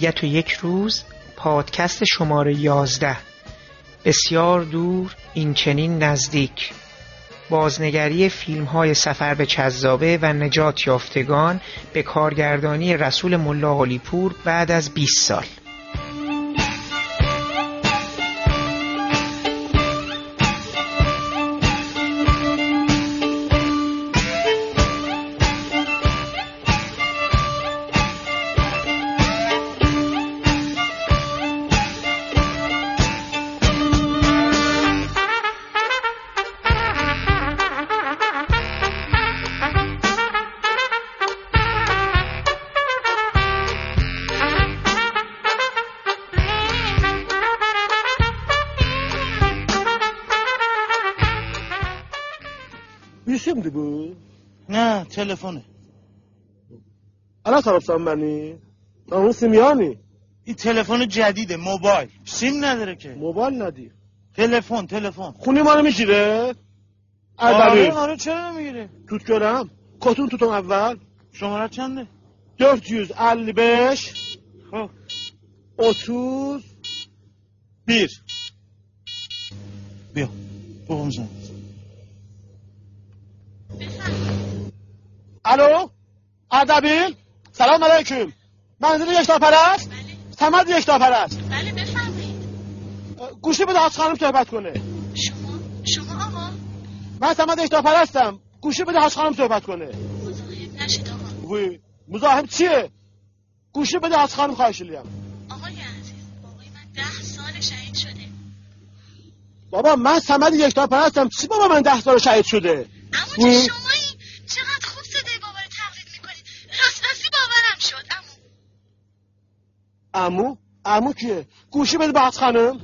و یک روز پادکست شماره یازده. بسیار دور این چنین نزدیک. بازنگری فیلم های سفر به چذابه و نجات یافتگان به کارگردانی رسول ملا پور بعد از 20 سال. الان طرف منی اون سیمیانی. این تلفن جدیده موبایل. سیم نداره که. موبایل ندی. تلفن تلفن. خونی ما رو می‌گیره؟ آره آره چرا نمی‌گیره؟ توت görم کتون توتون اول. شماره چنده؟ 455 خب. 31 بیا. بابام زن الو؟ اردبیل سلام علیکم. منزل یک پرست سمد یک پرست بله بفرمایید. گوشی بده حاج خانم صحبت کنه. شما شما آقا. من سمد یک پرستم گوشی بده حاج خانم صحبت کنه. مزاحم نشید آقا. وی مزاحم چیه؟ گوشی بده حاج خانم خواهش لیم آقای عزیز بابای من ده سال شهید شده. بابا من سمد یک پرستم چی بابا من ده سال شهید شده؟ اما وی. چه شمایی چقدر خوب صدای بابا رو تقلید می‌کنید راست راستی باورم شد امو امو کیه؟ گوشی بده حاج خانم.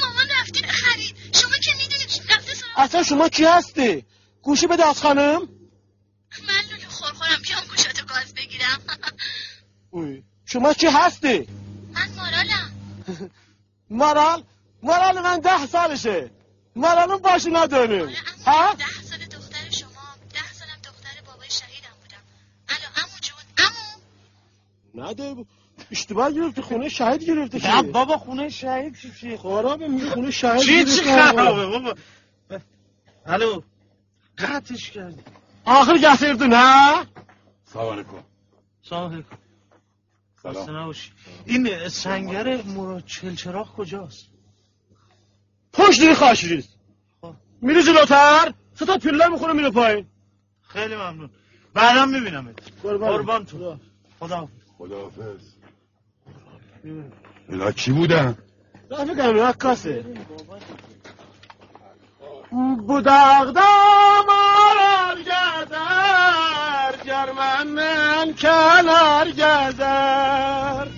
مامان رفتین خرید شما که می‌دونید رفته سراغ اصلا شما کی هستی؟ گوشی بده حاج خانم. من لولو خورخورم بیام گوشاتو گاز بگیرم. وی. شما کی هستی؟ من مارالم. مارال؟ مارال من ده سالشه. مارالون باشی نداریم. ها امو ده سال دختر شما ده سالم دختر بابای شهیدم بودم الو امو جون امو نده اشتباه گرفتی خونه شهید گرفته نه بابا خونه شهید چی چی؟ خرابه میگه خونه شهید چی چی گرفته. خرابه بابا؟ الو قطعش کردی. آخر گفتیردی نه؟ سلام علیکم. سلام علیکم. سلام. این سنگر مراد چلچراغ کجاست؟ پشت دیگه خاشریز. خب. میری جلوتر سه تا پله می‌خوره میره پایین. خیلی ممنون. بعدم میبینمت. قربان. قربان تو. خدا. خداحافظ. اینا کی بودن؟ رفیق کنم رکاسه بوداغدا مارال گذر گرمنن کنار گذر.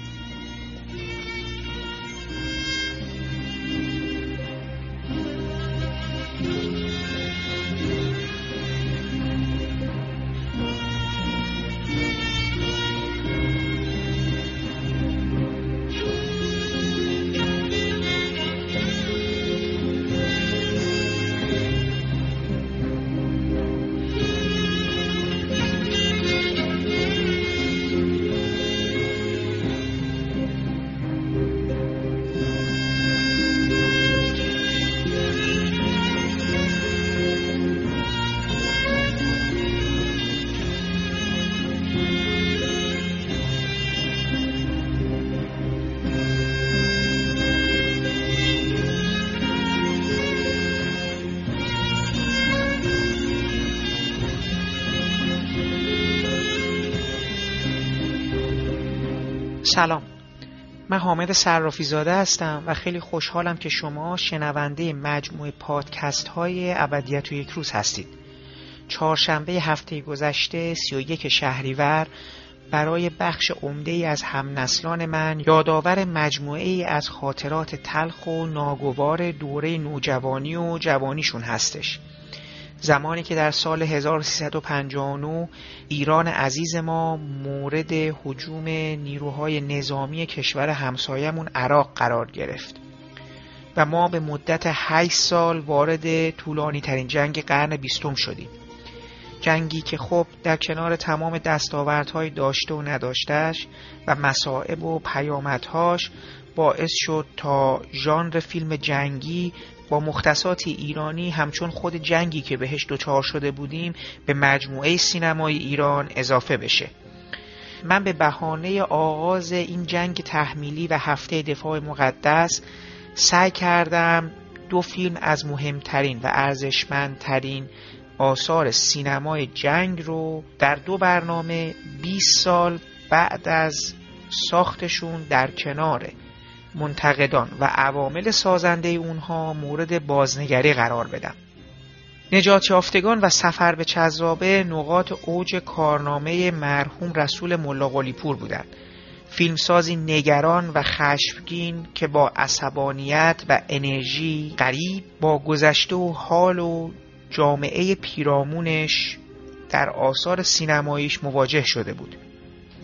سلام. من حامد صرافی زاده هستم و خیلی خوشحالم که شما شنونده مجموعه پادکست های ابدیت و یک روز هستید. چهارشنبه هفته گذشته 31 شهریور برای بخش عمده ای از همنسلان من یادآور مجموعه ای از خاطرات تلخ و ناگوار دوره نوجوانی و جوانیشون هستش. زمانی که در سال 1359 ایران عزیز ما مورد هجوم نیروهای نظامی کشور همسایمون عراق قرار گرفت و ما به مدت 8 سال وارد طولانی ترین جنگ قرن بیستم شدیم. جنگی که خب در کنار تمام دستاوردهای داشته و نداشتش و مسائب و پیامدهاش باعث شد تا ژانر فیلم جنگی با مختصات ایرانی همچون خود جنگی که بهش دچار شده بودیم به مجموعه سینمای ایران اضافه بشه. من به بهانه آغاز این جنگ تحمیلی و هفته دفاع مقدس سعی کردم دو فیلم از مهمترین و ارزشمندترین آثار سینمای جنگ رو در دو برنامه 20 سال بعد از ساختشون در کنار منتقدان و عوامل سازنده اونها مورد بازنگری قرار بدم نجات یافتگان و سفر به چذرابه نقاط اوج کارنامه مرحوم رسول ملا پور بودند فیلمسازی نگران و خشمگین که با عصبانیت و انرژی غریب با گذشته و حال و جامعه پیرامونش در آثار سینماییش مواجه شده بود.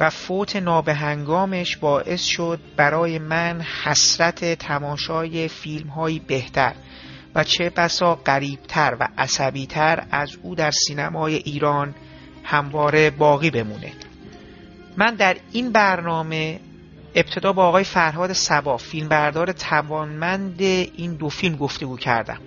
و فوت نابهنگامش باعث شد برای من حسرت تماشای فیلم هایی بهتر و چه بسا قریبتر و عصبیتر از او در سینمای ایران همواره باقی بمونه. من در این برنامه ابتدا با آقای فرهاد سبا فیلمبردار توانمند این دو فیلم گفتگو کردم.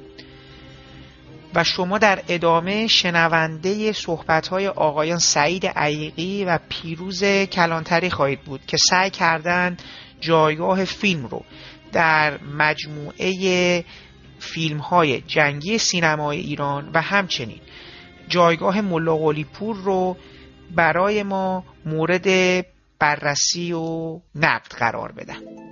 و شما در ادامه شنونده صحبت‌های آقایان سعید عیقی و پیروز کلانتری خواهید بود که سعی کردند جایگاه فیلم رو در مجموعه فیلم های جنگی سینمای ایران و همچنین جایگاه ملا پور رو برای ما مورد بررسی و نقد قرار بدن.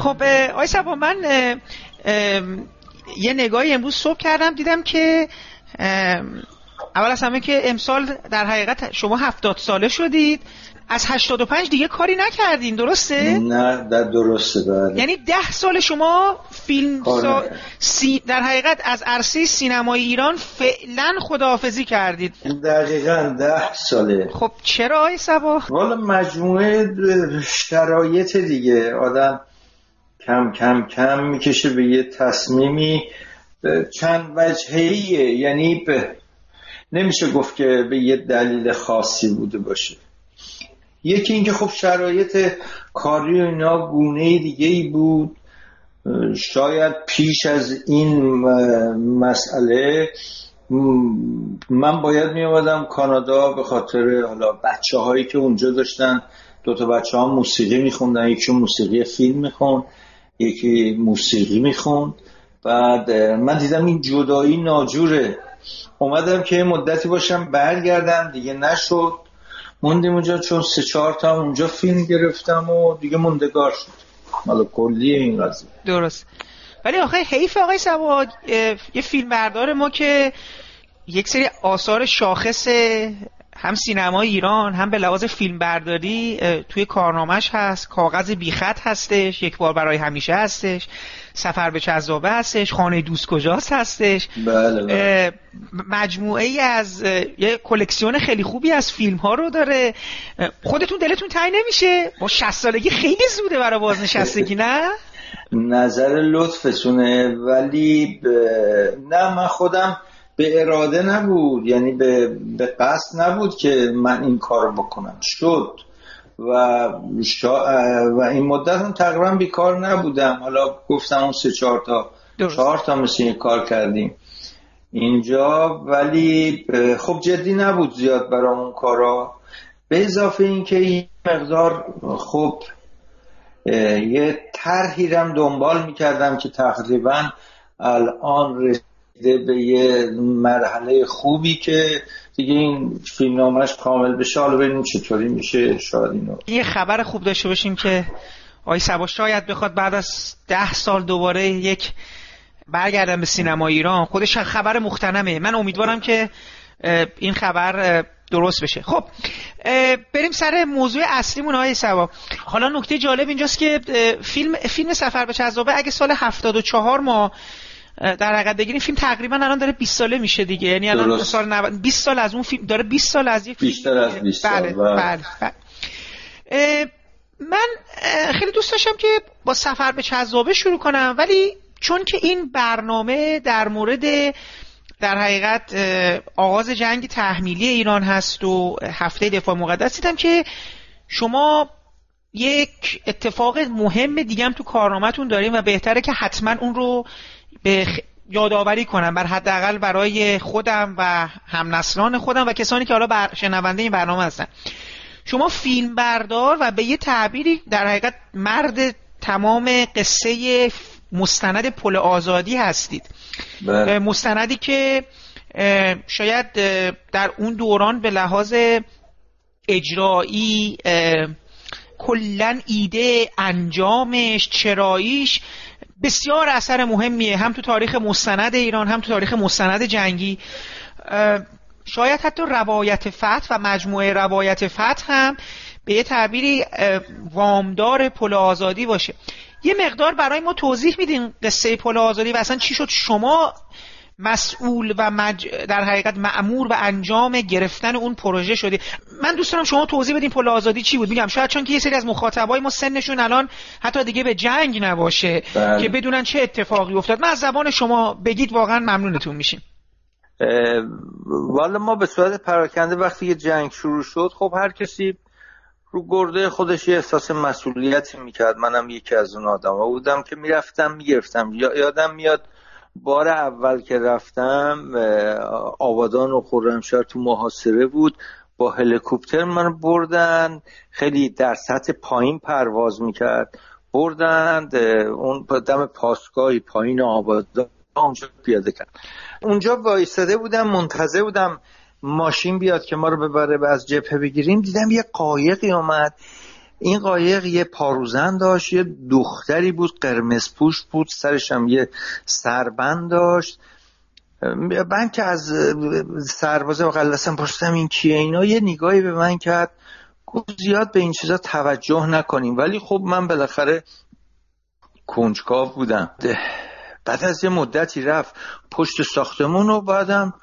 خب آی سبا من یه نگاهی امروز صبح کردم دیدم که اول از همه که امسال در حقیقت شما هفتاد ساله شدید از 85 دیگه کاری نکردین درسته؟ نه در درسته بله یعنی ده سال شما فیلم سا... سی... در حقیقت از عرصه سینمای ایران فعلا خداحافظی کردید دقیقا ده ساله خب چرا آی سبا؟ والا مجموعه شرایط دیگه آدم کم کم کم می‌کشه به یه تصمیمی چند وجهیه یعنی به نمیشه گفت که به یه دلیل خاصی بوده باشه. یکی اینکه خب شرایط کاری و اینا گونه دیگه ای بود. شاید پیش از این مسئله من باید می آمدم کانادا به خاطر حالا بچه هایی که اونجا داشتن. دو تا بچه ها موسیقی میخوندن یکی موسیقی فیلم می‌خوند. یکی موسیقی می‌خوند. بعد من دیدم این جدایی ناجوره. اومدم که مدتی باشم برگردم دیگه نشد. موندیم اونجا چون سه چهار تا اونجا فیلم گرفتم و دیگه موندگار شد. مالا کلی این قضیه. درست. ولی آخه حیف آقای سواد یه فیلم بردار ما که یک سری آثار شاخص هم سینما ایران هم به لحاظ فیلم برداری توی کارنامهش هست. کاغذ بیخط هستش یک بار برای همیشه هستش. سفر به چذابه هستش. خانه دوست کجاست هستش. بله بله. مجموعه ای از یه کلکسیون خیلی خوبی از فیلم ها رو داره. خودتون دلتون تای نمیشه؟ با 60 سالگی خیلی زوده برای بازنشستگی نه؟ نظر لطفتونه ولی ب... نه من خودم به اراده نبود یعنی به, به قصد نبود که من این کار بکنم. شد. و, شا... و این مدت هم تقریبا بیکار نبودم. حالا گفتم اون سه چهار تا چهار تا مثل این کار کردیم. اینجا ولی خب جدی نبود زیاد برای اون کارا. به اضافه اینکه این مقدار خب یه طرحی رم دنبال می‌کردم که تقریبا الان رسیده به یه مرحله خوبی که دیگه این فیلم نامش کامل بشه. حالا ببینیم چطوری میشه. شاید اینو یه خبر خوب داشته باشیم که آقای سبا شاید بخواد بعد از ده سال دوباره یک برگردن به سینما ایران. خودش خبر مختنمه. من امیدوارم که این خبر درست بشه. خب بریم سر موضوع اصلیمون های سوا حالا نکته جالب اینجاست که فیلم فیلم سفر به چذابه اگه سال 74 ما در حقیقت بگیریم فیلم تقریبا الان داره 20 ساله میشه دیگه یعنی الان. سال 90 20 سال از اون فیلم داره 20 سال از یک فیلم بیشتر از دیگه. 20 سال، بله بله. بله, بله. من خیلی دوست داشتم که با سفر به چذابه شروع کنم ولی چون که این برنامه در مورد در حقیقت آغاز جنگ تحمیلی ایران هست و هفته دفاع مقدس دیدم که شما یک اتفاق مهم دیگه هم تو کارنامهتون داریم و بهتره که حتما اون رو به خ- یادآوری کنم بر حداقل برای خودم و همنسلان خودم و کسانی که حالا بر شنونده این برنامه هستن شما فیلم بردار و به یه تعبیری در حقیقت مرد تمام قصه مستند پل آزادی هستید بله. مستندی که شاید در اون دوران به لحاظ اجرایی کلا ایده انجامش چراییش بسیار اثر مهمیه. هم تو تاریخ مستند ایران هم تو تاریخ مستند جنگی. شاید حتی روایت فتح و مجموعه روایت فتح هم به یه تعبیری وامدار پل آزادی باشه. یه مقدار برای ما توضیح میدین قصه پل آزادی و اصلا چی شد؟ شما مسئول و مج... در حقیقت معمور و انجام گرفتن اون پروژه شدی. من دوست دارم شما توضیح بدین پل آزادی چی بود؟ میگم شاید چون که یه سری از مخاطبای ما سنشون الان حتی دیگه به جنگ نباشه بله. که بدونن چه اتفاقی افتاد. من از زبان شما بگید واقعا ممنونتون میشیم. والا ما به صورت پراکنده وقتی که جنگ شروع شد خب هر کسی رو گرده خودش یه احساس مسئولیتی می‌کرد. منم یکی از اون آدم بودم که می‌رفتم می‌گرفتم. یا یادم میاد بار اول که رفتم آبادان و خرمشهر تو محاصره بود. با هلیکوپتر من بردن. خیلی در سطح پایین پرواز می‌کرد. بردند اون دم پاسگاهی پایین آبادان اونجا پیاده کرد. اونجا وایستاده بودم منتظر بودم ماشین بیاد که ما رو ببره و از جبهه بگیریم. دیدم یه قایقی اومد. این قایق یه پاروزن داشت یه دختری بود قرمز پوش بود سرش هم یه سربند داشت. من که از سربازه و قلسم پرسیدم این کیه اینا یه نگاهی به من کرد. گفت زیاد به این چیزا توجه نکنیم. ولی خب من بالاخره کنجکاو بودم. بعد از یه مدتی رفت پشت ساختمون و بعدم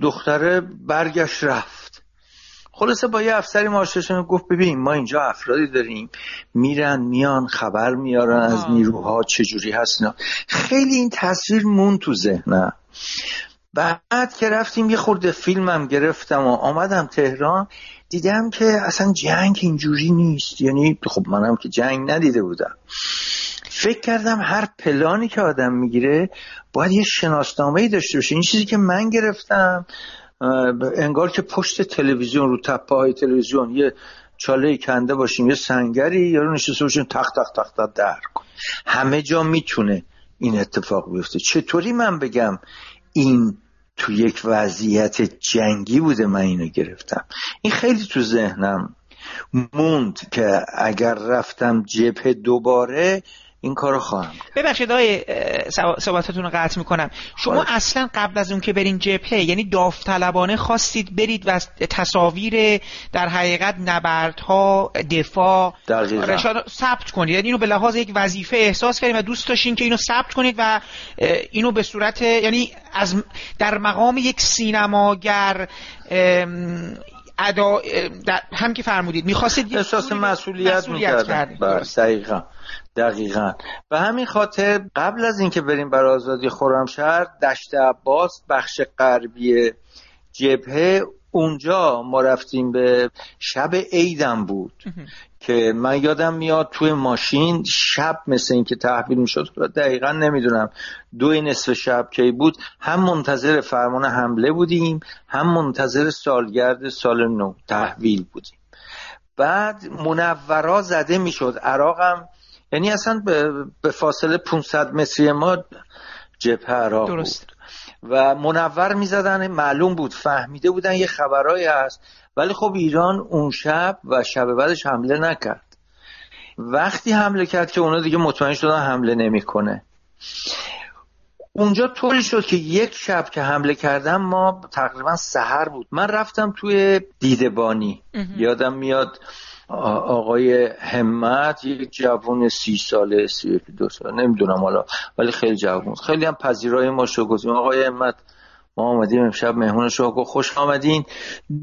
دختره برگشت رفت. خلاصه با یه افسری ماشین گفت ببین ما اینجا افرادی داریم میرن میان خبر میارن از نیروها چجوری هست اینا. خیلی این تصویر مون تو ذهنم. بعد که رفتیم یه خورده فیلمم گرفتم و آمدم تهران دیدم که اصلا جنگ اینجوری نیست. یعنی خب منم که جنگ ندیده بودم. فکر کردم هر پلانی که آدم می‌گیره باید یه شناسنامه ای داشته باشه. این چیزی که من گرفتم انگار که پشت تلویزیون رو تپه های تلویزیون یه چاله کنده باشیم یه سنگری یا رو نشسته باشیم تخت تخت تخت در کن همه جا می‌تونه این اتفاق بیفته. چطوری من بگم این تو یک وضعیت جنگی بوده من اینو گرفتم؟ این خیلی تو ذهنم موند که اگر رفتم جبهه دوباره این کارو خواهم ببخشید آقای صحبتتون رو قطع می‌کنم شما باید. اصلا قبل از اون که برین جبهه یعنی داوطلبانه خواستید برید و تصاویر در حقیقت نبردها دفاع. رشاد ثبت کنید یعنی اینو به لحاظ یک وظیفه احساس کردید و دوست داشتین که اینو ثبت کنید و اینو به صورت یعنی از در مقام یک سینماگر ادا هم که فرمودید می‌خواستید احساس مسئولیت کردید. بله. دقیقا دقیقا. به همین خاطر قبل از اینکه بریم برای آزادی خرمشهر دشت عباس بخش غربی جبهه اونجا ما رفتیم به شب عیدم بود. که من یادم میاد توی ماشین شب مثل اینکه تحویل می‌شد دقیقا نمی‌دونم دو نصف شب کی بود. هم منتظر فرمان حمله بودیم هم منتظر سالگرد سال نو تحویل بودیم. بعد منورا زده می‌شد عراقم یعنی اصلا به, فاصله 500 متری ما جبهه عراق درست. بود و منور می‌زدن معلوم بود فهمیده بودن یه خبرایی هست. ولی خب ایران اون شب و شب بعدش حمله نکرد. وقتی حمله کرد که اونا دیگه مطمئن شدن حمله نمی‌کنه. اونجا طوری شد که یک شب که حمله کردم ما تقریبا سحر بود. من رفتم توی دیدبانی. یادم میاد آقای همت یک جوان سی ساله سی دو ساله نمی‌دونم حالا ولی خیلی جوان خیلی هم پذیرای ما شو گفتیم. آقای همت ما آمدیم امشب مهمون شما خوش آمدین.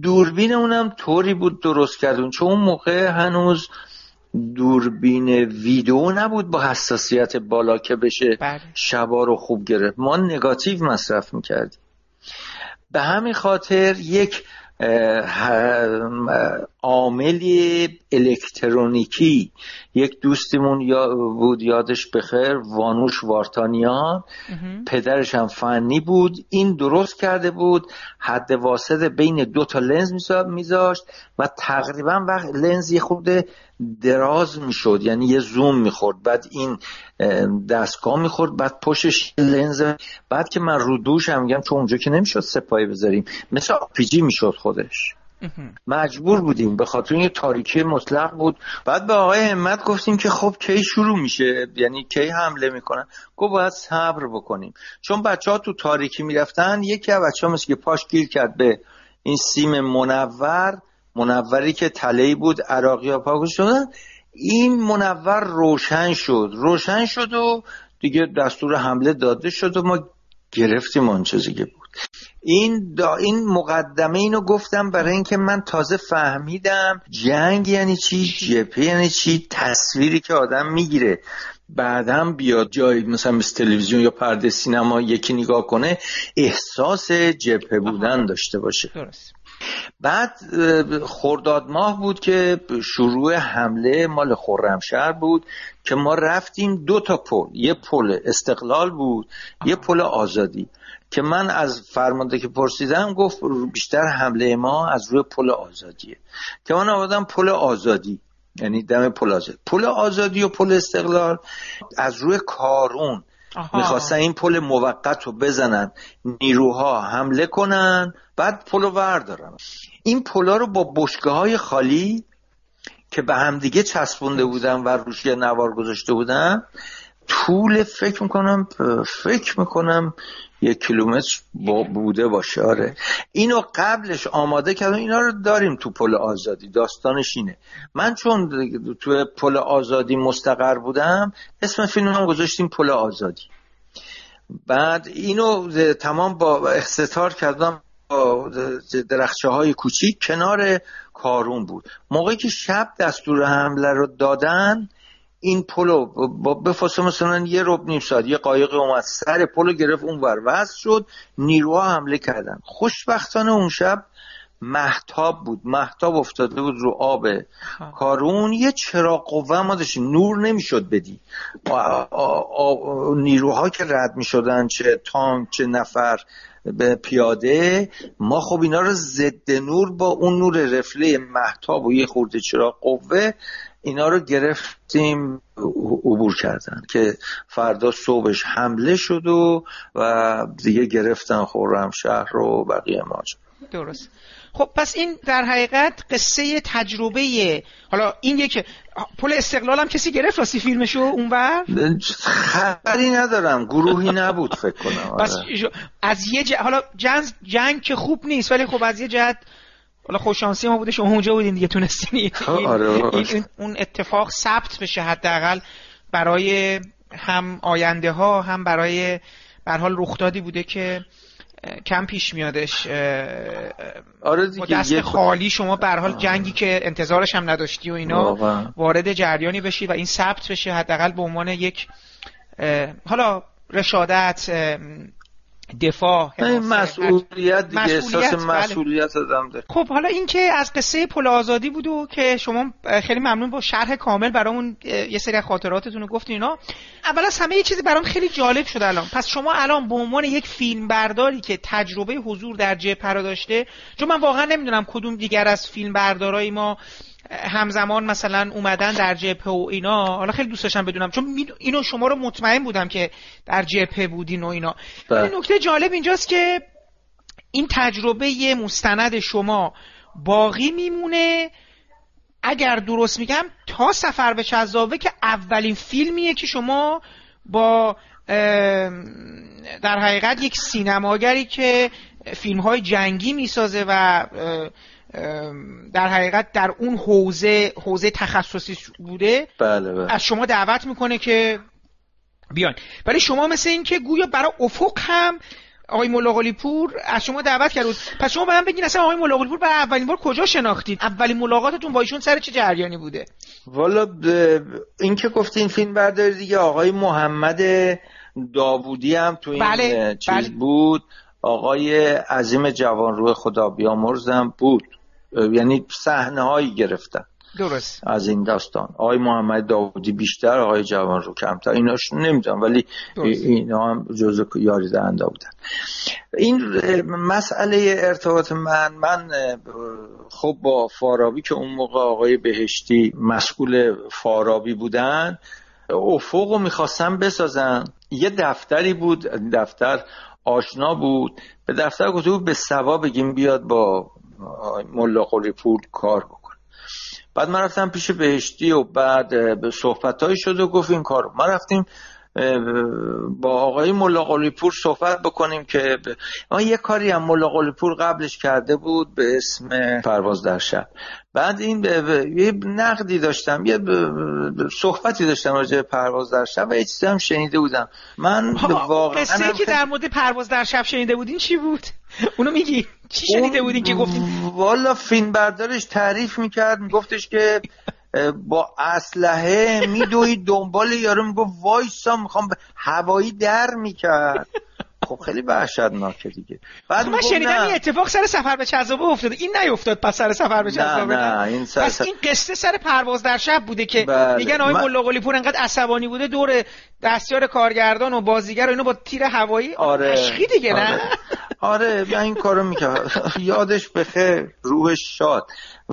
دوربین اونم طوری بود درست کردون چون اون موقع هنوز دوربین ویدیو نبود با حساسیت بالا که بشه بله. شبا رو خوب گرفت. ما نگاتیو مصرف می‌کردیم. به همین خاطر یک عاملی الکترونیکی. یک دوستیمون یا بود یادش بخیر وانوش وارتانیان. پدرش هم فنی بود. این درست کرده بود. حد واسط بین دو تا لنز میذاشت و تقریبا وقت لنز یه خود دراز می‌شد. یعنی یه زوم می‌خورد. بعد این دستگاه می‌خورد. بعد پشتش لنز. بعد که من رو دوش هم میگم چون اونجا که نمی‌شد سپایی بذاریم. مثل آپیجی می‌شد خودش. مجبور بودیم به خاطر این تاریکی مطلق بود. بعد به آقای همت گفتیم که خب کی شروع میشه؟ یعنی کی حمله می‌کنن؟ گفت باید صبر بکنیم. چون بچه ها تو تاریکی می‌رفتن یکی از بچه مثل که پاش گیر کرد به این سیم منور منوری که تلهی بود عراقی ها پاک شدن این منور روشن شد. روشن شد و دیگه دستور حمله داده شد و ما گرفتیم آن چیزی که این دا این مقدمه اینو گفتم برای اینکه من تازه فهمیدم جنگ یعنی چی جپه یعنی چی تصویری که آدم می‌گیره. بعدم بیاد جایی مثلا مثل تلویزیون یا پرده سینما یکی نگاه کنه احساس جبهه بودن داشته باشه. درست. بعد خرداد ماه بود که شروع حمله مال خرمشهر بود که ما رفتیم دو تا پل. یه پل استقلال بود یه پل آزادی. که من از فرمانده که پرسیدم گفت بیشتر حمله ما از روی پل آزادیه. که من آمدم پل آزادی. یعنی دم پل آزادی. پل آزادی و پل استقلال از روی کارون. می‌خواستن این پل موقت رو بزنن نیروها حمله کنن بعد پل رو وردارن این پلا رو با بشگاه های خالی که به همدیگه چسبونده بودن و روش یه نوار گذاشته بودن طول فکر می‌کنم فکر می‌کنم یک کیلومتر بوده باشه. آره. اینو قبلش آماده کردم. اینا رو داریم تو پل آزادی. داستانش اینه. من چون تو پل آزادی مستقر بودم اسم فیلم هم گذاشتیم پل آزادی. بعد اینو تمام با اختتار کردم با درخچه های کوچیک. کنار کارون بود. موقعی که شب دستور حمله رو دادن این پلو با بفاصله مثلا یه رب نیم ساعت یه قایق اومد سر پلو گرفت اون ور وصل شد نیروها حمله کردن. خوشبختانه اون شب محتاب بود محتاب افتاده بود رو آب کارون. یه چراغ قوه ما داشتیم نور نمی‌شد بدی. نیروها که رد می‌شدن چه تانک چه نفر به پیاده ما خب اینا رو ضد نور با اون نور رفله محتاب و یه خورده چراغ قوه اینا رو گرفتیم عبور کردن که فردا صبحش حمله شد و و دیگه گرفتن خورم شهر رو بقیه ماجرا درست. خب پس این در حقیقت قصه تجربه حالا این یک پل استقلال هم کسی گرفت راستی فیلمشو اونور خبری ندارم گروهی نبود فکر کنم. پس از یه ج... حالا جنگ جنگ که خوب نیست ولی خب از یه جهت حالا خوششانسی ما بوده شما اونجا بودین دیگه تونستین آره این اون اتفاق ثبت بشه حداقل برای هم آینده ها هم برای به حال رخدادی بوده که کم پیش میادش آره با دست خالی شما به حال جنگی که انتظارش هم نداشتی و اینا وارد جریانی بشی و این ثبت بشه حداقل به عنوان یک حالا رشادت دفاع مسئولیت دیگه احساس بله. مسئولیت آدم داره. خب حالا این که از قصه پل آزادی بود و که شما خیلی ممنون با شرح کامل برامون یه سری خاطراتتون رو گفتین اینا. اول از همه یه چیزی برام خیلی جالب شد الان. پس شما الان به عنوان یک فیلم برداری که تجربه حضور در جبهه داشته چون من واقعا نمی‌دونم کدوم دیگر از فیلم بردارای ما همزمان مثلا اومدن در جبهه و اینا حالا خیلی دوست داشتم بدونم چون اینو شما رو مطمئن بودم که در جبهه بودین و اینا بله. نکته جالب اینجاست که این تجربه مستند شما باقی میمونه اگر درست میگم تا سفر به چذاوه که اولین فیلمیه که شما با در حقیقت یک سینماگری که فیلم های جنگی می‌سازه و در حقیقت در اون حوزه حوزه تخصصی بوده. بله بله. از شما دعوت می‌کنه که بیان. ولی شما مثل این که گویا برای افق هم آقای ملاقلی پور از شما دعوت کرد. پس شما به من بگین اصلا آقای ملاقلی پور برای اولین بار کجا شناختید؟ اولین ملاقاتتون با ایشون سر چه جریانی بوده؟ والا ب- این که گفتین فیلم برداری دیگه آقای محمد داوودی هم تو این بله، چیز بله. بود. آقای عظیم جوانروح خدا بیامرزم بود. یعنی صحنه هایی گرفتن. درست. از این داستان. آقای محمد داوودی بیشتر آقای جوانرو کمتر. ایناش نمی‌دونم ولی درست. اینا هم جزء یاری دهنده بودن. این مسئله ارتباط من من خب با فارابی که اون موقع آقای بهشتی مسئول فارابی بودن افق رو می‌خواستم بسازن. یه دفتری بود دفتر آشنا بود. به دفتر گفته بود به سوا بگیم بیاد با ملا قلی پور کار بکن بعد من رفتم پیش بهشتی و بعد به صحبت شد و گفت این کار ما رفتیم با آقای ملا پور صحبت بکنیم که. ما یه کاری هم ملا پور قبلش کرده بود به اسم پرواز در شب. بعد این یه نقدی داشتم یه صحبتی داشتم راجع به پرواز در شب و یه چیزی هم شنیده بودم. من واقعا قصه که در مورد پرواز در شب شنیده بودین چی بود؟ اونو میگی؟ چی شنیده بودین که گفتین؟ والا فیلم بردارش تعریف می‌کرد میگفتش که با اسلحه میدوید دنبال یارو می‌گفت وایسا می‌خوام ب- هوایی در می‌کرد. خب خیلی وحشتناکه دیگه. بعد من شنیدم نه. این اتفاق سر سفر به جذابه افتاده. این نیفتاد پس سر سفر به نه جذابه نه این سر پس سر- این قصه سر پرواز در شب بوده که بله. میگن آقای من- ملا قلی پور انقدر عصبانی بوده دور دستیار کارگردان و بازیگر و اینو با تیر هوایی. آره. عشقی دیگه نه؟ آره. آره من این کارو می‌کرد یادش بخیر روحش شاد.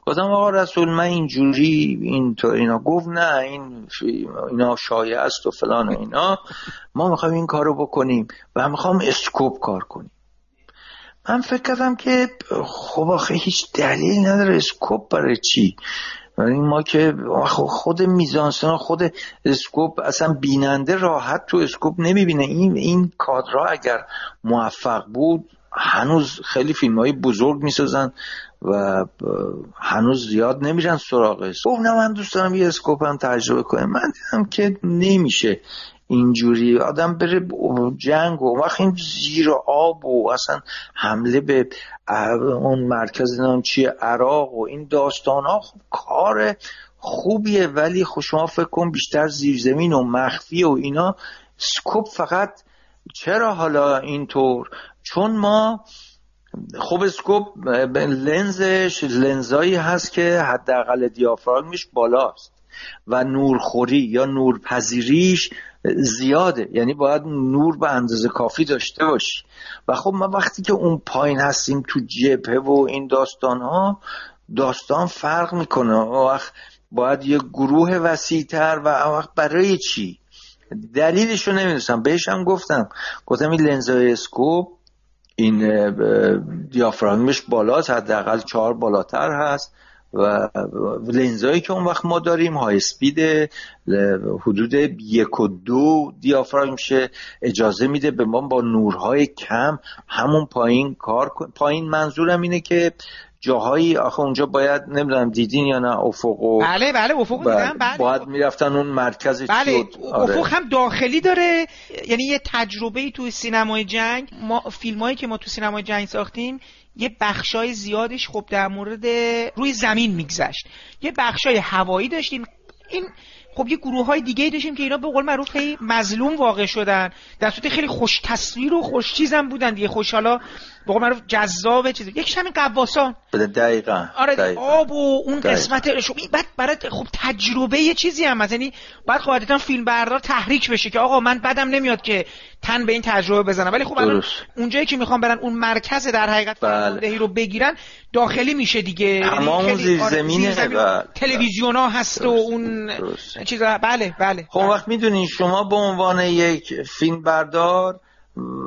گفتم آقا رسول من اینجوری این تو اینا گفت نه این اینا شایع است و فلان و اینا. ما می‌خوایم این کارو بکنیم و می‌خوام اسکوپ کار کنیم. من فکر کردم که خب آخه هیچ دلیل نداره اسکوپ برای چی؟ یعنی ما که خود میزانسنا خود اسکوپ اصلا بیننده راحت تو اسکوپ نمی‌بینه. این این کادرها اگر موفق بود هنوز خیلی فیلم های بزرگ می‌سازن. و هنوز زیاد نمیرن سراغش. گفت نه من دوست دارم یه اسکوپ هم تجربه کنم. من دیدم که نمیشه اینجوری. آدم بره جنگ و وقت زیر آب و اصلا حمله به اون مرکز نام چیه عراق و این داستان ها خب کار خوبیه ولی خب شما فکر کن بیشتر زیرزمین و مخفی و اینا سکوپ فقط چرا حالا اینطور؟ چون ما خب اسکوپ لنزش لنزایی هست که حداقل دیافراگمش بالاست. و نورخوری یا نورپذیریش زیاده. یعنی باید نور به اندازه کافی داشته باشی. و خب ما وقتی که اون پایین هستیم تو جبهه و این داستان ها داستان فرق می‌کنه. وقت باید یه گروه وسیعتر و اون وقت برای چی؟ دلیلش رو نمی‌دونستم. بهش هم گفتم. گفتم این لنزای اسکوپ این دیافراگمش بالاست حداقل چهار بالاتر هست و لنزایی که اون وقت ما داریم های اسپید حدود یک و دو دیافراگم شه اجازه میده به ما با نورهای کم همون پایین کار پایین منظورم اینه که جاهایی آخه اونجا باید نمی‌دونم دیدین یا نه افق و بله بله افق بله، دیدم بله. باید می‌رفتن اون مرکز بله آره. افق هم داخلی داره یعنی یه تجربه ای توی سینمای جنگ. ما فیلم هایی که ما تو سینمای جنگ ساختیم یه بخشای زیادش خب در مورد روی زمین میگذشت. یه بخشای هوایی داشتیم. این خب یه گروه های دیگه داشتیم که اینا به قول معروف خیلی مظلوم واقع شدن. در صورت خیلی خوش تصویر و خوش چیزم بودن دیگه. خوش حالا به قول معروف جذاب چیز یکیش همین قواسان بله، دقیقا آره دقیقاً. آب و اون دقیقاً. قسمت بعد برای خب تجربه یه چیزی هم هست یعنی باید قاعدتا فیلم بردار تحریک بشه که آقا من بدم نمیاد که تن به این تجربه بزنم ولی خب الان. اونجایی که می‌خوام برن اون مرکز در حقیقت بله. رو بگیرن داخلی میشه دیگه یعنی تمام آره، زیرزمینه، زیرزمین، بله. تلویزیون ها هست و. اون. چیزا بله بله خب وقت می‌دونین شما به عنوان یک فیلم بردار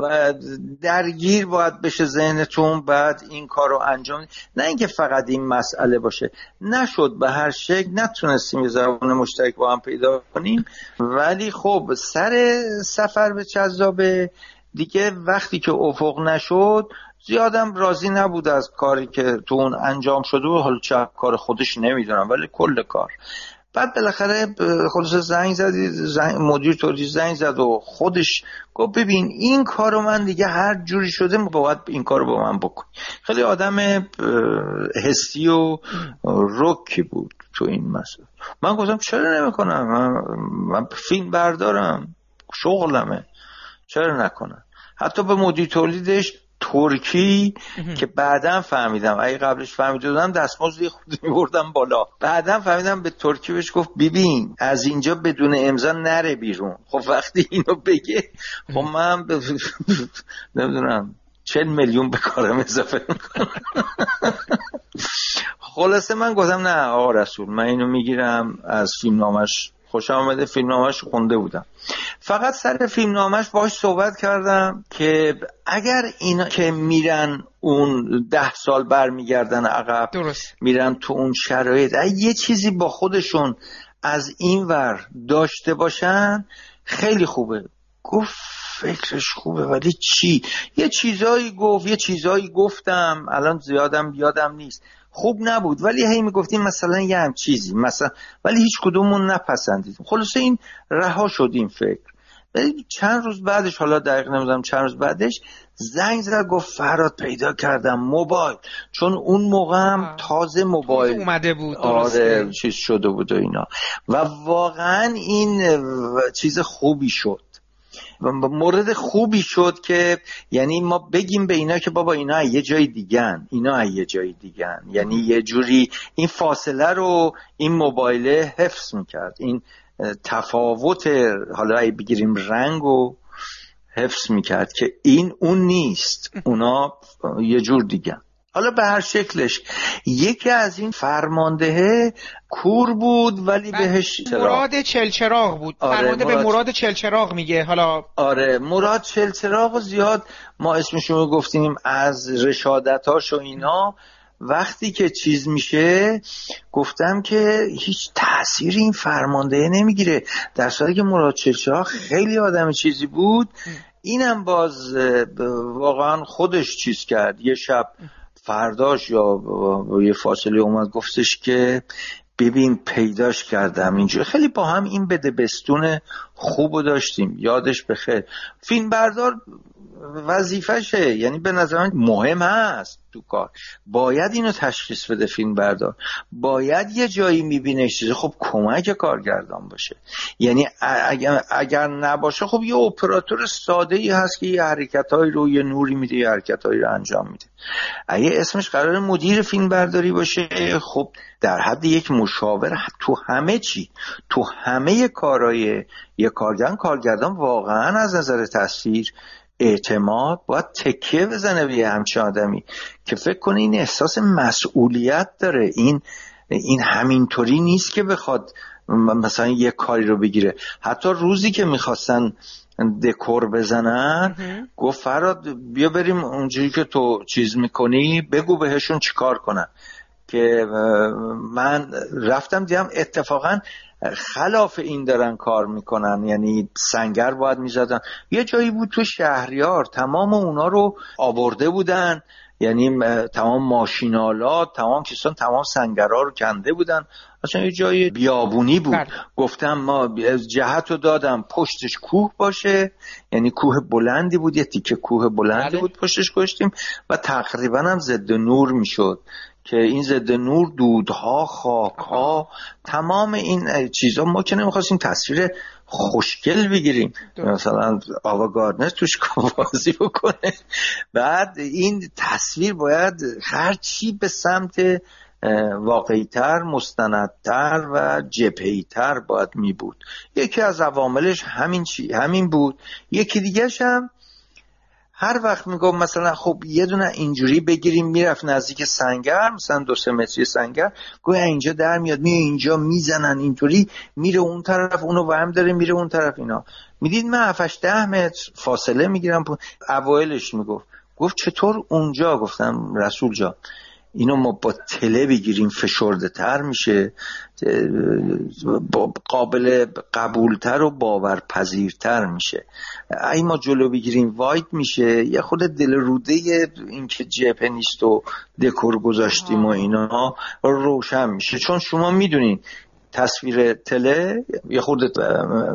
و درگیر باید بشه ذهنتون بعد این کار رو انجام نه اینکه فقط این مسئله باشه. نشد به هر شکل نتونستیم یه زبان مشترک با هم پیدا کنیم. ولی خب سر سفر به جذابه. دیگه وقتی که افق نشد زیادم راضی نبود از کاری که تو اون انجام شده و حالا چه کار خودش نمی‌دونم ولی کل کار. بعد بالاخره خلاص زنگ زدی زنگ مدیر تولید زنگ زد و خودش گفت ببین این کارو من دیگه هر جوری شده باید این کارو با من بکن خیلی آدم حسی و رکی بود تو این مسئله. من گفتم چرا نمی‌کنم؟ من فیلم بردارم. شغلمه. چرا نکنم؟ حتی به مدیر تولیدش ترکی که بعدا فهمیدم اگه قبلش فهمیده بودم دستمزد خود میبردم بالا. بعدا فهمیدم به ترکی بهش گفت ببین از اینجا بدون امضا نره بیرون. خب وقتی اینو بگه خب من ب... نمی‌دونم چل میلیون به کارم اضافه می‌کنم. خلاصه من گفتم نه آقا رسول من اینو می‌گیرم از فیلم نامش خوشم آمده فیلم نامش خونده بودم. فقط سر فیلم نامش باش صحبت کردم که اگر اینا که میرن اون ده سال برمیگردن عقب درست. میرن تو اون شرایط یه چیزی با خودشون از این ور داشته باشن خیلی خوبه. گفت فکرش خوبه ولی چی؟ یه چیزایی گفت یه چیزایی گفتم الان زیادم یادم نیست. خوب نبود. ولی هی می‌گفتیم مثلا یه هم چیزی مثلا ولی هیچ کدومون نپسندیدیم خلاصه این رها شد این فکر. ولی چند روز بعدش حالا دقیق نمی‌دونم چند روز بعدش زنگ زد گفت فراد پیدا کردم موبایل. چون اون موقع هم تازه موبایل اومده بود آره چیز شده بود و اینا. و واقعا این چیز خوبی شد. مورد خوبی شد که یعنی ما بگیم به اینا که بابا اینا یه جای دیگن اینا یه جای دیگن. یعنی یه جوری این فاصله رو این موبایله حفظ می‌کرد. این تفاوت حالا ای بگیریم رنگ و حفظ می‌کرد که این اون نیست. اونا یه جور دیگه حالا به هر شکلش. یکی از این فرمانده کور بود ولی بهش مراد چلچراغ بود. آره فرمانده مراد... به مراد چلچراغ میگه. حالا آره مراد چلچراغ زیاد ما اسمشون گفتیم از رشادتاش و اینا. وقتی که چیز میشه گفتم که هیچ تاثیر این فرمانده نمی‌گیره. در صورتی که مراد چلچراغ خیلی آدم چیزی بود. اینم باز واقعا خودش چیز کرد. یه شب فرداش یا یه فاصله اومد گفتش که ببین پیداش کردم اینجا خیلی با هم این بده بستون خوب داشتیم. یادش بخیر. فیلم بردار وظیفشه. یعنی به نظر مهم هست تو کار. باید اینو تشخیص بده فیلم بردار. باید یه جایی می‌بینه چیزی خب کمک کارگردان باشه. یعنی اگر, اگر نباشه خب یه اپراتور ساده ای هست که یه حرکتهایی رو یه نوری میده یه حرکتهایی رو انجام میده. اگه اسمش قرار مدیر فیلم برداری باشه خب در حد یک مشاور تو همه چی تو همه کارهای یه کارگردان کارگردان واقعا از نظر تصویر اعتماد باید تکیه بزنه به همچین آدمی که فکر کنه این احساس مسئولیت داره. این این همینطوری نیست که بخواد مثلا یه کاری رو بگیره. حتی روزی که می‌خواستن دکور بزنن گفت فراد بیا بریم اونجوری که تو چیز می‌کنی بگو بهشون چیکار کنن. که من رفتم دیدم اتفاقا خلاف این دارن کار می‌کنن یعنی سنگر باید می‌زدن. یه جایی بود تو شهریار تمام اونا رو آورده بودن یعنی تمام ماشینالات تمام کسان تمام سنگرها رو کنده بودن. اصلا یه جای بیابونی بود. بله. گفتم ما جهت رو دادم پشتش کوه باشه. یعنی کوه بلندی بود یه تیکه کوه بلندی بله. بود پشتش کشتیم و تقریبا هم ضد نور می‌شد. که این ضد نور دودها خاکها تمام این چیزا ما که نمی‌خواستیم تصویر خوشگل بگیریم. مثلا آوا گاردنر توش بازی بکنه. بعد این تصویر باید هر چی به سمت واقعیتر مستندتر و جبهیتر باید می بود یکی از عواملش همین چی همین بود. یکی دیگه هم هر وقت می‌گفت مثلا خب یه دونه اینجوری بگیریم می‌رفت نزدیک سنگر مثلا دو سه متری سنگر گویا اینجا در میاد می اینجا می‌زنن اینطوری میره اون طرف اونو ورم داره میره اون طرف اینا. می‌دید من 7 ده متر فاصله می‌گیرم اوایلش می‌گفت. گفت چطور اونجا؟ گفتم رسول جان. اینو ما با تله بگیریم فشرده تر میشه. قابل قبولتر و باورپذیرتر میشه. اگه ما جلو بگیریم واید میشه. یه خود دل روده اینکه جبهه نیست و دکور گذاشتیم و اینا روشن میشه. چون شما می‌دونین تصویر تله یه خود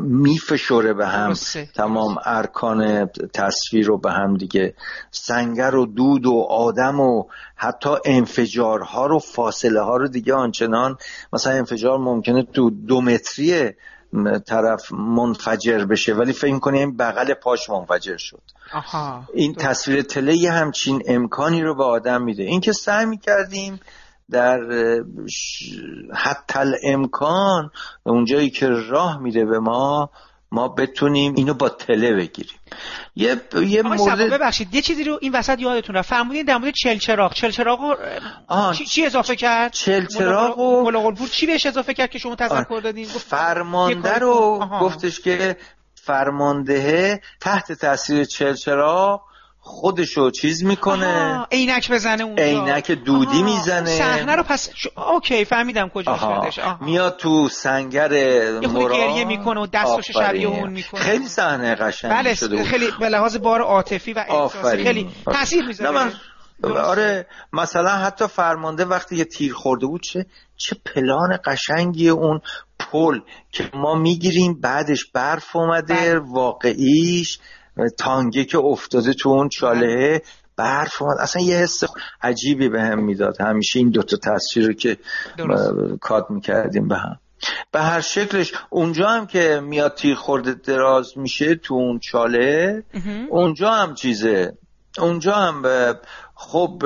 میفشوره به هم. تمام ارکان تصویر رو به هم دیگه. سنگر و دود و آدم و حتی انفجارها رو فاصله ها رو دیگه آنچنان مثلا انفجار ممکنه تو دو متری طرف منفجر بشه ولی فکر کنی این بغل پاش منفجر شد. آها. این تصویر تله یه همچین امکانی رو به آدم میده. این که سعی می‌کردیم در حتی امکان اونجایی که راه میره به ما ما بتونیم اینو با تله بگیریم. یه یه مورد ببخشید یه چیزی رو این وسط یادتون رفت فرمودین در مورد چلچراغ. چلچراغ چی, چی اضافه کرد؟ چلچراغ و چی بهش اضافه کرد که شما تذکر دادین؟ فرمانده رو گفتش که فرمانده تحت تاثیر چلچراغ خودشو چیز می‌کنه. عینک بزنه اونجا. عینک دودی می‌زنه. صحنه رو پس ش... اوکی فهمیدم کجا شدش میاد تو سنگر مرا گریه می‌کنه و دستش شبیه اون می‌کنه. خیلی صحنه قشنگی بله شده خیلی به لحاظ بار عاطفی و احساسی خیلی تاثیر می‌ذاره. من... آره مثلا حتی فرمانده وقتی یه تیر خورده بود چه چه پلان قشنگی اون پل که ما می‌گیریم بعدش برف اومده بله. واقعیش. تانگه که افتاده تو اون چاله برف اصلا یه حس عجیبی به هم می‌داد. همیشه این دوتا تصویر رو که کات می‌کردیم به هم. به هر شکلش اونجا هم که میاد تیر خورده دراز میشه تو اون چاله اونجا هم چیزه. اونجا هم خب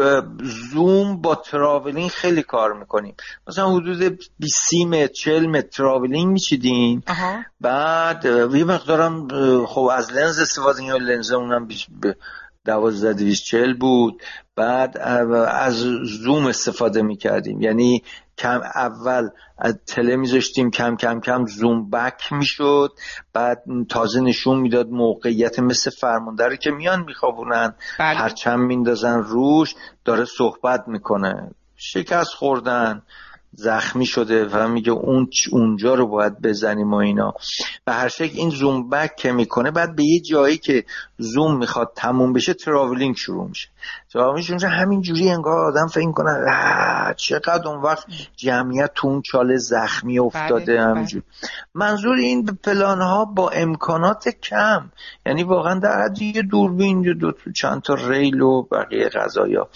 زوم با تراولینگ خیلی کار می‌کنیم. مثلا حدود 20 متر 40 متر تراولینگ میچیدیم بعد یه مقدارم خب از لنز استفاده یا لنز اونم دوازده دویست چل بود. بعد از زوم استفاده می‌کردیم. یعنی کم اول از تله میذاشتیم کم کم کم زوم بک می‌شد. بعد تازه نشون می‌داد موقعیت مثل فرمانده رو که میان میخوابونن. بله. پرچم میندازن روش داره صحبت می‌کنه. شکست خوردن. زخمی شده و میگه اون اونجا رو باید بزنیم و اینا. به هر شکل این zoom back که می‌کنه بعد به یه جایی که زوم می‌خواد تموم بشه تراولینگ شروع میشه. تراولینگ شروع همین جوری انگار آدم فکر کنه چقدر اون وقت جمعیت تو اون چاله زخمی افتاده بله، همینجور بله. منظور این پلان ها با امکانات کم. یعنی واقعا در حد یه دوربین دو چند تا ریل و بقیه قضایا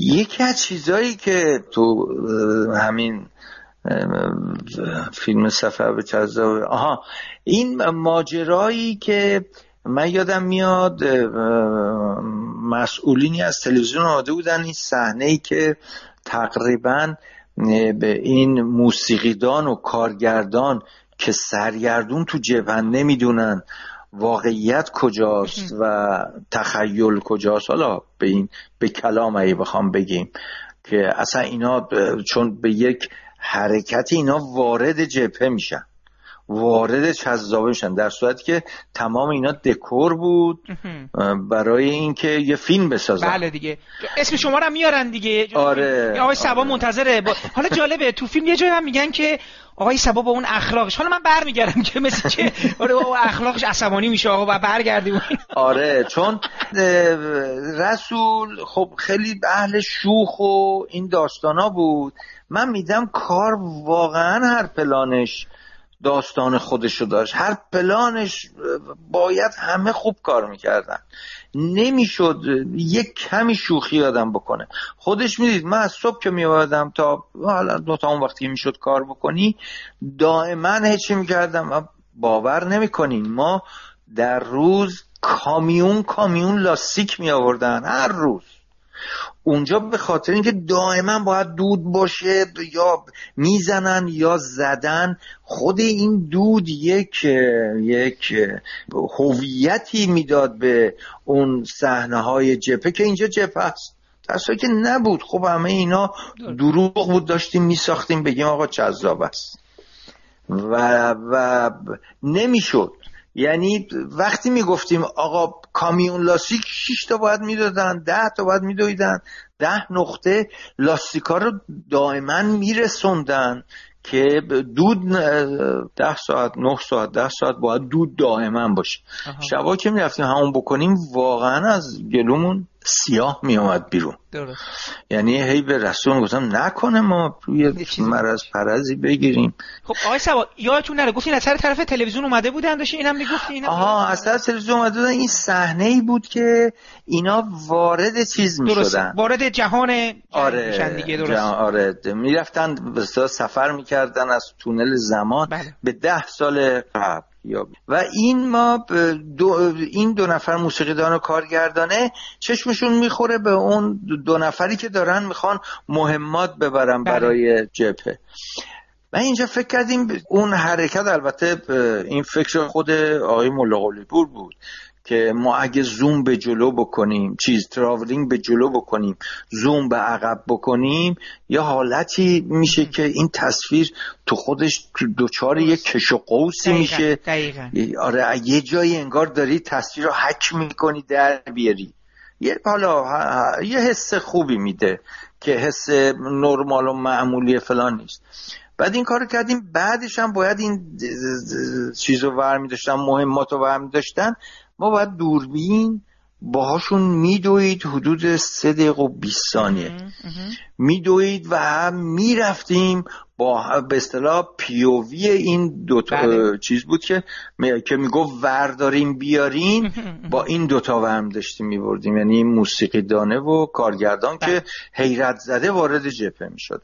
یکی از چیزایی که تو همین فیلم سفر به جذاب آها این ماجرایی که من یادم میاد مسئولینی از تلویزیون آماده بودن این صحنه ای که تقریبا به این موسیقیدان و کارگردان که سرگردون تو جبهه نمی‌دونن. واقعیت کجاست و تخیل کجاست؟ حالا به این به کلام ای بخوام بگیم که اصلا اینا چون به یک حرکت اینا وارد جبهه میشن. وارد چذابه میشن. در صورتی که تمام اینا دکور بود برای اینکه یه فیلم بسازن. بله دیگه. اسم شما رو میارن دیگه. آره. آقای سبا منتظره. حالا جالبه تو فیلم یه جایی هم میگن که آقای سبا با اون اخلاقش حالا من برمیگردم که مثل که آره اخلاقش عصبانی میشه آقا و برگردیم. آره چون رسول خب خیلی اهل شوخ و این داستانا بود. من میدم کار واقعا هر پلانش داستان خودشو داشت. هر پلانش باید همه خوب کار می‌کردن. نمی‌شد یک کمی شوخی آدم بکنه. خودش می‌دید من از صبح که میوادم تا حالا دو تا اون وقتی می‌شد کار بکنی دائما هیچی می‌کردم. باور نمی‌کنین ما در روز کامیون کامیون لاستیک می آوردن هر روز. اونجا به خاطر اینکه دائما باید دود باشه یا می‌زنن یا زدن خود این دود یک یک هویتی می‌داد به اون صحنه های جپه که اینجا جپه است. در که نبود. خب همه اینا دروغ بود داشتیم میساختیم بگیم آقا جذاب است. و و نمی‌شد. یعنی وقتی می‌گفتیم آقا کامیون لاستیک 6 تا باید می‌دادن 10 تا باید میدویدن ده نقطه لاستیکا رو دائما میرسوندن که دود ده ساعت نه ساعت ده ساعت باید دود دائما باشه. شبا که می‌رفتیم همون بکنیم واقعا از گلومون سیاه می آمد بیرون. درست. یعنی هی به رسول گفتم نکنه ما روی مرض پرزی بگیریم. خب آقای سوا یادتون نره گفتین از سر طرف تلویزیون اومده بودن داشتین اینم می‌گفت اینا آها از سر تلویزیون اومده بودن این صحنه ای بود که اینا وارد چیز می شدن وارد جهان آره دیگه درست. جهان آره. می‌رفتن به سفر می‌کردن از تونل زمان. بله. به ده سال قبل. و این ما دو این دو نفر موسیقیدان و کارگردانه چشمشون می‌خوره به اون دو نفری که دارن می‌خوان مهمات ببرن بله. برای جبهه و اینجا فکر کردیم اون حرکت البته این فکر خود آقای ملا پور بود که ما اگه زوم به جلو بکنیم چیز تراولینگ به جلو بکنیم زوم به عقب بکنیم یه حالتی میشه که این تصویر تو خودش دوچار یه کش و قوسی میشه. دقیقا. آره یه جایی انگار داری تصویر رو حک می‌کنی در بیاری. یه حالا یه حس خوبی میده که حس نرمال و معمولی فلان نیست. بعد این کار کردیم بعدش هم باید این چیز رو ورمی داشتن مهمات رو داشتن ما باید دوربین باهاشون میدوید حدود سه دقیقه و 20 ثانیه. میدوید و می‌رفتیم با به اصطلاح پیووی این دو بله. چیز بود که می... که می‌گفت ورداریم بیارین. با این دوتا ورم داشتیم میبردیم. یعنی موسیقی دانه و کارگردان که بله. حیرت زده وارد جپه می‌شد.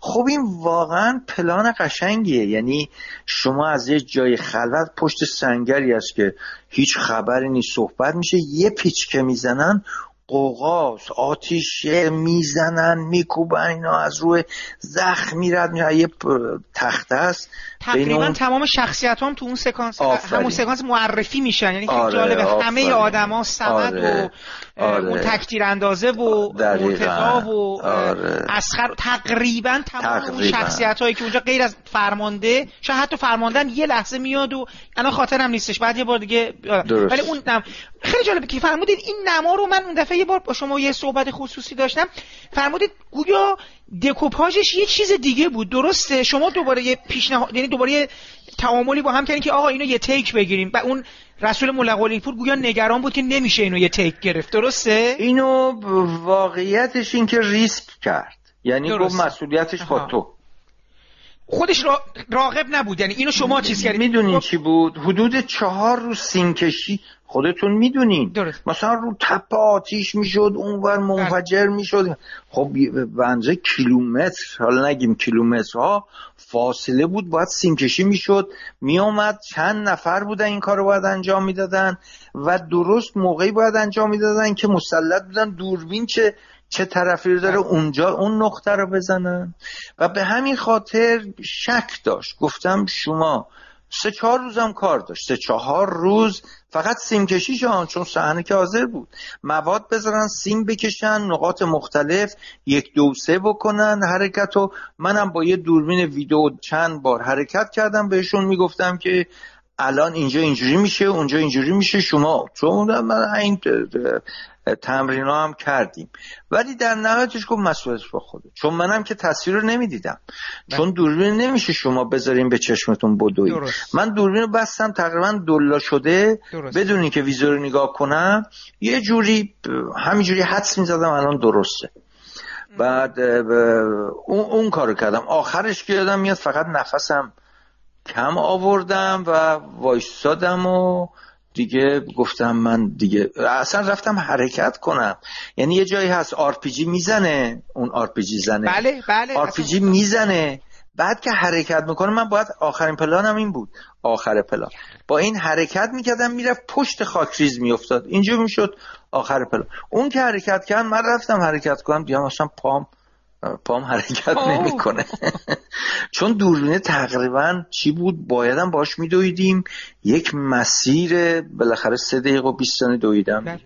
خب این واقعا پلان قشنگیه. یعنی شما از یه جای خلوت پشت سنگری است که هیچ خبری نیست صحبت میشه یه پیچ که می‌زنن قوقاس آتیشه می‌زنن میکوبن اینا از روی زخم میرد یه تخته است. تقریبا اون... تمام شخصیت هم تو اون سکانس آفرین. همون سکانس معرفی میشن یعنی خیلی آره، جالبه همه آفرین. آدما سمت آره، و آره. اون تکتیر اندازه و. مرتضا و آره. اسخر تقریبا تمام اون تقریباً. شخصیت هایی که اونجا غیر از فرمانده شاید حتی فرماندن یه لحظه میاد و الان خاطرم نیستش بعد یه بار دیگه. ولی اون نم... خیلی جالبه که فرمودید این نما رو من اون دفعه یه بار با شما یه صحبت خصوصی داشتم فرمودید گویا دکوپاژش یه چیز دیگه بود. درسته؟ شما دوباره یه پیشنهاد یعنی دوباره یه تعاملی با هم کردین که آقا اینو یه تیک بگیریم. و اون رسول ملقلی پور گویا نگران بود که نمیشه اینو یه تیک گرفت. درسته؟ اینو واقعیتش این که ریسک کرد. یعنی درسته. گفت مسئولیتش با. تو. خودش را... راغب نبود. یعنی اینو شما چیز کردین؟ می‌دونین خب، چی بود؟ حدود چهار روز سینکشی خودتون می‌دونین. مثلا رو تپ آتیش می‌شد اونور منفجر می‌شد. خب بنزه کیلومتر حالا نگیم کیلومترها فاصله بود. باید سینکشی می‌شد. میومد چند نفر بودن این کار رو باید انجام می‌دادن و درست موقعی باید انجام می‌دادن که مسلط بودن. دوربین چه چه طرفی رو داره اونجا اون نقطه رو بزنن. و به همین خاطر شک داشت. گفتم شما سه چهار روزم کار داشت. سه چهار روز فقط سیم کشی شان چون صحنه که حاضر بود. مواد بذارن سیم بکشن نقاط مختلف یک دو سه بکنن حرکت و منم با یه دوربین ویدیو چند بار حرکت کردم بهشون می‌گفتم که الان اینجا اینجوری میشه اونجا اینجوری میشه. شما چون من این تمرین ها هم کردیم. ولی در نهایتش گفت مسئولیتش با خوده چون منم که تصویر رو نمی‌دیدم. چون دوربین نمیشه شما بذارین به چشمتون درست. من دوربین رو بستم تقریبا دلا شده. درست. بدون اینکه ویزور رو نگاه کنم یه جوری همینجوری حدس می‌زدم الان درسته. بعد اون, اون کارو کردم. آخرش که یادم میاد فقط نفسم کم آوردم و وایستادم و دیگه گفتم من دیگه اصلا رفتم حرکت کنم. یعنی یه جایی هست آرپیجی می‌زنه اون آرپیجی زنه. بله بله آرپیجی می‌زنه. بعد که حرکت می‌کنه من باید آخرین پلانم این بود. آخر پلان. با این حرکت می‌کردم می‌رفت پشت خاکریز میافتاد. اینجا می‌شد آخر پلان. اون که حرکت کرد من رفتم حرکت کنم. دیدم اصلا پام پام حرکت. نمی‌کنه. چون دوربینه تقریبا چی بود؟ بایدم باش میدویدیم. یک مسیر بالاخره سه دقیقه و 20 ثانیه دویدم. بله.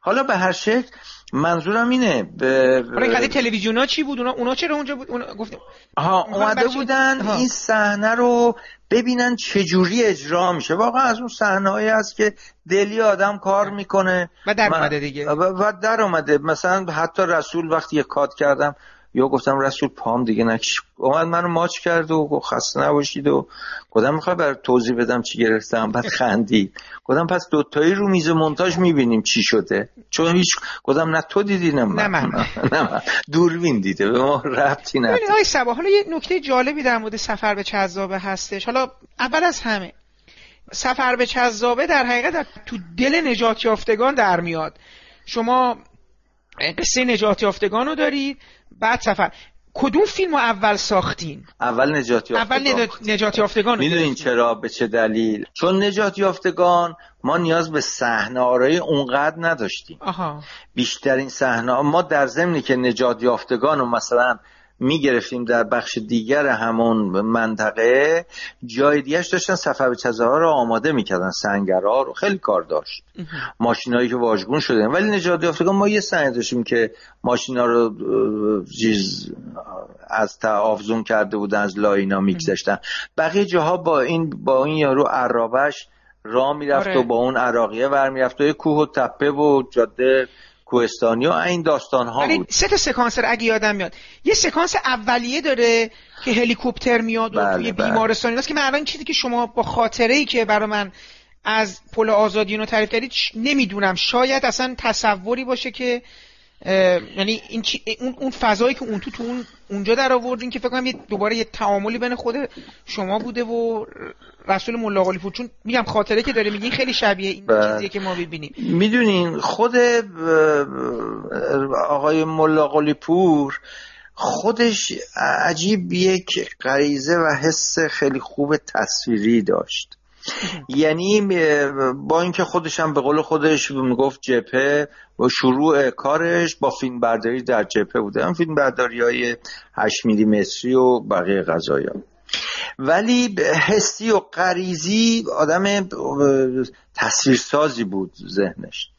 حالا به هر شکل منظورم اینه به حالا تلویزیون ها چی بود؟ اونا اونا چرا اونجا بود؟ اونا گفتیم ها اومده بودن ها. این صحنه رو ببینن چجوری اجرا میشه. واقعا از اون صحنه هایی هست که دلی آدم کار می‌کنه. و در اومده دیگه. و, و در اومده. مثلا حتی رسول وقتی یه کات کردم یا گفتم رسول پام دیگه نکش اومد منو ماچ کرد و گفت خسته نباشید و گفتم می‌خوای بر توضیح بدم چی گرفتم؟ بعد خندید. گفتم پس دوتایی رو میز مونتاژ می‌بینیم چی شده؟ چون هیچ گفتم نه تو دیدی نه من. نه من. نه من. دوربین دیده. به ما ربطی ببینید آقای سبا حالا یه نکته جالبی در مورد سفر به چذابه هستش. حالا اول از همه سفر به چذابه در حقیقت در تو دل نجات یافتگان در میاد. شما قصه نجات یافتگان رو دارید بعد سفر. کدوم فیلم اول ساختین؟ اول نجات یافتگان اول نجات- یافتگان می‌دونین. چرا؟ به چه دلیل؟ چون نجات یافتگان ما نیاز به صحنه آرایی اونقدر نداشتیم. آها. بیشترین صحنه ما در ضمنی که نجات یافتگان رو مثلا می‌گرفتیم در بخش دیگر همون منطقه جای دیگهش داشتن سفر به چزه ها رو آماده می‌کردن سنگرها رو. خیلی کار داشت. ماشینایی که واژگون شده. ولی نجات یافتگان ما یه صحنه داشتیم که ماشینا رو چیز از تعاوزون کرده بودن از لاینا میگذاشتن. بقیه جاها با این با این یارو عرابش راه می‌رفت آره. و با اون عراقیه ور می‌رفت. و یه کوه و تپه و جاده کوهستانی و این داستان ها بود سه تا سکانس اگه یادم میاد یه سکانس اولیه داره که هلیکوپتر میاد و بله، توی بله. بیمارستانی است که من الان چیزی که شما با خاطره ای که برای من از پل آزادی رو تعریف کردید نمی‌دونم شاید اصلا تصوری باشه که یعنی این چی- اون اون فضایی که اون تو تو اون اونجا در آوردین که فکر کنم یه دوباره یه تعاملی بین خود شما بوده و رسول ملا قلی پور چون میگم خاطره که داره میگین خیلی شبیه این بله. چیزیه که ما ببینیم می‌دونین خود آقای ملا قلی پور خودش عجیب یک غریزه و حس خیلی خوب تصویری داشت. یعنی با اینکه خودش هم به قول خودش می‌گفت جپه و شروع کارش با فیلم برداری در جپه بوده. هم فیلم برداری های 8 میلیمتری و بقیه غذایا ولی حسی و غریزی آدم تصویرسازی بود ذهنش.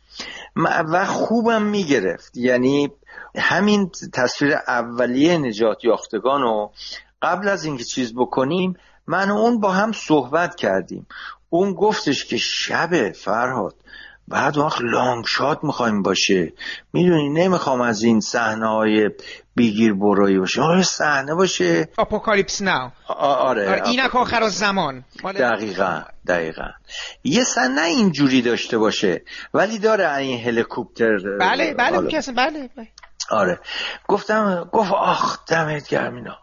و خوبم می‌گرفت. یعنی همین تصویر اولیه نجات یافتگان رو قبل از اینکه چیز بکنیم من و اون با هم صحبت کردیم. اون گفتش که شب فرهاد بعد وقت لانگ شات می‌خوایم باشه. می‌دونی نمی‌خوام از این صحنه های بیگیر برایی باشه. آره صحنه باشه. آپوکالیپس ناو آره, آره اینک آخر زمان. دقیقا دقیقا. یه صحنه اینجوری داشته باشه ولی داره این هلیکوپتر بله بله بله, بله. آره. گفتم گفت آخ دمت گرم اینا. آب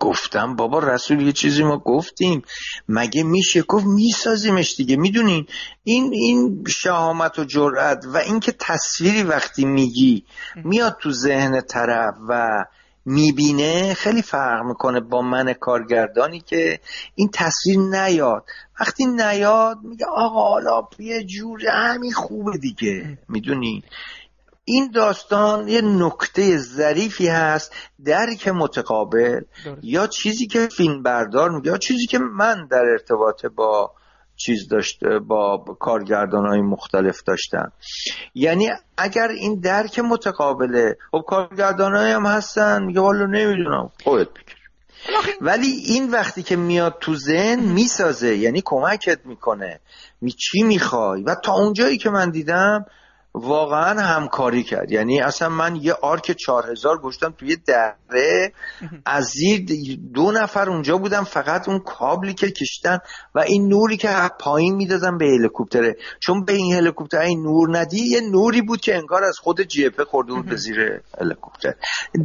گفتم بابا رسول یه چیزی ما گفتیم. مگه میشه؟ گفت میسازیمش دیگه می‌دونین؟ این این شهامت و جرأت و اینکه تصویری وقتی میگی میاد تو ذهن طرف و می‌بینه خیلی فرق می‌کنه با من کارگردانی که این تصویر نیاد. وقتی نیاد میگه آقا حالا یه جور همین خوبه دیگه. می‌دونی این داستان یه نکته ظریفی هست درک متقابل درست. یا چیزی که فیلم بردار میگه یا چیزی که من در ارتباط با چیز داشته با کارگردان های مختلف داشتم. یعنی اگر این درک متقابله خب کارگردان هم هستن میگه والا نمی‌دونم خودت بکش ولی این وقتی که میاد تو ذهن می‌سازه یعنی کمکت می‌کنه. می چی می‌خوای؟ و تا اونجایی که من دیدم واقعا همکاری کرد. یعنی اصلا من یه آرک چهار هزار گشتم توی دره. از زیر دو نفر اونجا بودم فقط اون کابلی که کشتن و این نوری که پایین می‌دادم به هلیکوپتره. چون به این هلیکوپتر این نور ندی یه نوری بود که انگار از خود جیپه خورده بود به زیر هلیکوپتر.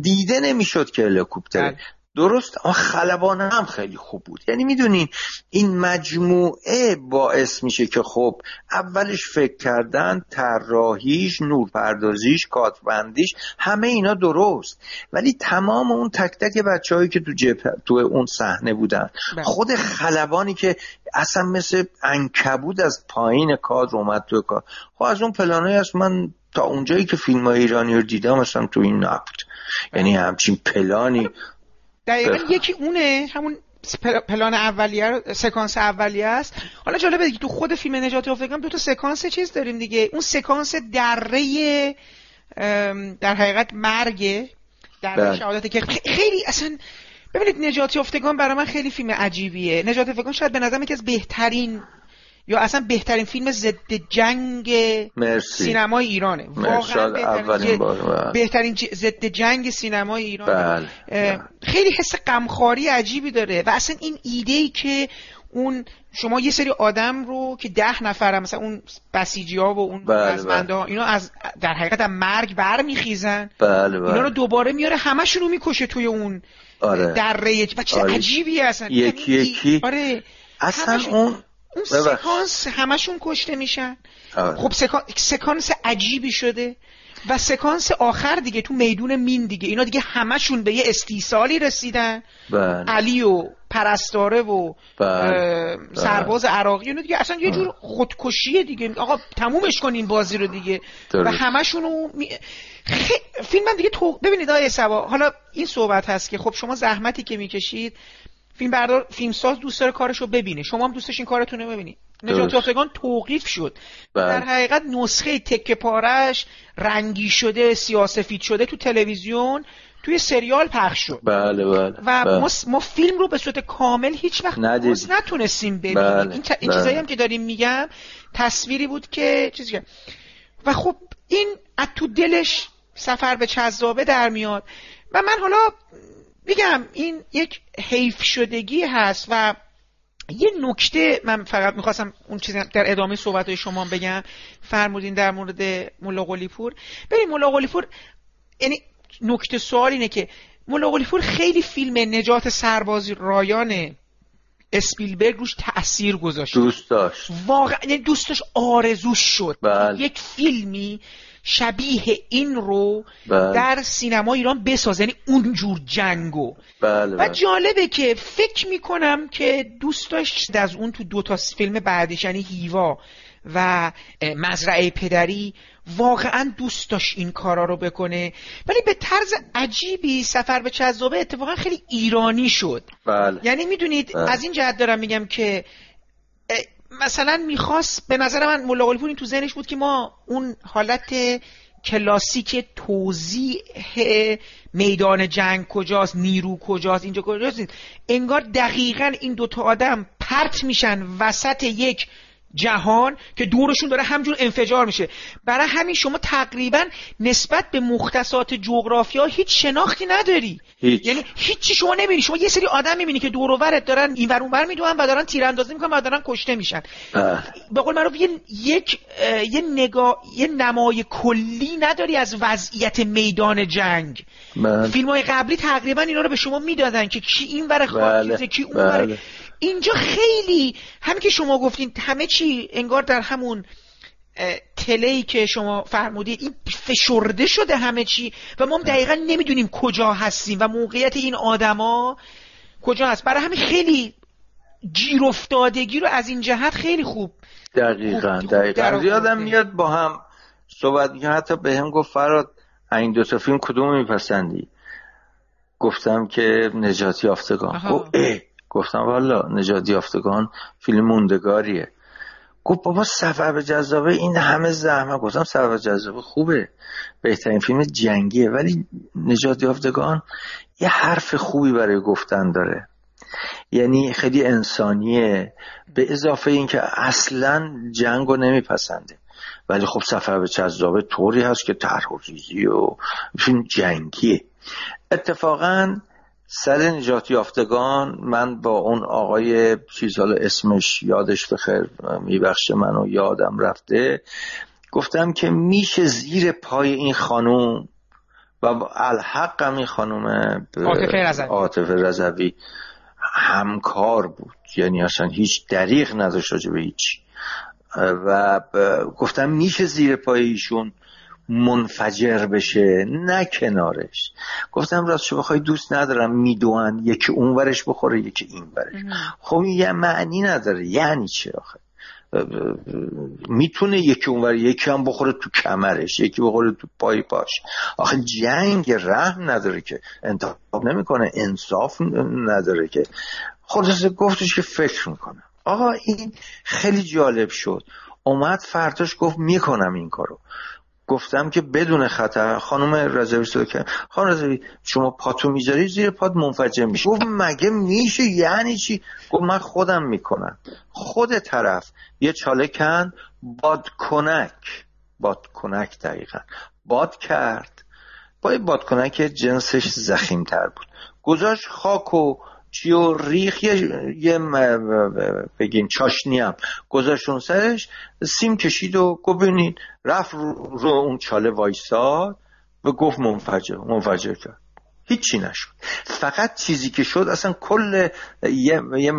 دیده نمی‌شد که هلیکوپتره. بله. درست؟ اما خلبانه هم خیلی خوب بود. یعنی می‌دونین این مجموعه باعث میشه که خب اولش فکر کردن طراحیش نورپردازیش کاتبندیش همه اینا درست. ولی تمام اون تک تک بچههایی که تو جبه تو اون صحنه بودن بله. خود خلبانی که اصلا مثل انکبود از پایین کادر اومد تو کار. خب از اون پلانایی هست من تا اونجایی که فیلم های ایرانی رو دیدم اصلا تو این نبود. یعنی همچین پلانی دقیقا یکی اونه همون پل- پلان اولیه سکانس اولیه است. حالا جالبه دیگه تو خود فیلم نجات افتگان دو تا سکانس چیز داریم دیگه. اون سکانس دره در حقیقت مرگ دره بله. شهادت که خیلی اصلا ببینید نجات افتگان برای من خیلی فیلم عجیبیه. نجات افتگان شاید به نظرم یکی از بهترین یا اصلا بهترین فیلم ضد جنگ مرسی. سینمای ایرانه. واقعا بهترین بار. بله. بهترین ضد جنگ سینمای ایران بله. اه، خیلی حس غمخواری عجیبی داره و اصلا این ایده ای که اون شما یه سری آدم رو که ده نفر مثلا اون بسیجی ها و اون بله، رزمنده ها اینا از در حقیقت از مرگ برمیخیزن. بله اینا رو بله دوباره میاره همشون رو می‌کشه توی اون آره. دره. و چیز آره. عجیبی اصلا. یکی یعنی- یکی. آره. اصلا همشون- اون اون. سکانس همشون کشته میشن. آره. خب سکان... سکانس عجیبی شده و سکانس آخر دیگه تو میدون مین دیگه. اینا دیگه همشون به یه استیصالی رسیدن. بله. علی و پرستاره و بله. اه، سرباز عراقی اینا دیگه. اصلا یه جور خودکشیه دیگه. آقا تمومش کنین بازی رو دیگه. و درست. همشونو می... خ... فیلم من دیگه تو... ببینید آقای سوا حالا این صحبت هست که خب شما زحمتی که می‌کشید فیلم بردار فیلمساز دوست داره کارش رو ببینه شما هم دوست داشتین کارتون رو ببینید نجات. یافتگان توقیف شد بله. در حقیقت نسخه تکه پارش رنگی شده سیاسفید شده تو تلویزیون توی سریال پخش شد بله بله و بله. ما, ما فیلم رو به صورت کامل هیچ وقت نتونستیم ببینیم بله، این, ت... این بله. چیزایی هم که داریم میگم تصویری بود که چیزی که و خب این از تو دلش سفر به چذابه در میاد و من حالا میگم این یک حیف شدگی هست و یه نکته من فقط می‌خواستم اون چیزی در ادامه صحبت های شما بگم. فرمودین در مورد ملا قلی پور ببین ملا قلی پور یعنی نکته سوال اینه که ملا قلی پور خیلی فیلم نجات سربازی رایان اسپیلبرگ روش تأثیر گذاشت. دوست داشت. واقعا یعنی دوستش آرزوش شد. بله. یک فیلمی شبیه این رو بله. در سینما ایران بساز. یعنی اونجور جنگو. بله و بله. جالبه که فکر می‌کنم که دوست داشت از اون تو دو تا فیلم بعدش یعنی هیوا. و مزرعه پدری واقعا دوست داشت این کارا رو بکنه ولی به طرز عجیبی سفر به چذابه اتفاقا خیلی ایرانی شد بله یعنی می‌دونید بله. از این جهت دارم میگم که مثلا می‌خواست به نظر من ملا این تو ذهنش بود که ما اون حالت کلاسیک توضیح میدان جنگ کجاست نیرو کجاست اینجا کجاست. انگار دقیقا این دوتا آدم پرت میشن وسط یک جهان که دورشون داره همجور انفجار میشه. برای همین شما تقریبا نسبت به مختصات جغرافیا هیچ شناختی نداری. هیچ. یعنی هیچی شما نمی‌بینی. شما یه سری آدم می‌بینی که دور و دارن این ور اون ور می‌دونن و دارن تیراندازی می‌کنن و دارن کشته میشن. بله. به قول معروف یه یک یه نگاه یه نمای کلی نداری از وضعیت میدان جنگ. بله. فیلم های قبلی تقریبا اینا رو به شما می‌دادن که کی این ور بله، خاکیزه کی اون بله. اینجا خیلی همین که شما گفتین همه چی انگار در همون تله ای که شما فرمودید این فشرده شده همه چی و ما هم دقیقا نمی‌دونیم کجا هستیم و موقعیت این آدما کجا هست برای همین خیلی گیر افتادگی رو از این جهت خیلی خوب دقیقا خوب- دقیقا. یادم میاد با هم صحبت می‌کنم حتی به هم گفت فراد این دو تا فیلم کدوم میپسندی گفتم که نجاتی یافتگان. گفت. گفتم والا نجاتی یافتگان فیلم موندگاریه. گفت بابا سفر به جذابه این همه زحمت. گفتم سفر به جذابه خوبه. بهترین فیلم جنگیه ولی نجات یافتگان یه حرف خوبی برای گفتن داره. یعنی خیلی انسانیه به اضافه اینکه اصلا جنگ رو نمیپسنده. ولی خب سفر به چذابه طوری هست که طرح و ریزی و فیلم جنگیه. اتفاقا سر نجات یافتگان من با اون آقای چیز حالا اسمش یادش بخیر میبخشه منو یادم رفته. گفتم که میشه زیر پای این خانوم و الحق هم این خانم عاطفه رضوی. همکار بود. یعنی اصلا هیچ دریغ نداشت راجع به هیچ. و گفتم میشه زیر پای ایشون. منفجر بشه نه کنارش. گفتم راست شو بخوای دوست ندارم میدوان یکی اونورش بخوره یکی این ورش. خب این یه معنی نداره. یعنی چی آخه؟ می‌تونه یکی اونور یکی هم بخوره تو کمرش یکی بخوره تو پای پاش. آخه جنگ رحم نداره که. انتخاب نمی‌کنه انصاف نداره که. خلاصه گفتش که فکر می‌کنم. آقا این خیلی جالب شد. اومد فرداش گفت می‌کنم این کارو. گفتم که بدون خطر خانم رضوی صدا کرد خانم رضوی شما پاتو می‌ذاری زیر پات منفجر میشه گفت مگه میشه؟ یعنی چی؟ گفت من خودم می‌کنم. خود طرف یه چاله کن بادکنک بادکنک دقیقا. باد کرد. با یه بادکنک جنسش زخیم تر بود. گذاشت خاک و چی و ریخ یه, یه م- بگین چاشنی هم. گذاشت اون سرش سیم کشید و گفت ببینید رفت رو, رو اون چاله وایساد و گفت منفجر منفجر کرد. هیچی نشد. فقط چیزی که شد اصلا کل یه, یه,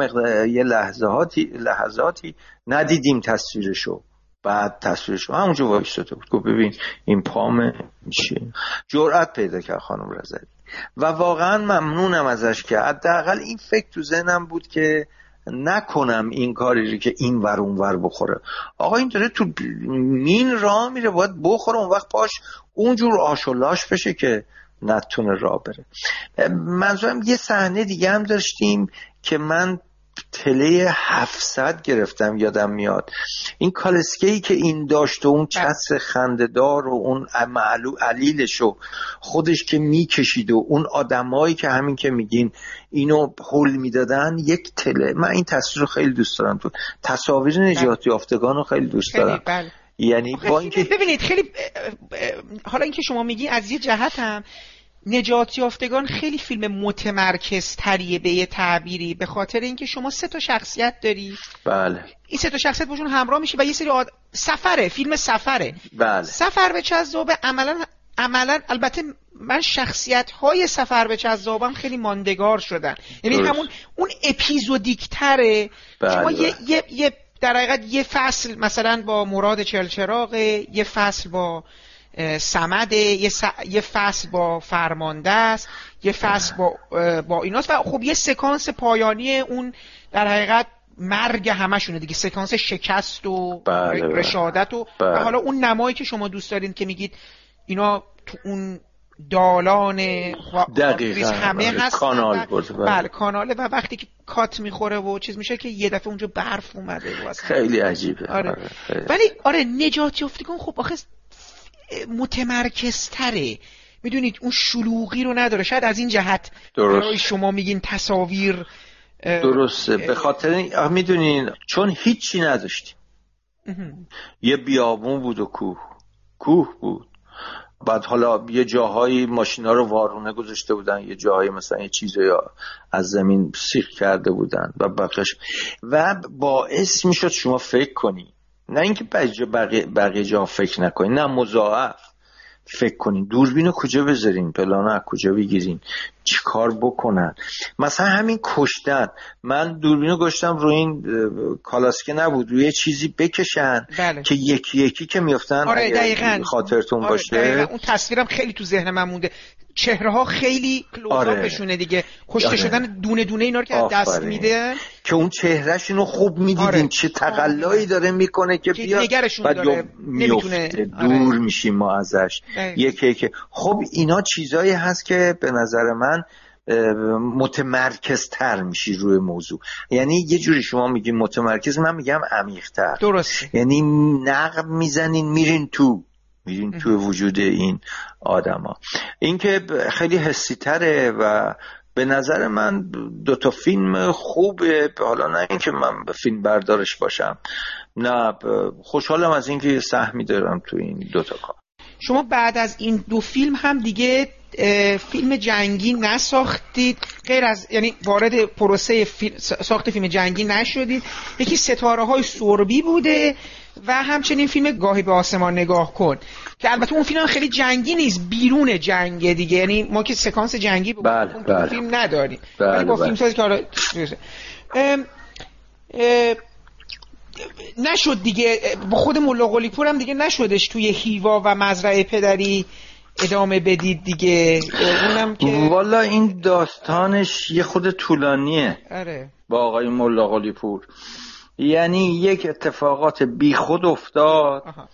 یه لحظاتی لحظاتی ندیدیم تصویرشو. بعد تصویرشو همونجا وایستاده بود. گفت ببین این پامه چیه؟ جرأت پیدا کرد خانم رضوی. و واقعا ممنونم ازش که حداقل این فکر تو ذهنم بود که نکنم این کاری رو که این ور اون ور بخوره. آقا این داره تو مین راه میره باید بخوره اون وقت پاش اونجور آش و لاش بشه که نتونه راه بره. منظورم یه صحنه دیگه هم داشتیم که من تله 700 گرفتم یادم میاد. این کالسکهی که این داشت و اون چس خندهدار و اون معلو علیلش و خودش که می‌کشید و اون آدمایی که همین که میگین اینو حل می‌دادن یک تله. من این تصویر رو خیلی دوست دارم تو. تصاویر نجات یافتگان رو خیلی دوست دارم. بله. یعنی با اینکه ببینید خیلی حالا اینکه شما میگی از یه جهت هم نجات یافتگان خیلی فیلم متمرکز تریه به یه تعبیری به خاطر اینکه شما سه تا شخصیت داری. بله. این سه تا شخصیت باشون همراه میشه و یه سری آد... سفره فیلم سفره. بله. سفر به چذابه عملا عملا البته من شخصیت های سفر به چذابم خیلی ماندگار شدن. یعنی. همون اون اپیزودیک تره بله، شما یه, بله. یه, یه در حقیقت یه فصل مثلا با مراد چلچراغه یه فصل با اه، سمده یه, س- یه فصل با فرمانده است یه فصل با با ایناست و خب یه سکانس پایانی اون در حقیقت مرگ همشونه دیگه سکانس شکست و بله، بله. رشادت و, بله. و حالا اون نمایی که شما دوست دارین که میگید اینا تو اون دالان دقیقاً. همه بله، هست کانال بود، بله. بله کاناله و وقتی که کات می‌خوره و چیز میشه که یه دفعه اونجا برف اومده و خیلی عجیبه آره. آره، خیلی. ولی آره نجات یافتگان خب آخه متمرکزتره. می‌دونید اون شلوغی رو نداره. شاید از این جهت درست. برای شما میگین تصاویر درسته. به خاطر می‌دونین چون هیچی نداشتیم. مهم. یه بیابون بود و کوه. کوه بود. بعد حالا یه جاهایی ماشینا رو وارونه گذاشته بودن. یه جاهایی مثلا یه چیزی از زمین سیخ کرده بودن. و بقیش و باعث می‌شد شما فکر کنی نه اینکه بقیه, بقیه, جا فکر نکنی نه مضاعف فکر کنین دوربین رو کجا بذارین پلانو از کجا بگیرین چی کار بکنن مثلا همین کشتن من دوربین رو گشتم روی این کالاسکه نبود روی چیزی بکشن بله. که یکی یکی که میفتن آره دقیقا خاطرتون آره باشه دقیقاً. اون تصویرم خیلی تو ذهن من مونده چهره ها خیلی آره. کلوزآپشونه دیگه کشته آره. شدن دونه دونه اینا رو که دست. میده که اون چهرهشون رو خوب می‌دیدین آره. چه تقلایی داره می‌کنه که بیاد نگرشون بعد داره. میفته آره. دور میشیم ما ازش. یکی یکی خب اینا چیزایی هست که به نظر من اه، متمرکزتر میشی روی موضوع. یعنی یه جوری شما میگین متمرکز من میگم عمیقتر. درست یعنی نقب می‌زنین میرین تو. میرین تو وجود این آدما. این که ب- خیلی حسی تره و به نظر من دو تا فیلم خوبه. حالا نه اینکه من به فیلم بردارش باشم. نه خوشحالم از اینکه سهمی دارم تو این دو تا کار. شما بعد از این دو فیلم هم دیگه فیلم جنگی نساختید. غیر از یعنی وارد پروسه فیلم ساخت فیلم جنگی نشدید. یکی ستاره های سربی بوده و همچنین فیلم گاهی به آسمان نگاه کن. که البته اون فیلم خیلی جنگی نیست. بیرون جنگ دیگه. یعنی ما که سکانس جنگی با بله، بله. فیلم نداریم. بله، با بله. فیلم سازی که حالا نشد دیگه. با خود ملا هم دیگه نشدش توی هیوا و مزرعه پدری. ادامه بدید دیگه. اونم که والا این داستانش یه خود طولانیه. آره. با آقای ملا قلی پور یعنی یک اتفاقات بی خود افتاد. آها.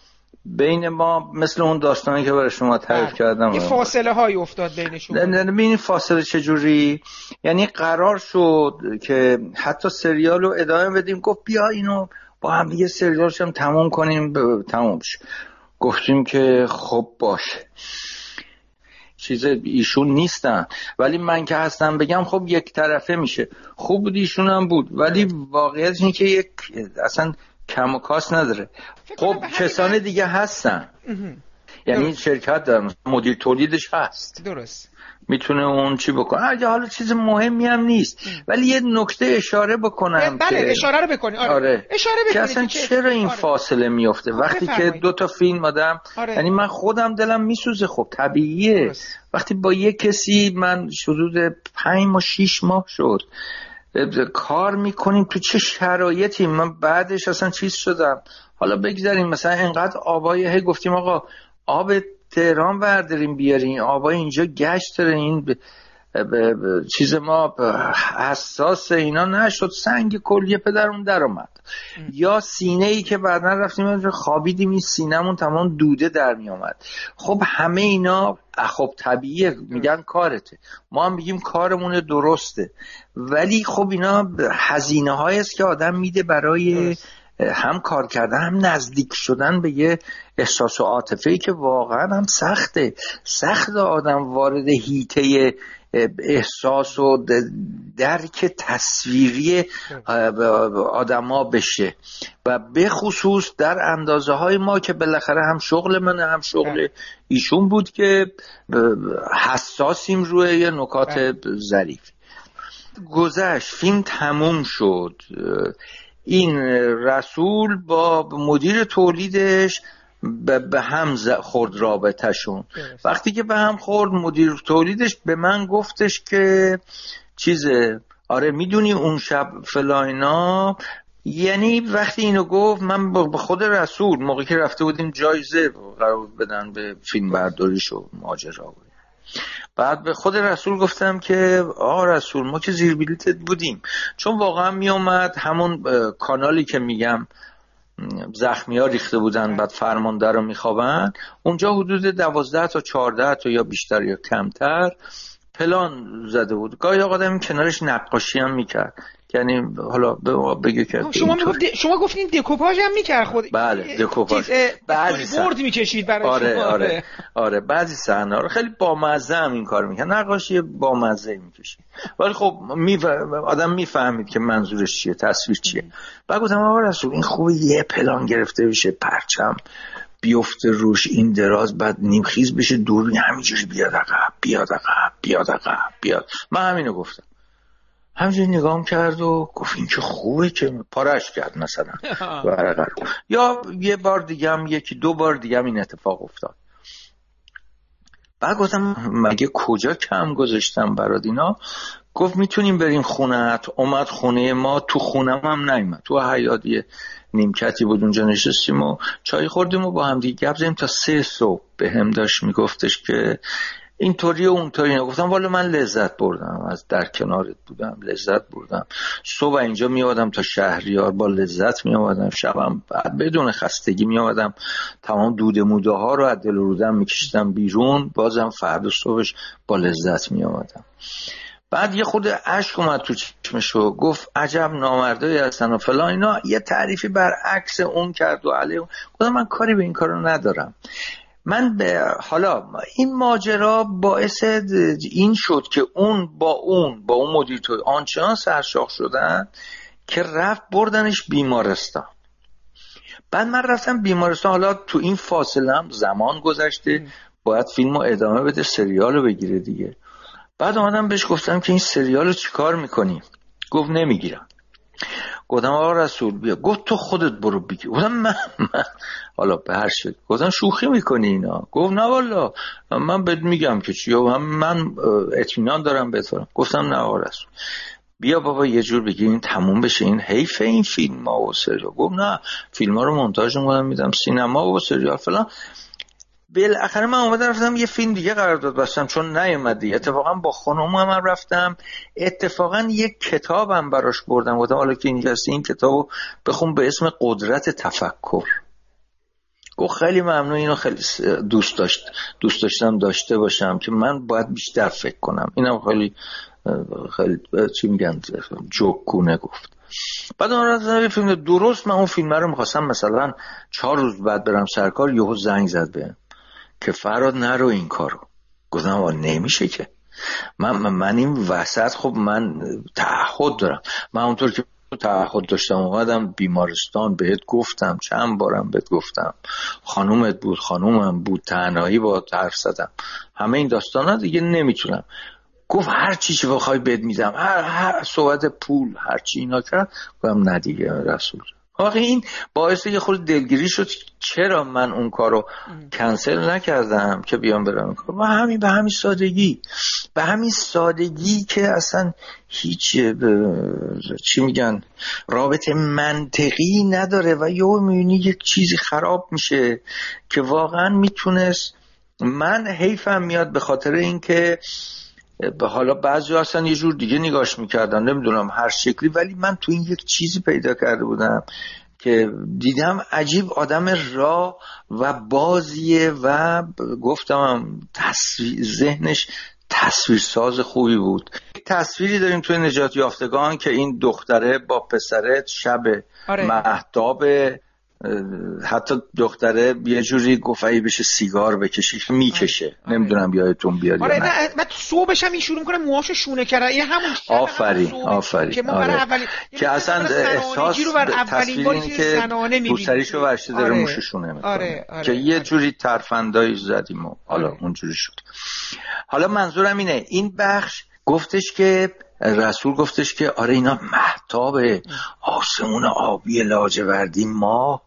بین ما مثل اون داستانی که برای شما تعریف بله. کردم. یه فاصله های افتاد بینشون ببینید فاصله چجوری؟ یعنی قرار شد که حتی سریال رو ادامه بدیم. گفت بیا اینو با هم یه سریالش هم تموم کنیم. تموم شه. گفتیم که خب باشه. چیز ایشون نیستن. ولی من که هستم بگم خب یک طرفه میشه. خوب بود ایشون هم بود. ولی واقعیت اینه که یک اصلا کم و کاس نداره. خب کسان دیگه هستن. یعنی. شرکت دارن. مدیر تولیدش هست. درست. می‌تونه اون چی بکنه اگه حالا چیز مهمی هم نیست ولی یه نکته اشاره بکنم بله که اشاره رو بکنی آره, آره. اشاره که بکنی اصلا چرا این آره. فاصله میفته خب، وقتی که. دو تا فیلم آدم آره. یعنی من خودم دلم میسوزه خب طبیعیه درست. وقتی با یه کسی من حدود پنج ماه شیش ماه شد کار می‌کنیم تو چه شرایطی من بعدش اصلا چیز شدم حالا بگذاریم مثلا انقدر آبای هی گفتیم آقا آب تهران برداریم بیاریم آبای اینجا گشت داره. این ب... ب... ب... چیز ما ب- حساس اینا نشد. سنگ کلیه پدرون در اومد. یا سینه ای که بعدا رفتیم خوابیدیم. این سینهمون تمام دوده در می آمد خب همه اینا خب طبیعیه. میگن کارته. ما هم میگیم کارمون درسته. ولی خب اینا هزینه هایی است که آدم میده برای درست. هم کار کردن هم نزدیک شدن به یه احساس و عاطفه ای که واقعا هم سخته. سخت آدم وارد هیته احساس و درک تصویری آدما بشه. و به خصوص در اندازه های ما که بالاخره هم شغل منه هم شغل ایشون بود که حساسیم روی یه نکات. ظریف. گذشت فیلم تموم شد. این رسول با مدیر تولیدش به به هم خورد رابطهشون. درست. وقتی که به هم خورد مدیر تولیدش به من گفتش که چیزه آره می‌دونی اون شب فلاینا یعنی وقتی اینو گفت من با خود رسول موقعی که رفته بودیم جایزه قرار بدن به فیلم برداریش و ماجرا بود. بعد به خود رسول گفتم که آقا رسول ما که زیر بلیتت بودیم. چون واقعا می اومد همون کانالی که میگم زخمی ها ریخته بودن بعد فرمانده رو میخوابن. اونجا حدود دوازده تا چهارده تا یا بیشتر یا کمتر پلان زده بود. گاهی آقا کنارش نقاشی هم می‌کرد. یعنی حالا به ما بگه که شما اینطور. می‌گفت شما گفتین دکوپاژ هم می‌کرد خود بله، دکوپاژ. بعضی برد می‌کشید برای آره شما. آره آره بعضی صحنه. رو خیلی بامزه هم این کار می‌کنه نقاشی بامزه می‌کشید. ولی خب می آدم می‌فهمید که منظورش چیه تصویر چیه. بعد گفتم آقا رسول این خوبه یه پلان گرفته بشه پرچم بیفته روش این دراز بعد نیمخیز بشه دور همینجوری بیاد عقب بیاد عقب بیاد عقب بیاد. من همینو گفتم. همینجوری نگام کرد و گفت این که خوبه که پارش کرد مثلا. ورقه رو. یا یه بار دیگه هم یکی دو بار دیگه هم این اتفاق افتاد. بعد گفتم مگه کجا کم گذاشتم برات اینا؟ گفت می‌تونیم بریم خونت اومد خونه ما تو خونم هم نیومد. تو حیات یه نیمکتی بود اونجا نشستیم و چای خوردیم و با هم دیگه گپ تا سه صبح. به هم داشت میگفتش که اینطوری و اونطوری. گفتم والا من لذت بردم از در کنارت بودم لذت بردم. صبح اینجا می آمدم تا شهریار با لذت می آمدم شبم بدون خستگی می آمدم تمام دود موده ها رو از دل و رودم می کشیدم بیرون. بازم فردا صبحش با لذت می آمدم بعد یه خود اشک اومد تو چشمش و گفت عجب نامردایی هستن و فلان اینا. یه تعریفی برعکس اون کرد و علیه گفتم من کاری به این کارو ندارم. من به حالا این ماجرا باعث این شد که اون با اون با اون مدیر توی آنچنان سرشاخ شدن که رفت بردنش بیمارستان. بعد من رفتم بیمارستان. حالا تو این فاصله هم زمان گذشته. باید فیلم رو ادامه بده سریال رو بگیره دیگه. بعد آمدم بهش گفتم که این سریال رو چیکار می‌کنی؟ گفت نمی‌گیرم. گفتم آقا رسول بیا. گفت تو خودت برو بگی گفتم من, من حالا به هر شد گفتم شوخی می‌کنی اینا. گفت نه والا. من بهت میگم که چی. هم من اطمینان دارم به گفتم نه آقا رسول. بیا بابا یه جور بگی تموم بشه. این حیف این فیلم ها و سریال. گفت نه. فیلم ها رو منتاج می‌کنم میدم. سینما و سریال. فلان. بالاخره من اومدم رفتم یه فیلم دیگه قرار داد بستم چون نیومدی. اتفاقا با خانم هم رفتم. اتفاقا یک کتابم براش بردم. گفتم حالا که اینجا این کتابو بخون به اسم قدرت تفکر. گفت خیلی ممنون اینو خیلی دوست داشت دوست داشتم داشته باشم که من باید بیشتر فکر کنم. اینم خیلی خیلی چی میگن؟ جوکونه گفت. بعد اون راز فیلم درست من اون فیلم رو می‌خواستم مثلا چهار روز بعد برم سرکار یهو زنگ زد به که فراد نرو این کارو. گفتم نمیشه که. من من این وسط خب من تعهد دارم. من اونطور که تعهد داشتم اومدم بیمارستان بهت گفتم. چند بارم بهت گفتم. خانومت بود خانومم بود تنهایی با حرف زدم. همه این داستان ها دیگه نمی‌تونم. گفت هر چی که بخوای بهت میدم. هر, هر صحبت پول هر چی اینا کرد. گفتم نه دیگه رسول آخه این باعث یه خود دلگیری شد چرا من اون کارو کنسل نکردم که بیام برم کار. و همین به همین سادگی. به همین سادگی که اصلا هیچ چی میگن رابطه منطقی نداره و یه می‌بینی یک چیزی خراب میشه که واقعا می‌تونست من حیفم میاد به خاطر اینکه حالا بعضی اصلا یه جور دیگه نگاش می‌کردن نمی‌دونم هر شکلی ولی من تو این یک چیزی پیدا کرده بودم که دیدم عجیب آدم را و بازیه و گفتم تصویر ذهنش تصویرساز خوبی بود تصویری داریم توی نجات یافتگان که این دختره با پسرت شب آره. محتاب حتی دختره یه جوری گفت بشه سیگار بکشی می‌کشه آره. آره. نمی‌دونم یادتون بیاد آره نه من صبحش هم این شروع کنه موهاشو شونه کرده این همون آفرین آفرین که ما آره. اولین که اصلا احساس رو بر اولین باری که روسریشو ورشته داره آره. موش شونه می‌کنه آره. آره. که یه جوری ترفندایی زدیم و حالا. اونجوری شد حالا منظورم اینه این بخش گفتش که رسول گفتش که آره اینا محتاب آسمون آبی لاجوردی ما.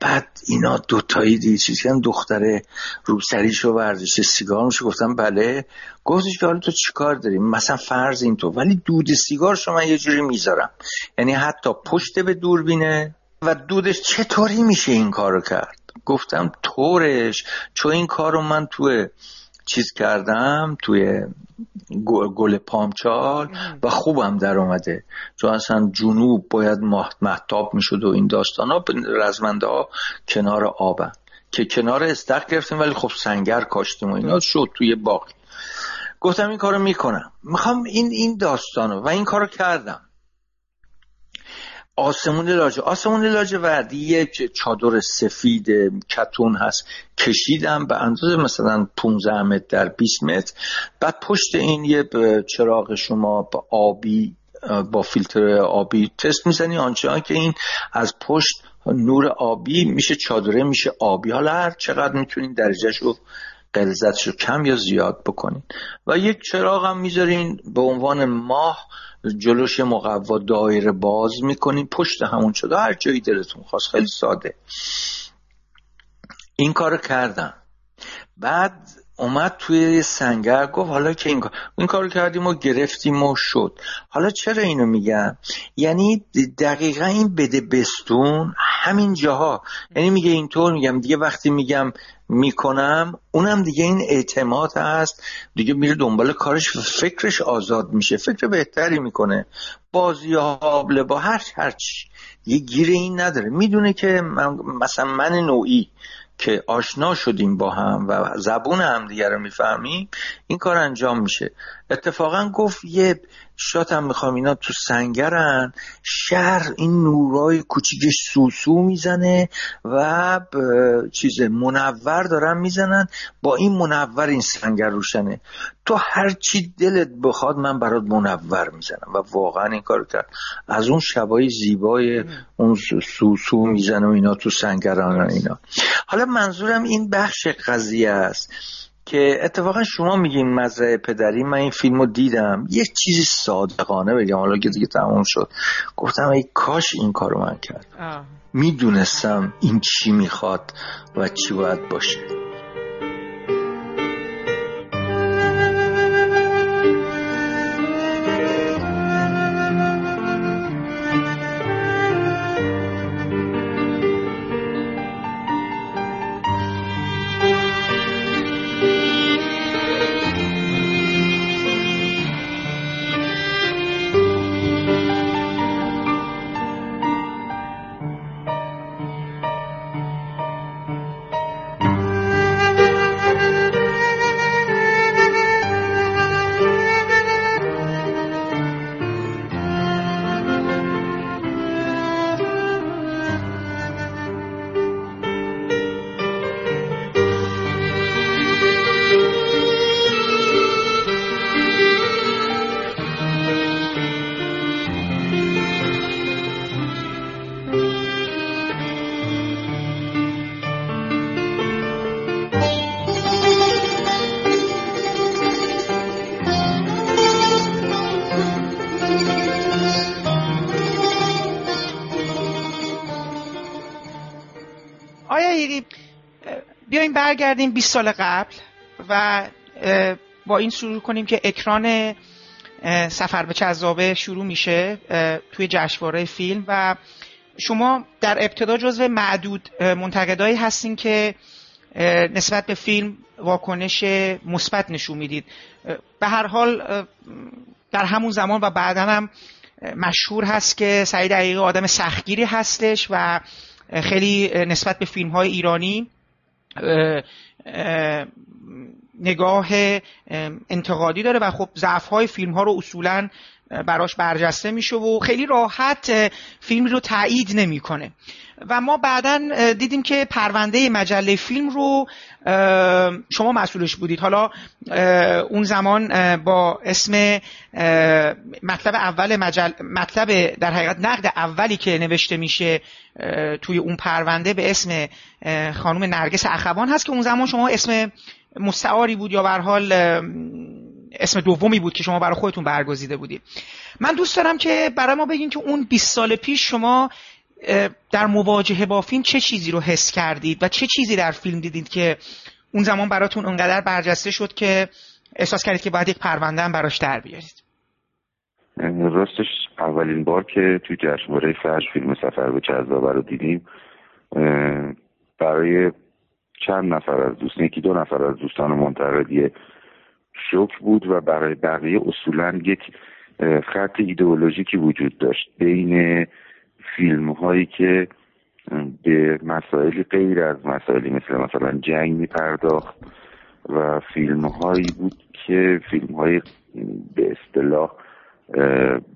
بعد اینا دوتایی دی چیزی که دختره روسریشو سیگار میشه گفتم بله. گفتش که حالا تو چیکار داریم مثلا فرض این تو ولی دود سیگار شما یه جوری می‌ذارم. یعنی حتی پشت به دوربینه. و دودش چطوری میشه این کارو کرد؟ گفتم طورش. چون این کارو من توی چیز کردم توی گل پامچال و خوبم در اومده. چون اصلا جنوب باید محتاب می‌شد و این داستان ها رزمنده ها کنار آبن. که کنار استخ گرفتیم ولی خب سنگر کاشتیم و اینا شد توی باقی. گفتم این کارو می‌کنم. می‌خوام این این داستانو و این کارو کردم. آسمون لاجه آسمون لاجه وردی یک چادر سفید کتون هست. کشیدم به اندازه مثلا 15 متر در 20 متر. بعد پشت این یه چراغ شما با آبی با فیلتر آبی تست می‌زنی. آنچه که این از پشت نور آبی میشه چادره میشه آبی. حالا هر چقدر می‌تونین درجهش رو قلزتش رو کم یا زیاد بکنین. و یک چراغ هم می‌ذارین به عنوان ماه جلوش مقوا دایره باز می‌کنین پشت همون شده هر جایی دلتون خواست خیلی ساده. این کار کردم. بعد اومد توی سنگر گفت حالا که این کار این کار کردیم و گرفتیم و شد. حالا چرا اینو میگم؟ یعنی دقیقا این بده بستون همین جاها. یعنی میگه اینطور میگم دیگه وقتی میگم می‌کنم اونم دیگه این اعتماد هست. دیگه میره دنبال کارش فکرش آزاد میشه. فکر بهتری می‌کنه. بازی حابله با هر هرچی یه گیره این نداره. می‌دونه که من مثلا من نوعی که آشنا شدیم با هم و زبون همدیگه رو می‌فهمیم این کار انجام میشه. اتفاقا گفت یه شات هم می‌خوام اینا تو سنگرن. شهر این نورای کوچیکش سوسو می‌زنه و چیز منور دارن می‌زنن. با این منور این سنگر روشنه. تو هر چی دلت بخواد من برات منور می‌زنم. و واقعا این کار کرد. از اون شبای زیبای اون سوسو می‌زنه و اینا تو سنگران اینا. حالا منظورم این بخش قضیه است. که اتفاقا شما میگین مزرعه پدری من این فیلم رو دیدم. یه چیزی صادقانه بگم. حالا که دیگه تموم شد. گفتم ای کاش این کارو من کرد می‌دونستم این چی می‌خواد و چی باید باشه. برگردیم 20 سال قبل و با این شروع کنیم که اکران سفر به چذابه شروع میشه توی جشنواره فیلم و شما در ابتدا جزو معدود منتقدایی هستین که نسبت به فیلم واکنش مثبت نشون می‌دید. به هر حال در همون زمان و بعدا هم مشهور هست که سعید دقیقه آدم سختگیری هستش و خیلی نسبت به فیلم های ایرانی نگاه انتقادی داره و خب ضعف های فیلم ها رو اصولا براش برجسته میشه و خیلی راحت فیلم رو تایید نمی‌کنه. و ما بعدا دیدیم که پرونده مجله فیلم رو شما مسئولش بودید. حالا اون زمان با اسم مطلب اول مجل مطلب در حقیقت نقد اولی که نوشته میشه توی اون پرونده به اسم خانم نرگس اخوان هست که اون زمان شما اسم مستعاری بود یا به حال اسم دومی بود که شما برای خودتون برگزیده بودید. من دوست دارم که برای ما بگین که اون 20 سال پیش شما در مواجهه با فیلم چه چیزی رو حس کردید و چه چیزی در فیلم دیدید که اون زمان براتون اونقدر برجسته شد که احساس کردید که باید یک پرونده هم براش در بیارید؟ راستش اولین بار که توی جشنواره فرش فیلم سفر به جذابه رو دیدیم برای چند نفر از دوستان یکی دو نفر از دوستان منتقدی شوک بود و برای بقیه اصولا یک خط ایدئولوژیکی وجود داشت. بین فیلم هایی که به مسائلی غیر از مسائلی مثل مثلا جنگ می پرداخت و فیلم هایی بود که فیلم های به اصطلاح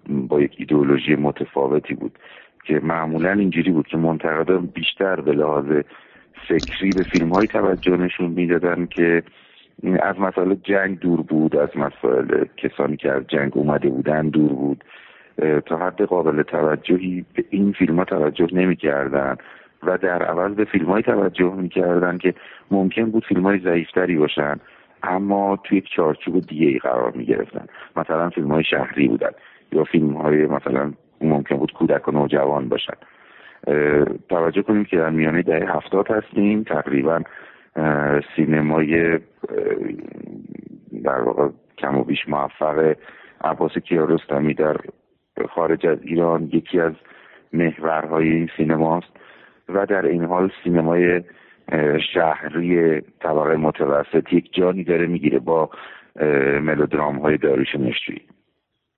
با یک ایدئولوژی متفاوتی بود که معمولا اینجوری بود که منتقدان بیشتر به لحاظ فکری به فیلم های توجه نشون می‌دادن که از مسائل جنگ دور بود از مسائل کسانی که از جنگ اومده بودن دور بود. تا حد قابل توجهی به این فیلم ها توجه نمی‌کردن و در عوض به فیلم های توجه می‌کردن که ممکن بود فیلم های ضعیفتری باشن اما توی چارچوب دیگه ای قرار می گرفتن مثلا فیلم های شهری بودن یا فیلم های مثلا ممکن بود کودک و نوجوان باشن. توجه کنیم که در میانه دهه هفتاد هستیم تقریبا سینمای در واقع کم و بیش موفق عباس کیارستمی در خارج از ایران یکی از محورهای این سینماست و در این حال سینمای شهری طبقه متوسط یک جانی داره می‌گیره با ملودرام های داروش مشتوی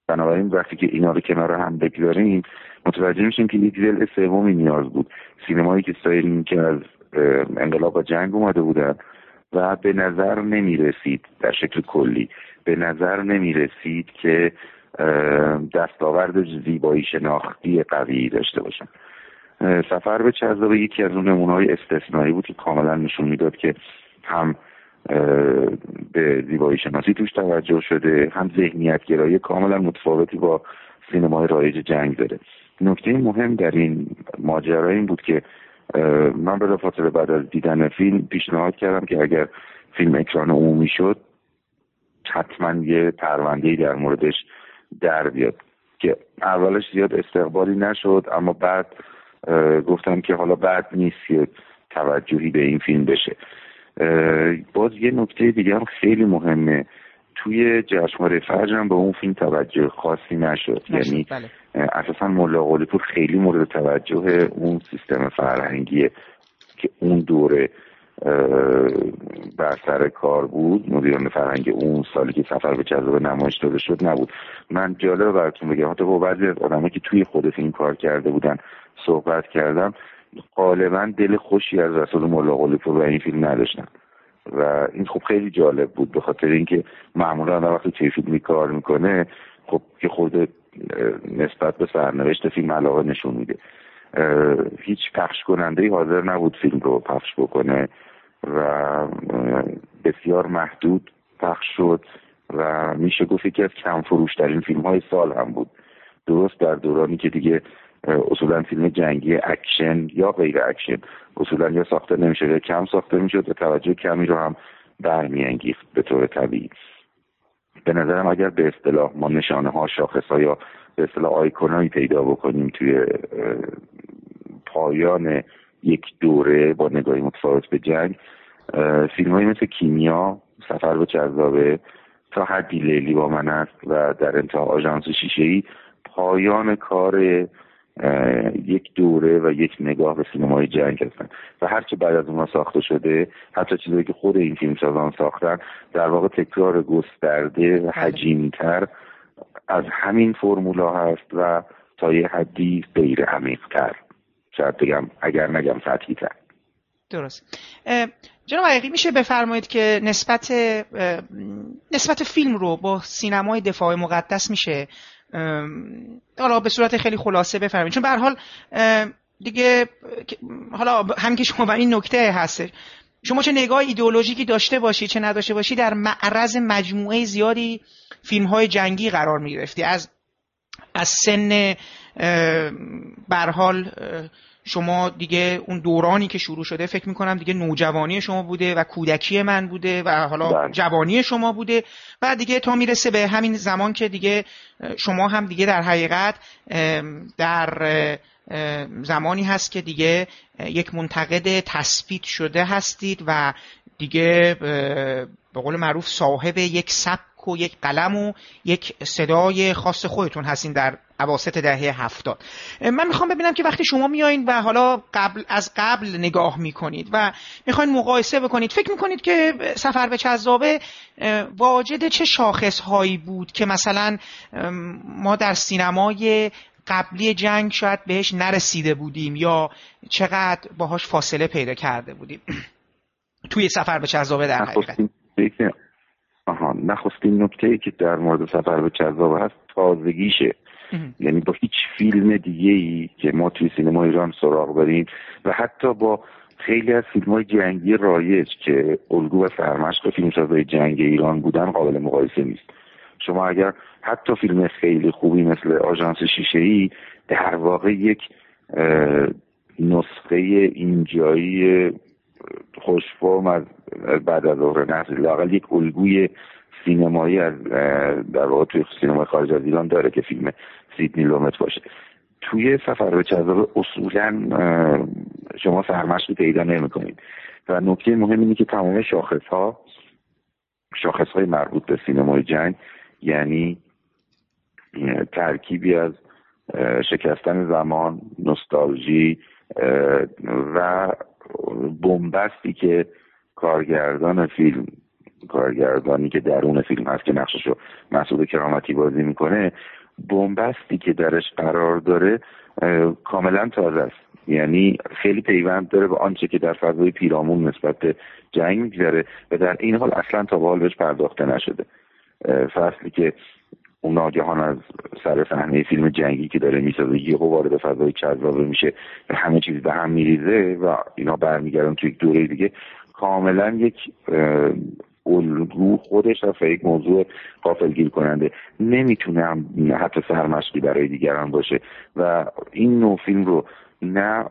بنابراین وقتی که اینا رو کنار هم بگذاریم متوجه میشیم که یک دل سومی نیاز بود. سینمایی که سایرین که از انقلاب و جنگ اومده بودن و به نظر نمی رسید در شکل کلی. به نظر نمی رسید که دستاورد زیبایی شناختی قوی داشته باشن. سفر به چذابه یکی از اون نمونه استثنایی بود که کاملا نشون می‌داد که هم به زیبایی شناسی توش توجه شده هم ذهنیت گرایی کاملا متفاوتی با سینمای رایج جنگ داره. نکته مهم در این ماجرا این بود که من به فاصله بعد از دیدن فیلم پیشنهاد کردم که اگر فیلم اکران عمومی شد حتما یه پرونده در موردش در بیاد. که اولش زیاد استقبالی نشد اما بعد گفتم که حالا بعد نیست که توجهی به این فیلم بشه. باز یه نکته دیگه هم خیلی مهمه. توی جشنواره فجر هم به اون فیلم توجه خاصی نشد. یعنی بله. اساسا ملا قلیپور خیلی مورد توجه اون سیستم فرهنگیه که اون دوره بر سر کار بود. مدیران فرهنگ اون سالی که سفر به جذاب نمایش داده شد نبود. من جالب براتون بگم حتی با بعضی از آدمایی که توی خود فیلم کار کرده بودن صحبت کردم غالبا دل خوشی از رسول ملا قلیپور و این فیلم نداشتن. و این خب خیلی جالب بود به خاطر اینکه معمولا وقتی توی فیلمی کار می‌کنه خب که خود نسبت به سرنوشت فیلم علاقه نشون میده. هیچ پخش کننده حاضر نبود فیلم رو پخش بکنه و بسیار محدود پخش شد و میشه گفت یکی از کم فروشترین فیلم های سال هم بود. درست در دورانی که دیگه اصولا فیلم جنگی اکشن یا غیر اکشن. اصولا یا ساخته نمیشه یا کم ساخته می‌شد و توجه کمی رو هم برمیانگیخت به طور طبیعی. به نظرم اگر به اصطلاح ما نشانه ها شاخص ها یا به اصطلاح آیکونایی پیدا بکنیم توی پایان یک دوره با نگاهی متفاوت به جنگ فیلم های مثل کیمیا سفر به جذابه تا حدی لیلی با من است و در انتها آژانس شیشه ای پایان کار یک دوره و یک نگاه به سینمای جنگ هستن. و هرچه بعد از اونها ساخته شده حتی چیزی که خود این فیلم سازان ساختن در واقع تکرار گسترده و حجیمتر از همین فرمولا هست و تا یه حدی غیر عمیقتر. شاید بگم اگر نگم سطحی تر درست جناب حقیقی میشه بفرمایید که نسبت نسبت فیلم رو با سینمای دفاع مقدس میشه حالا به صورت خیلی خلاصه بفرمایید. چون به حال دیگه حالا هم که شما این نکته هست شما چه نگاه ایدئولوژیکی داشته باشی چه نداشته باشی در معرض مجموعه زیادی فیلم های جنگی قرار می گرفتی از از سن برحال شما دیگه اون دورانی که شروع شده فکر می‌کنم دیگه نوجوانی شما بوده و کودکی من بوده و حالا بله. جوانی شما بوده و دیگه تا می‌رسه به همین زمان که دیگه شما هم دیگه در حقیقت در زمانی هست که دیگه یک منتقد تثبیت شده هستید و دیگه به قول معروف صاحب یک سبک و یک قلم و یک صدای خاص خودتون هستین در عواسط دهه هفتاد. من می‌خوام ببینم که وقتی شما میایین و حالا قبل از قبل نگاه می‌کنید و می‌خواین مقایسه بکنید فکر می‌کنید که سفر به چذابه واجد چه شاخص هایی بود که مثلا ما در سینمای قبلی جنگ شاید بهش نرسیده بودیم یا چقدر باهاش فاصله پیدا کرده بودیم؟ توی سفر به چذابه در حقیقت. آها نخستین نکته ای که در مورد سفر به چذابه هست تازگیشه. یعنی با هیچ فیلم دیگه ای که ما توی سینما ایران سراغ بریم و حتی با خیلی از فیلم های جنگی رایج که الگو و سرمشق فیلمسازهای جنگ ایران بودن قابل مقایسه نیست. شما اگر حتی فیلم خیلی خوبی مثل آژانس شیشه ای در واقع یک نسخه اینجایی خوشفرم از بعد از ظهر نسل لاقل یک الگوی سینمایی از در واقع توی سینما خارج از ایران داره که فیلم سیدنی لومت باشه. توی سفر به جذاب اصولا شما سرمشقی پیدا نمی‌کنید. و نکته مهم اینه که تمام شاخص ها شاخص های مربوط به سینمای جنگ یعنی ترکیبی از شکستن زمان نوستالژی و بنبستی که کارگردان فیلم کارگردانی که درون فیلم هست که نقششو مسعود کرامتی بازی می‌کنه بنبستی که درش قرار داره کاملا تازه است. یعنی خیلی پیوند داره به آنچه که در فضای پیرامون نسبت به جنگ میگذره و در این حال اصلا تا به حال بهش پرداخته نشده. فصلی که اون ناگهان از سر صحنه فیلم جنگی که داره می‌سازه یهو وارد فضای چذابه میشه همه چیز به هم میریزه و اینا برمیگردن توی یک دوره دیگه. کاملا یک الگو خودش از یک موضوع گیر کننده. نمی‌تونه حتی سرمشقی برای دیگران باشه. و این نوع فیلم رو نه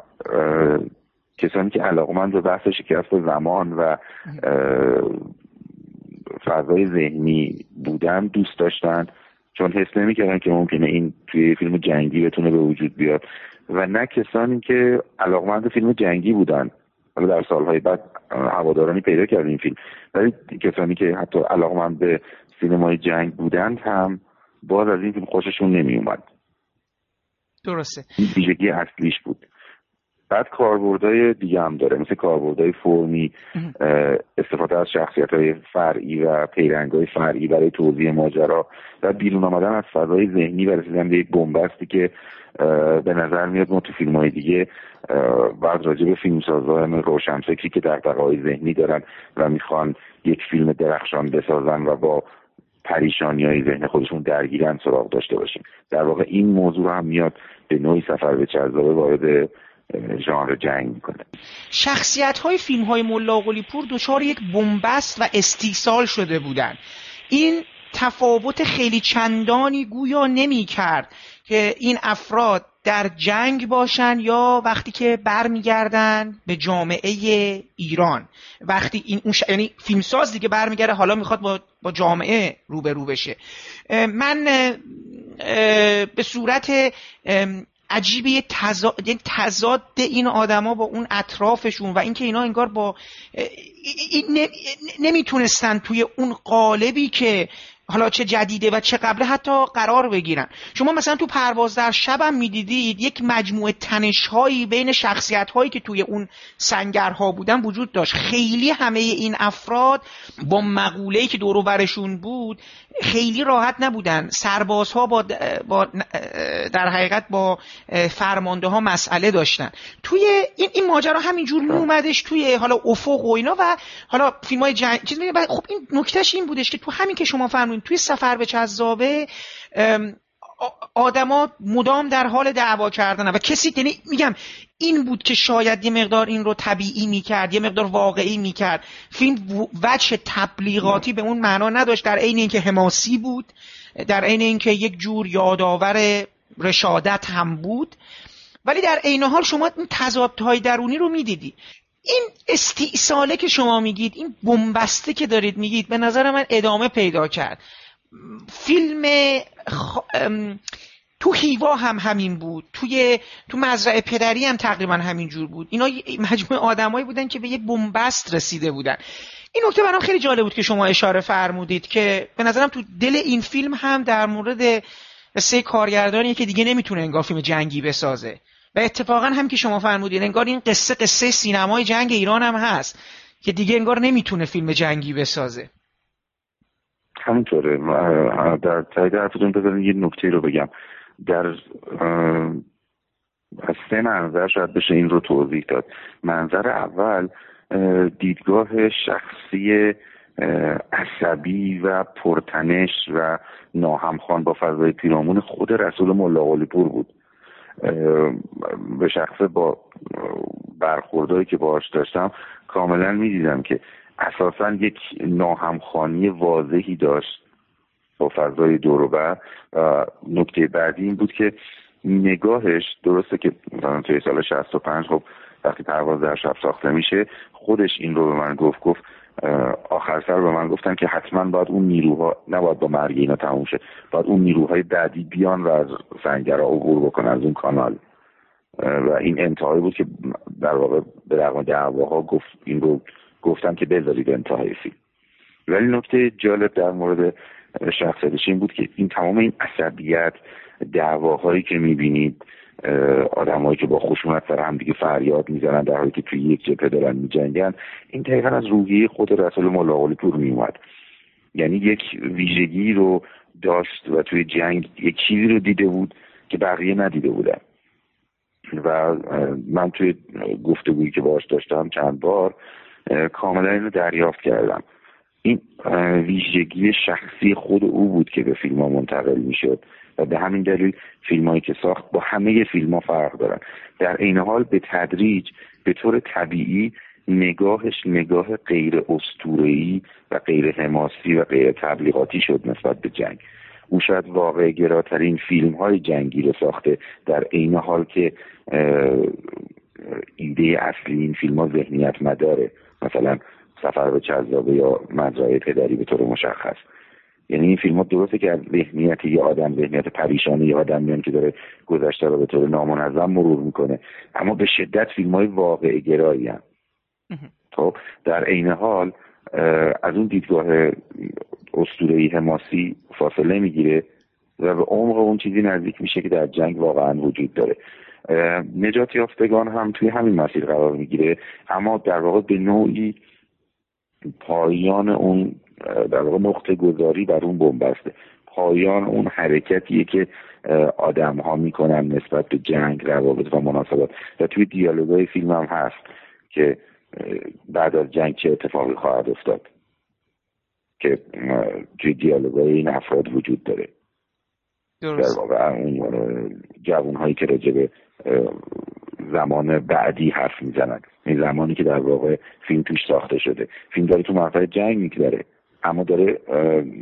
کسانی که علاقمند به بحث شکست زمان و فضای ذهنی بودن دوست داشتن چون حس نمی‌کردن که ممکنه این توی فیلم جنگی بتونه به وجود بیاد. و نه کسانی که علاقمند فیلم جنگی بودن. در سالهای بعد هوادارانی پیدا کرد این فیلم. ولی کسانی که حتی علاقمند به سینمای جنگ بودند هم باز از این فیلم خوششون نمی اومد درسته. این ویژگی اصلیش بود. بعد کاربردهای دیگه هم داره مثل کاربردهای فرمی استفاده از شخصیت های فرعی و پیرنگ های فرعی برای توضیح ماجرا و بیرون آمدن از فضای ذهنی و رسیدن به یک بنبستی که به نظر میاد ما تو فیلم های دیگه بعد راجع به فیلمسازان روشنفکری که در های ذهنی دارن و می‌خوان یک فیلم درخشان بسازن و با پریشانی های ذهن خودشون درگیرن سراغ داشته باشیم. در واقع این موضوع هم میاد به نوعی سفر به چرزابه وارد ژانر جنگ می‌کنه. شخصیت های فیلم های ملا پور دچار یک بنبست و استیصال شده بودن این تفاوت خیلی چندانی گویا نمی کرد که این افراد در جنگ باشن یا وقتی که برمیگردن به جامعه ایران. وقتی این اون ش... یعنی فیلمساز دیگه برمیگرده حالا می‌خواد با, با جامعه روبرو بشه. من به صورت عجیبه یه تضاد, یعنی تضاد این آدما با اون اطرافشون و اینکه اینا انگار با نمی‌تونستن توی اون قالبی که حالا چه جدیده و چه قبله حتی قرار بگیرن. شما مثلا تو پرواز در شبم می‌دیدید یک مجموعه تنشهایی بین شخصیت هایی که توی اون سنگرها بودن وجود داشت. خیلی همه این افراد با مقوله‌ای که دور برشون بود خیلی راحت نبودن. سربازها با, با در حقیقت با فرمانده ها مسئله داشتن. توی این, این ماجرا همینجور اومدش توی حالا افق و اینا و حالا فیلم های جنگ خب این نکتهش این بودش که تو همین که شما فرمودین توی سفر به چذابه آدما مدام در حال دعوا کردن و کسی یعنی میگم این بود که شاید یه مقدار این رو طبیعی می‌کرد یه مقدار واقعی می‌کرد. فیلم وجه تبلیغاتی به اون معنا نداشت. در عین اینکه حماسی بود در عین اینکه یک جور یادآور رشادت هم بود. ولی در عین حال شما این تضادهای درونی رو می‌دیدی. این استیصاله که شما میگید این بنبسته که دارید میگید به نظر من ادامه پیدا کرد. فیلم تو هیوا هم همین بود. توی تو مزرعه پدری هم تقریبا همین جور بود. اینا مجموعه آدمایی بودن که به یه بنبست رسیده بودن. این نکته برام خیلی جالب بود که شما اشاره فرمودید که به نظرم تو دل این فیلم هم در مورد سه کارگردانی که دیگه نمی‌تونه انگار فیلم جنگی بسازه. و اتفاقا هم که شما فرمودید انگار این قصه قصه سینمای جنگ ایران هم هست که دیگه انگار نمی‌تونه فیلم جنگی بسازه. همینطوره. در تایید حرفتون بذارین یه نکته رو بگم. در از سه منظر شاید بشه این رو توضیح داد. منظر اول دیدگاه شخصی عصبی و پرتنش و ناهمخوان با فضای پیرامون خود رسول ملا پور بود. به شخصه با برخوردهایی که باهاش داشتم کاملا می‌دیدم که اساسا یک ناهمخانی واضحی داشت با فضای دوروبر و نکته بعدی این بود که نگاهش درسته که مثلا توی سال 65 خب وقتی پرواز در شب ساخته میشه خودش این رو به من گفت گفت آخر سر به من گفتن که حتما باید اون نیروها نباید با مرگ اینا تموم شه باید اون نیروهای بعدی بیان و از سنگرها عبور بکنن از اون کانال. و این انتهایی بود که در واقع به رغم دعواها گفت این رو گفتم که بذارید انتهای فیلم. ولی نکته جالب در مورد شخصیتش این بود که این تمام این عصبیت دعواهایی که می‌بینید آدمایی که با خشونت سر هم دیگه فریاد می‌زنن در حالی که توی یک جبهه دارن میجنگن این دقیقا از روحیه خود رسول ملاقالی پور میومد یعنی یک ویژگی رو داشت و توی جنگ یک چیزی رو دیده بود که بقیه ندیده بودن. و من توی گفتگویی که باش داشتم چند بار کاملا اینو دریافت کردم. این ویژگی شخصی خود او بود که به فیلم ها منتقل می‌شد و به همین دلیل فیلم هایی که ساخت با همه فیلم ها فرق دارن. در این حال به تدریج به طور طبیعی نگاهش نگاه غیر استورهی و غیر حماسی و غیر تبلیغاتی شد نسبت به جنگ. او شاید واقع گراترین فیلم های جنگی رو ساخته. در عین حال که ایده اصلی این فیلم ها ذهنیت مداره مثلا سفر به چذابه یا مزرعه پدری به طور مشخص. یعنی این فیلم ها درسته که از ذهنیت یه آدم ذهنیت پریشانی یه آدم میان که داره گذشته رو به طور نامنظم مرور می‌کنه. اما به شدت فیلم های واقع گرایی هم. خب در عین حال از اون دیدگاه اسطوره‌ای حماسی فاصله می‌گیره و به عمق اون چیزی نزدیک میشه که در جنگ واقعا وجود داره. نجات یافتگان هم توی همین مسیر قرار می‌گیره. اما در واقع به نوعی پایان اون در واقع نقطه گذاری بر اون بنبسته پایان اون حرکتیه که آدم ها می‌کنن نسبت به جنگ روابط و مناسبات. و توی دیالوگای فیلم هم هست که بعد از جنگ چه اتفاقی خواهد افتاد که توی دیالوگای این افراد وجود داره. درست. در واقع اون جوان هایی که راجع به زمان بعدی حرف می‌زنن این زمانی که در واقع فیلم توش ساخته شده. فیلم داره تو مقطع جنگ میگذره. اما داره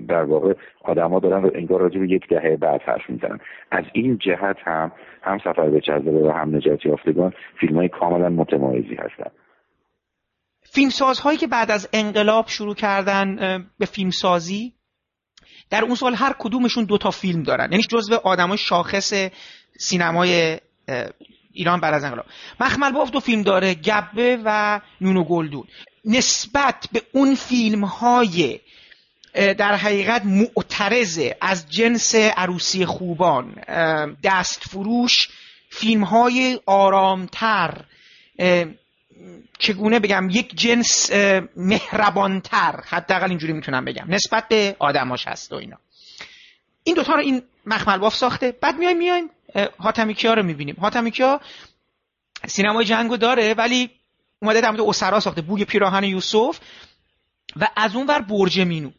در واقع آدما دارن انگار راجع به یک دهه بعد حرف می‌زنن. از این جهت هم هم سفر به چذبه و هم نجات یافتگان فیلم های کاملا متمایزی هستن. فیلمسازهایی که بعد از انقلاب شروع کردن به فیلمسازی در اون سال هر کدومشون دو تا فیلم دارن. یعنی جزو آدمای شاخص سینمای ایران بعد از انقلاب. مخمل باف دو فیلم داره گبه و نونو گلدون. نسبت به اون فیلم های در حقیقت معترضه از جنس عروسی خوبان دست فروش فیلم های آرامتر چگونه بگم یک جنس مهربانتر حداقل اینجوری می‌تونم بگم نسبت به آدماش هست و اینا. این دوتا رو این مخمل باف ساخته. بعد میایم میایم. هاتمیکیا رو می‌بینیم. هاتمیکیا سینمای جنگو داره ولی اومده در مورد اسرا ساخته بوی پیراهن یوسف و از اون ور برج مینو.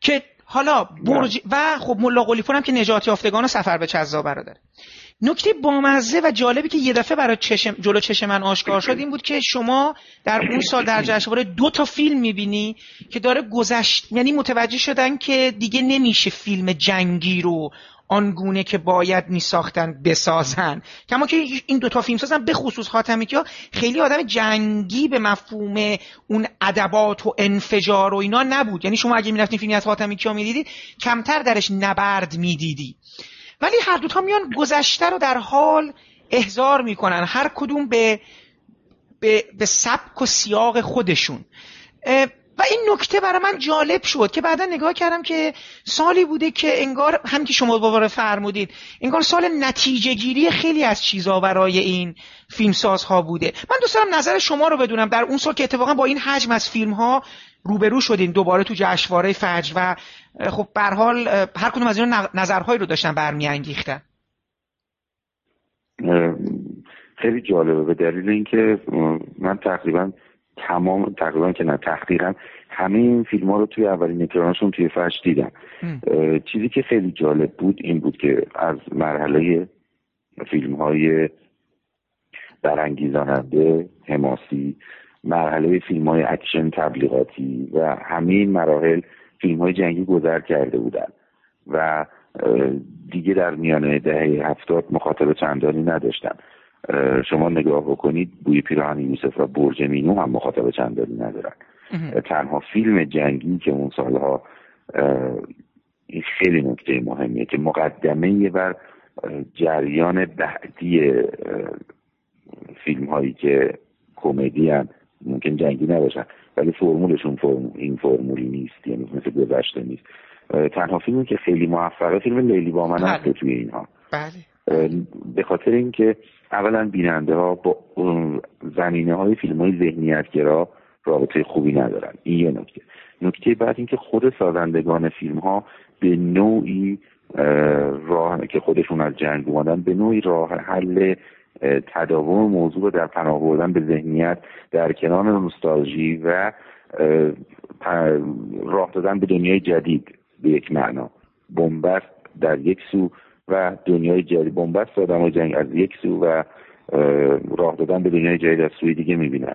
که حالا برج و خب ملا قلیپور هم که نجات یافتگان و سفر به چذا برادر نکته بامزه و جالبی که یه دفعه برای چشم جلو چشم من آشکار شد این بود که شما در اون سال در جشنواره دو تا فیلم می‌بینی که داره گذشت یعنی متوجه شدن که دیگه نمیشه فیلم جنگی رو آنگونه که باید میساختن بسازن. کما که این دوتا فیلم سازن به خصوص خاتمی که خیلی آدم جنگی به مفهوم اون ادبات و انفجار و اینا نبود. یعنی شما اگه می‌رفتین فیلمی از خاتمی کیا می‌دیدید کمتر درش نبرد می‌دیدی. ولی هر دوتا میان گذشته رو در حال احضار می‌کنن. هر کدوم به به, به سبک و سیاق خودشون. و این نکته برای من جالب شد که بعدا نگاه کردم که سالی بوده که انگار هم که شما باور فرمودید انگار سال نتیجه گیری خیلی از چیزا برای این فیلمسازها بوده. من دوست دارم نظر شما رو بدونم. در اون سال که اتفاقا با این حجم از فیلم ها روبرو شدین دوباره تو جشنواره فجر و خب به حال هر کدوم از اینا نظرهایی رو داشتن برمیانگیختن. خیلی جالبه. به دلیل اینکه من تقریبا تمام تقریبا که نه تحقیقا همه این فیلم ها رو توی اولین اکرانشون توی فش دیدم. چیزی که خیلی جالب بود این بود که از مرحله فیلم های برانگیزاننده حماسی مرحله فیلم های اکشن تبلیغاتی و همه این مراحل فیلم های جنگی گذر کرده بودن. و دیگه در میانه دهه هفتاد مخاطب چندانی نداشتن. شما نگاه بکنید بوی پیراهن یوسف و برج مینو هم مخاطب چندانی ندارن. تنها فیلم جنگی که اون سالها این خیلی نکته مهمیه که مقدمه بر جریان بعدی فیلم هایی که کمدی ممکن جنگی نباشن ولی فرمولشون فرم... این فرمولی نیست یعنی مثل گذشته نیست. تنها فیلمی که خیلی موفقه فیلم لیلی با من هست بله. توی اینها. بله. به خاطر اینکه اولا بیننده ها با زمینه های فیلم های ذهنیتگرا رابطه خوبی ندارن. این یه نکته. نکته بعد اینکه خود سازندگان فیلم ها به نوعی راه که خودشون از جنگ اومدن به نوعی راه حل تداوم موضوع در پناه بردن به ذهنیت در کنار نوستالژی و راه دادن به دنیای جدید به یک معنا. بنبست در یک سو و دنیای جدید بنبست آدم جنگ از یک سو و راه دادن به دنیای جدید از سوی دیگه می‌بینن.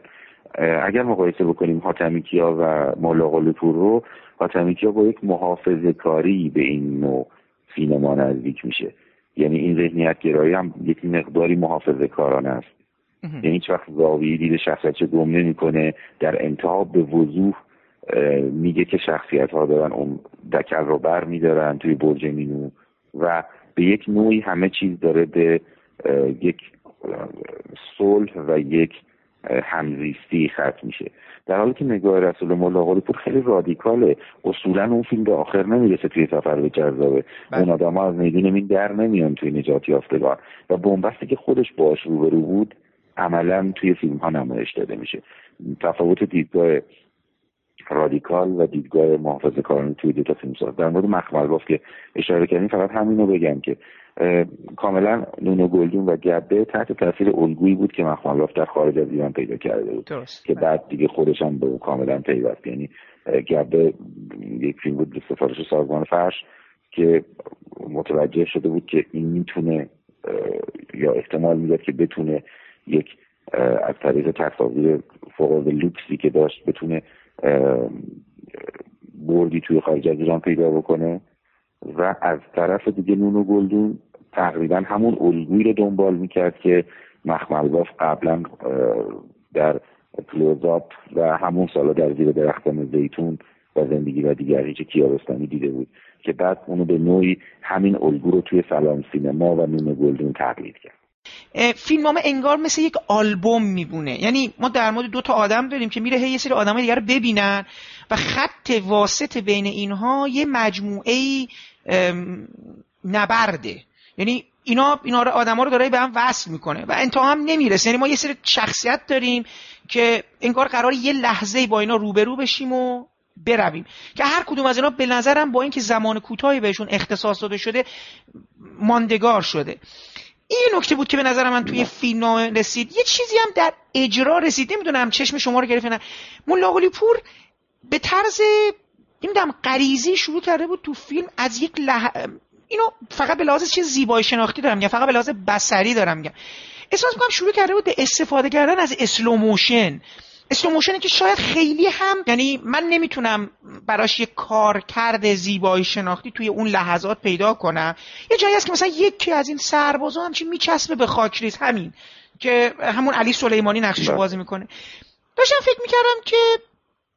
اگر مقایسه بکنیم حاتمیکیا و ملاقالپور رو حاتمیکیا با یک محافظه کاری به این نوع سینما نزدیک میشه. یعنی این ذهنیت گرایی هم یک مقداری محافظه کارانه است یعنی هیچ وقت زاویه دید شخصیتش گم نمی‌کنه. در انتها به وضوح میگه که شخصیت ها دارن اون دکل رو بر میدارن توی برج مینو و به یک نوعی همه چیز داره به یک صلح و یک همزیستی ختم میشه. در حالی که نگاه رسول ملا پور خیلی رادیکاله. اصولا اون فیلم به آخر نمی‌رسه توی سفر به جذابه. بله. اون آدم ها از میدون این در نمیان توی نجات یافتگان. و بنبستی که خودش باش روبرو بود عملا توی فیلم ها نمایش داده میشه. تفاوت دیدگاه رادیکال و دیدگاه محافظه کارانی توی دوتا فیلم ساز. در مورد مخمل که اشاره کردیم فقط همینو بگم که کاملا نونو گلدون و گبه تحت تاثیر الگویی بود که مخمل در خارج از ایران پیدا کرده بود. که بعد دیگه خودش هم به کاملا پیوست. یعنی گبه یک فیلم بود به سفارش سازمان فرش که متوجه شده بود که این می‌تونه یا احتمال می‌داد که بتونه یک از طریق تصاویر فوق لوکسی که داشت بتونه بردی توی خارج از ایران پیدا بکنه و از طرف دیگه نونو گلدون تقریبا همون الگویی رو دنبال می‌کرد که مخملباف قبلا در کلوزاپ و همون سالا در زیر درختان زیتون و زندگی و دیگری که کیارستانی دیده بود که بعد اونو به نوعی همین الگو رو توی سلام سینما و نون گلدون تقلید کرد. فیلمنامه انگار مثل یک آلبوم میبونه. یعنی ما در مورد دو تا آدم داریم که میره هی یه سری آدم دیگر رو ببینن و خط واسط بین اینها یه مجموعه نبرده. یعنی اینا اینا رو آدما رو داره به هم وصل می‌کنه و انتها هم نمی‌رسه. یعنی ما یه سری شخصیت داریم که انگار قرار یه لحظه با اینا روبرو بشیم و برویم. که هر کدوم از اینا به نظرم با اینکه زمان کوتاهی بهشون اختصاص داده شده ماندگار شده. این نکته بود که به نظر من توی فیلم رسید. یه چیزی هم در اجرا رسید. نمی‌دونم چشم شما رو گرفت نه. ملاقلی پور به طرز نمی‌دونم غریزی شروع کرده بود تو فیلم. از یک لح... اینو فقط به لحاظ چیز زیبایی شناختی دارم میگم. فقط به لحاظ بصری دارم میگم. احساس می‌کنم شروع کرده بود به استفاده کردن از اسلوموشن اسلوموشنی که شاید خیلی هم یعنی من نمی‌تونم براش یه کارکرد زیبایی شناختی توی اون لحظات پیدا کنم. یه جایی هست که مثلا یکی از این سربازا همچین میچسبه به خاکریز همین. که همون علی سلیمانی نقشش بله. بازی می‌کنه. داشتم فکر می‌کردم که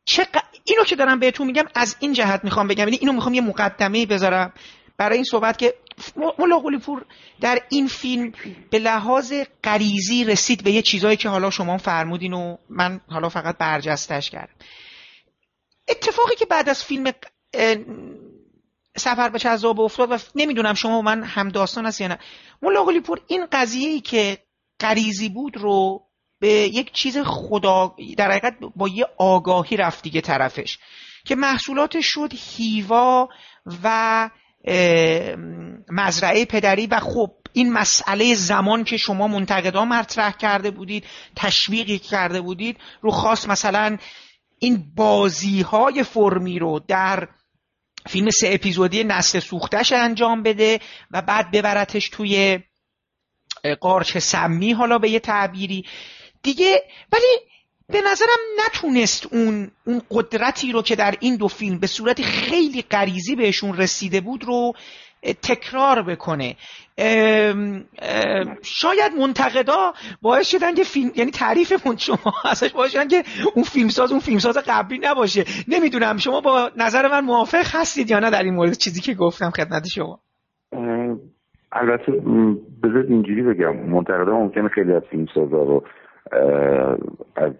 چه اینو که دارم بهتون میگم از این جهت می‌خوام بگم. یعنی اینو می‌خوام یه مقدمه بذارم برای این صحبت که مولا پور در این فیلم به لحاظ غریزی رسید به یه چیزایی که حالا شما فرمودین و من حالا فقط برجستش کردم. اتفاقی که بعد از فیلم سفر به چذاب افتاد و نمی‌دونم شما و من هم داستان هست یا نه. مولا پور این قضیه ای که غریزی بود رو به یک چیز خدا در حقیقت با یه آگاهی رفت دیگه طرفش که محصولاتش شد هیوا و مزرعه پدری و خب این مسئله زمان که شما منتقدا مطرح کرده بودید تشویقی کرده بودید رو خاص مثلا این بازی های فرمی رو در فیلم سه اپیزودی نسل سوختش انجام بده و بعد ببرتش توی قارچ سمی حالا به یه تعبیری. دیگه ولی به نظرم نتونست اون اون قدرتی رو که در این دو فیلم به صورت خیلی غریزی بهشون رسیده بود رو تکرار بکنه. شاید منتقدا باعث شدن که فیلم یعنی تعریف من شما ازش باعث شدن که اون فیلمساز اون فیلمساز قبلی نباشه. نمی‌دونم شما با نظر من موافق هستید یا نه در این مورد چیزی که گفتم خدمت شما. البته بذارید اینجوری بگم. منتقدا ممکنه خیلی از فیلمسازا رو از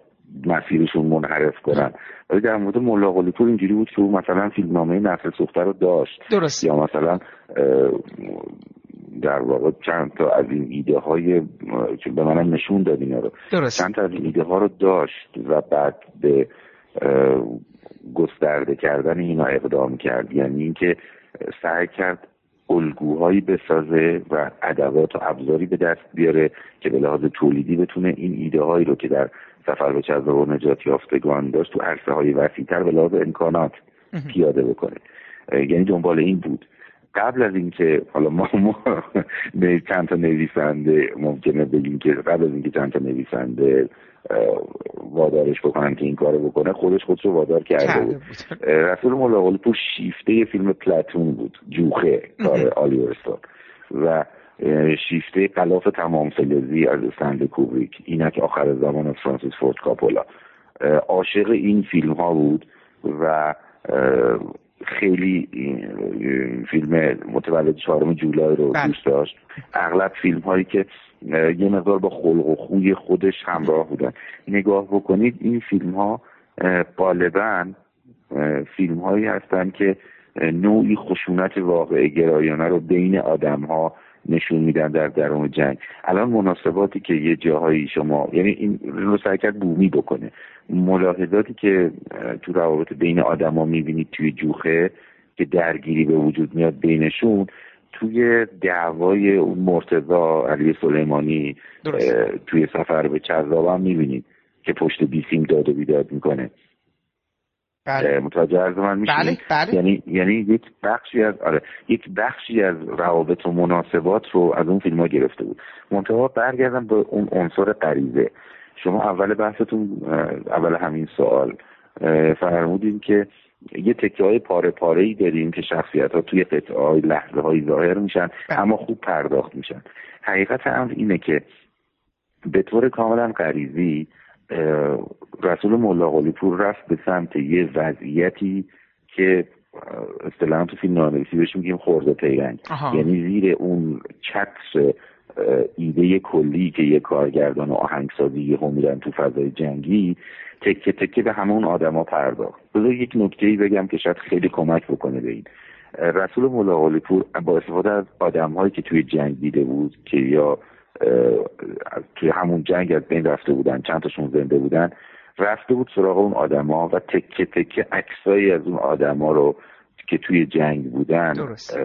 مسیرشون منحرف کنن ولی در مورد ملا پور اینجوری بود که او مثلا فیلمنامه نسل سوخته رو داشت درست. یا مثلا در واقع چند تا از این ایده های که به منم نشون داد اینا رو درست. چند تا از این ایده ها رو داشت و بعد به گسترده کردن اینا اقدام کرد یعنی اینکه سعی کرد الگوهایی بسازه و ادوات و ابزاری به دست بیاره که به لحاظ تولیدی بتونه این ایده هایی رو که در سفر به چذاب و نجات یافتگان داشت تو عرصه های وسیعتر به لحاظ امکانات پیاده بکنه. یعنی دنبال این بود. قبل از اینکه حالا ما, ما چند تا نویسنده ممکنه بگیم که قبل از اینکه چند تا نویسنده وادارش بکنن که این کارو بکنه خودش خودش رو وادار کرده بود. رسول ملاقل پور شیفته فیلم پلاتون بود جوخه کار آلیورستون و شیفته قلاف تمام فلزی از استند کوبریک. اینک آخر زمان فرانسیس فورد کاپولا. عاشق این فیلم ها بود و خیلی فیلم متولد چهارم جولای رو بله. دوست داشت. اغلب فیلم هایی که یه مقدار با خلق و خوی خودش همراه بودن. نگاه بکنید این فیلم ها غالبا فیلم هایی هستن که نوعی خشونت واقع گرایانه رو بین آدم ها نشون میدن در درون جنگ. الان مناسباتی که یه جاهایی شما یعنی این رو سعی کرد بومی بکنه. ملاحظاتی که تو روابط بین آدما می‌بینید توی جوخه که درگیری به وجود میاد بینشون توی دعوای اون مرتضا علی سلیمانی درست. توی سفر به چذاب هم می‌بینید که پشت بیسیم داد و بیداد می‌کنه. بله. متوجه عرض من میشین بله بله. یعنی یعنی یک بخشی از آره. یک بخشی از روابط و مناسبات رو از اون فیلم ها گرفته بود. منتها برگردم به اون عنصر غریزه. شما اول بحثتون اول همین سوال فرمودین که یه تکه های پاره پاره ای داریم که شخصیت ها توی قطعه های لحظه های ظاهر میشن بله. اما خوب پرداخت میشن. حقیقت امر اینه که به طور کاملا غریزی رسول ملا قلیپور رفت به سمت یه وضعیتی که اصطلاحا تو فیلم نامنویسی بهش میگیم خورده پیرنگ. یعنی زیر اون چتر ایده کلی که یه کارگردان و آهنگسازی یهو میرن تو فضای جنگی تکه تکه به همون آدما پرداخت. بذار یک نکته ای بگم که شاید خیلی کمک بکنه به این. رسول ملا قلیپور با استفاده از آدم هایی که توی جنگ دیده بود که یا توی همون جنگ از بین رفته بودن چند تاشون زنده بودن رفته بود سراغ اون آدما و تکه تکه عکسایی از اون آدما رو که توی جنگ بودن درست.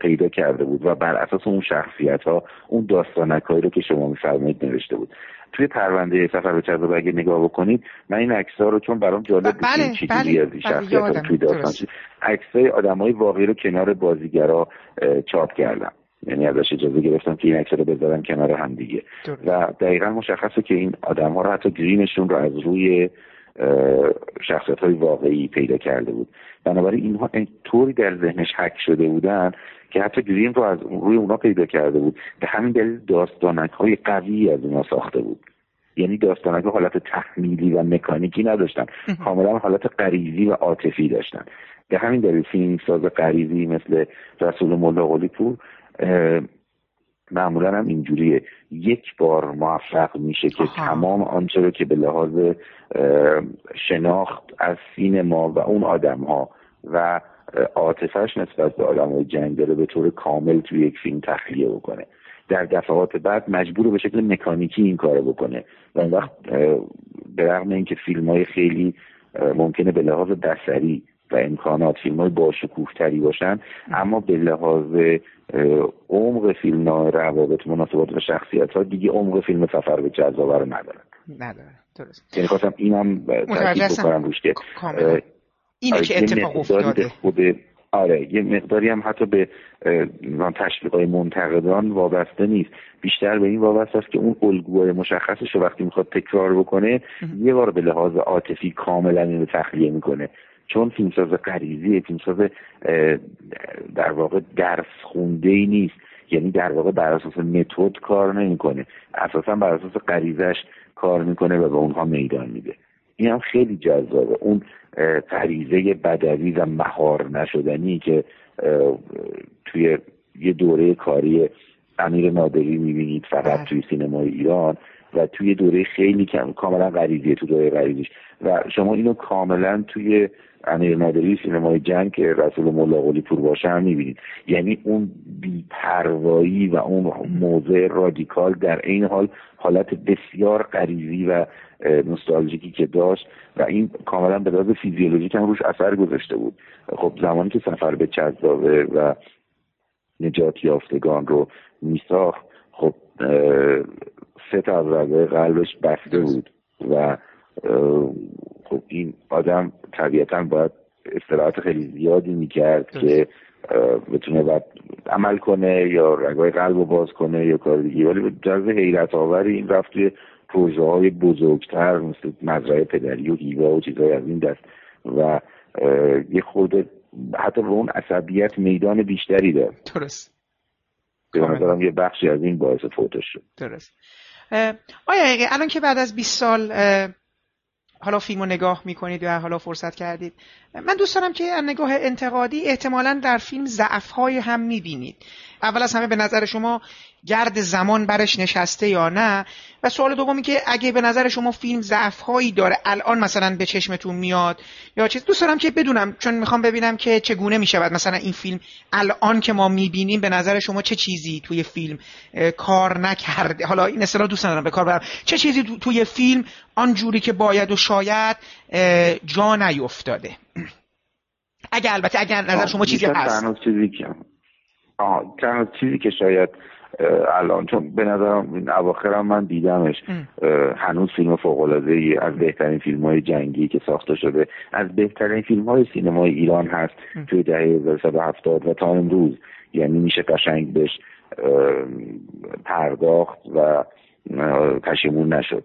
پیدا کرده بود و بر اساس اون شخصیت ها اون داستانک هایی رو که شما میفرمایید نوشته بود توی پرونده سفر به چذاب اگه نگاه بکنید من این عکس ها رو چون برام جالب بود بله، چجوری بله، از این بله، شخصیت ها توی داستان. چی- عکسای آدمای واقعی رو کنار بازیگرا چاپ کردم یعنی ازش اجازه گرفتم که این عکس رو بذارم کنار هم دیگه. و دقیقا مشخصه که این آدم ها رو حتی گرینشون رو از روی شخصیت های واقعی پیدا کرده بود. بنابراین اینها طوری در ذهنش حک شده بودن که حتی گرین رو از روی اونا پیدا کرده بود. به همین دلیل داستانک های قوی از اونا ساخته بود. یعنی داستانک حالت تحمیلی و مکانیکی نداشتن. کاملا حالت غریزی و عاطفی داشتن. به همین دلیل فیلمساز غریزی مثل رسول ملا پور معمولا هم اینجوریه یک بار موفق میشه که آها. تمام آنچه رو که به لحاظ شناخت از سینما و اون آدم ها و عاطفش نسبت به آدم های جنگ داره به طور کامل توی یک فیلم تخلیه بکنه در دفعات بعد مجبور به شکل مکانیکی این کارو بکنه و اون وقت به رغم اینکه فیلم های خیلی ممکنه به لحاظ بصری و امکانات فیلم های باشکوهتری باشن اما به لحاظ عمق فیلم روابط مناسبات و شخصیت ها دیگه عمق فیلم سفر به جذابه رو ندارن. نداره درست. یعنی خواستم اینم تاکید. بکنم روش که اینه آره، که اتفاق افتاده. خود آره یه مقداری هم حتی به تشویق های منتقدان وابسته نیست. بیشتر به این وابسته است که اون الگوهای مشخصش رو وقتی می‌خواد تکرار بکنه یه بار به لحاظ عاطفی کاملا اینو تخلیه می‌کنه. چون فیلمساز غریزی فیلمساز در واقع درس خونده ای نیست. یعنی در واقع بر اساس متد کار نمی‌کنه. اساسا بر اساس غریزش کار می‌کنه و به اونها میدان میده. این هم خیلی جذابه. اون غریزه بدوی و مهار نشدنی که توی یه دوره کاری امیر نادری می‌بینید بله. فقط توی سینمای ایران و توی دوره خیلی کم کاملا غریزیه تو دوره غریزیش و شما اینو کاملا توی امیر نادری سینمای جنگ که رسول ملا قلی پور باشه هم می‌بینید. یعنی اون بیپروایی و اون موضع رادیکال در این حال حالت بسیار غریزی و نوستالژیکی که داشت و این کاملا به لحاظ فیزیولوژیک هم روش اثر گذاشته بود. خب زمانی که سفر به چذابه و نجات یافتگان رو میساخت خب سه تا از قلبش بسته بود و خب این آدم طبیعتا باید استراحت خیلی زیادی می‌کرد که بتونه بعد عمل کنه یا رگای قلب رو باز کنه یا کار دیگه. ولی به جز حیرت آوری این رفت توی پروژه های بزرگتر مثل مزرعه پدری و هیوا و چیزهای از این دست. و یه خورده حتی به اون عصبیت میدان بیشتری داد. درست. به. نظرم یه بخشی از این باعث فوتش شد. درست. آیا الان که بعد از 20 سال حالا فیلم رو نگاه می‌کنید و حالا فرصت کردید. من دوست دارم که از نگاه انتقادی احتمالا در فیلم ضعف هم می‌بینید. اول از همه به نظر شما گرد زمان برش نشسته یا نه؟ و سوال دومی که اگه به نظر شما فیلم ضعف هایی داره الان مثلا به چشمتون میاد یا چیز دوست دارم که بدونم چون می‌خوام ببینم که چگونه می‌شود مثلا این فیلم الان که ما می‌بینیم به نظر شما چه چیزی توی فیلم کار نکرده؟ حالا این اصطلاح دوست ندارم به کار برم. چه چیزی تو- توی فیلم آنجوری که باید و شاید جا نیفتاده؟ اگر البته اگر نظر شما چیزی هست. چیزی که تنها چیزی که شاید الان. چون به نظرم این اواخرم من دیدمش. هنوز فیلم فوق ای از بهترین فیلم های جنگی که ساخته شده از بهترین فیلم های سینمای ایران هست. توی دهه 1370 و تا امروز. یعنی میشه قشنگ بهش پرداخت و پشیمون نشد.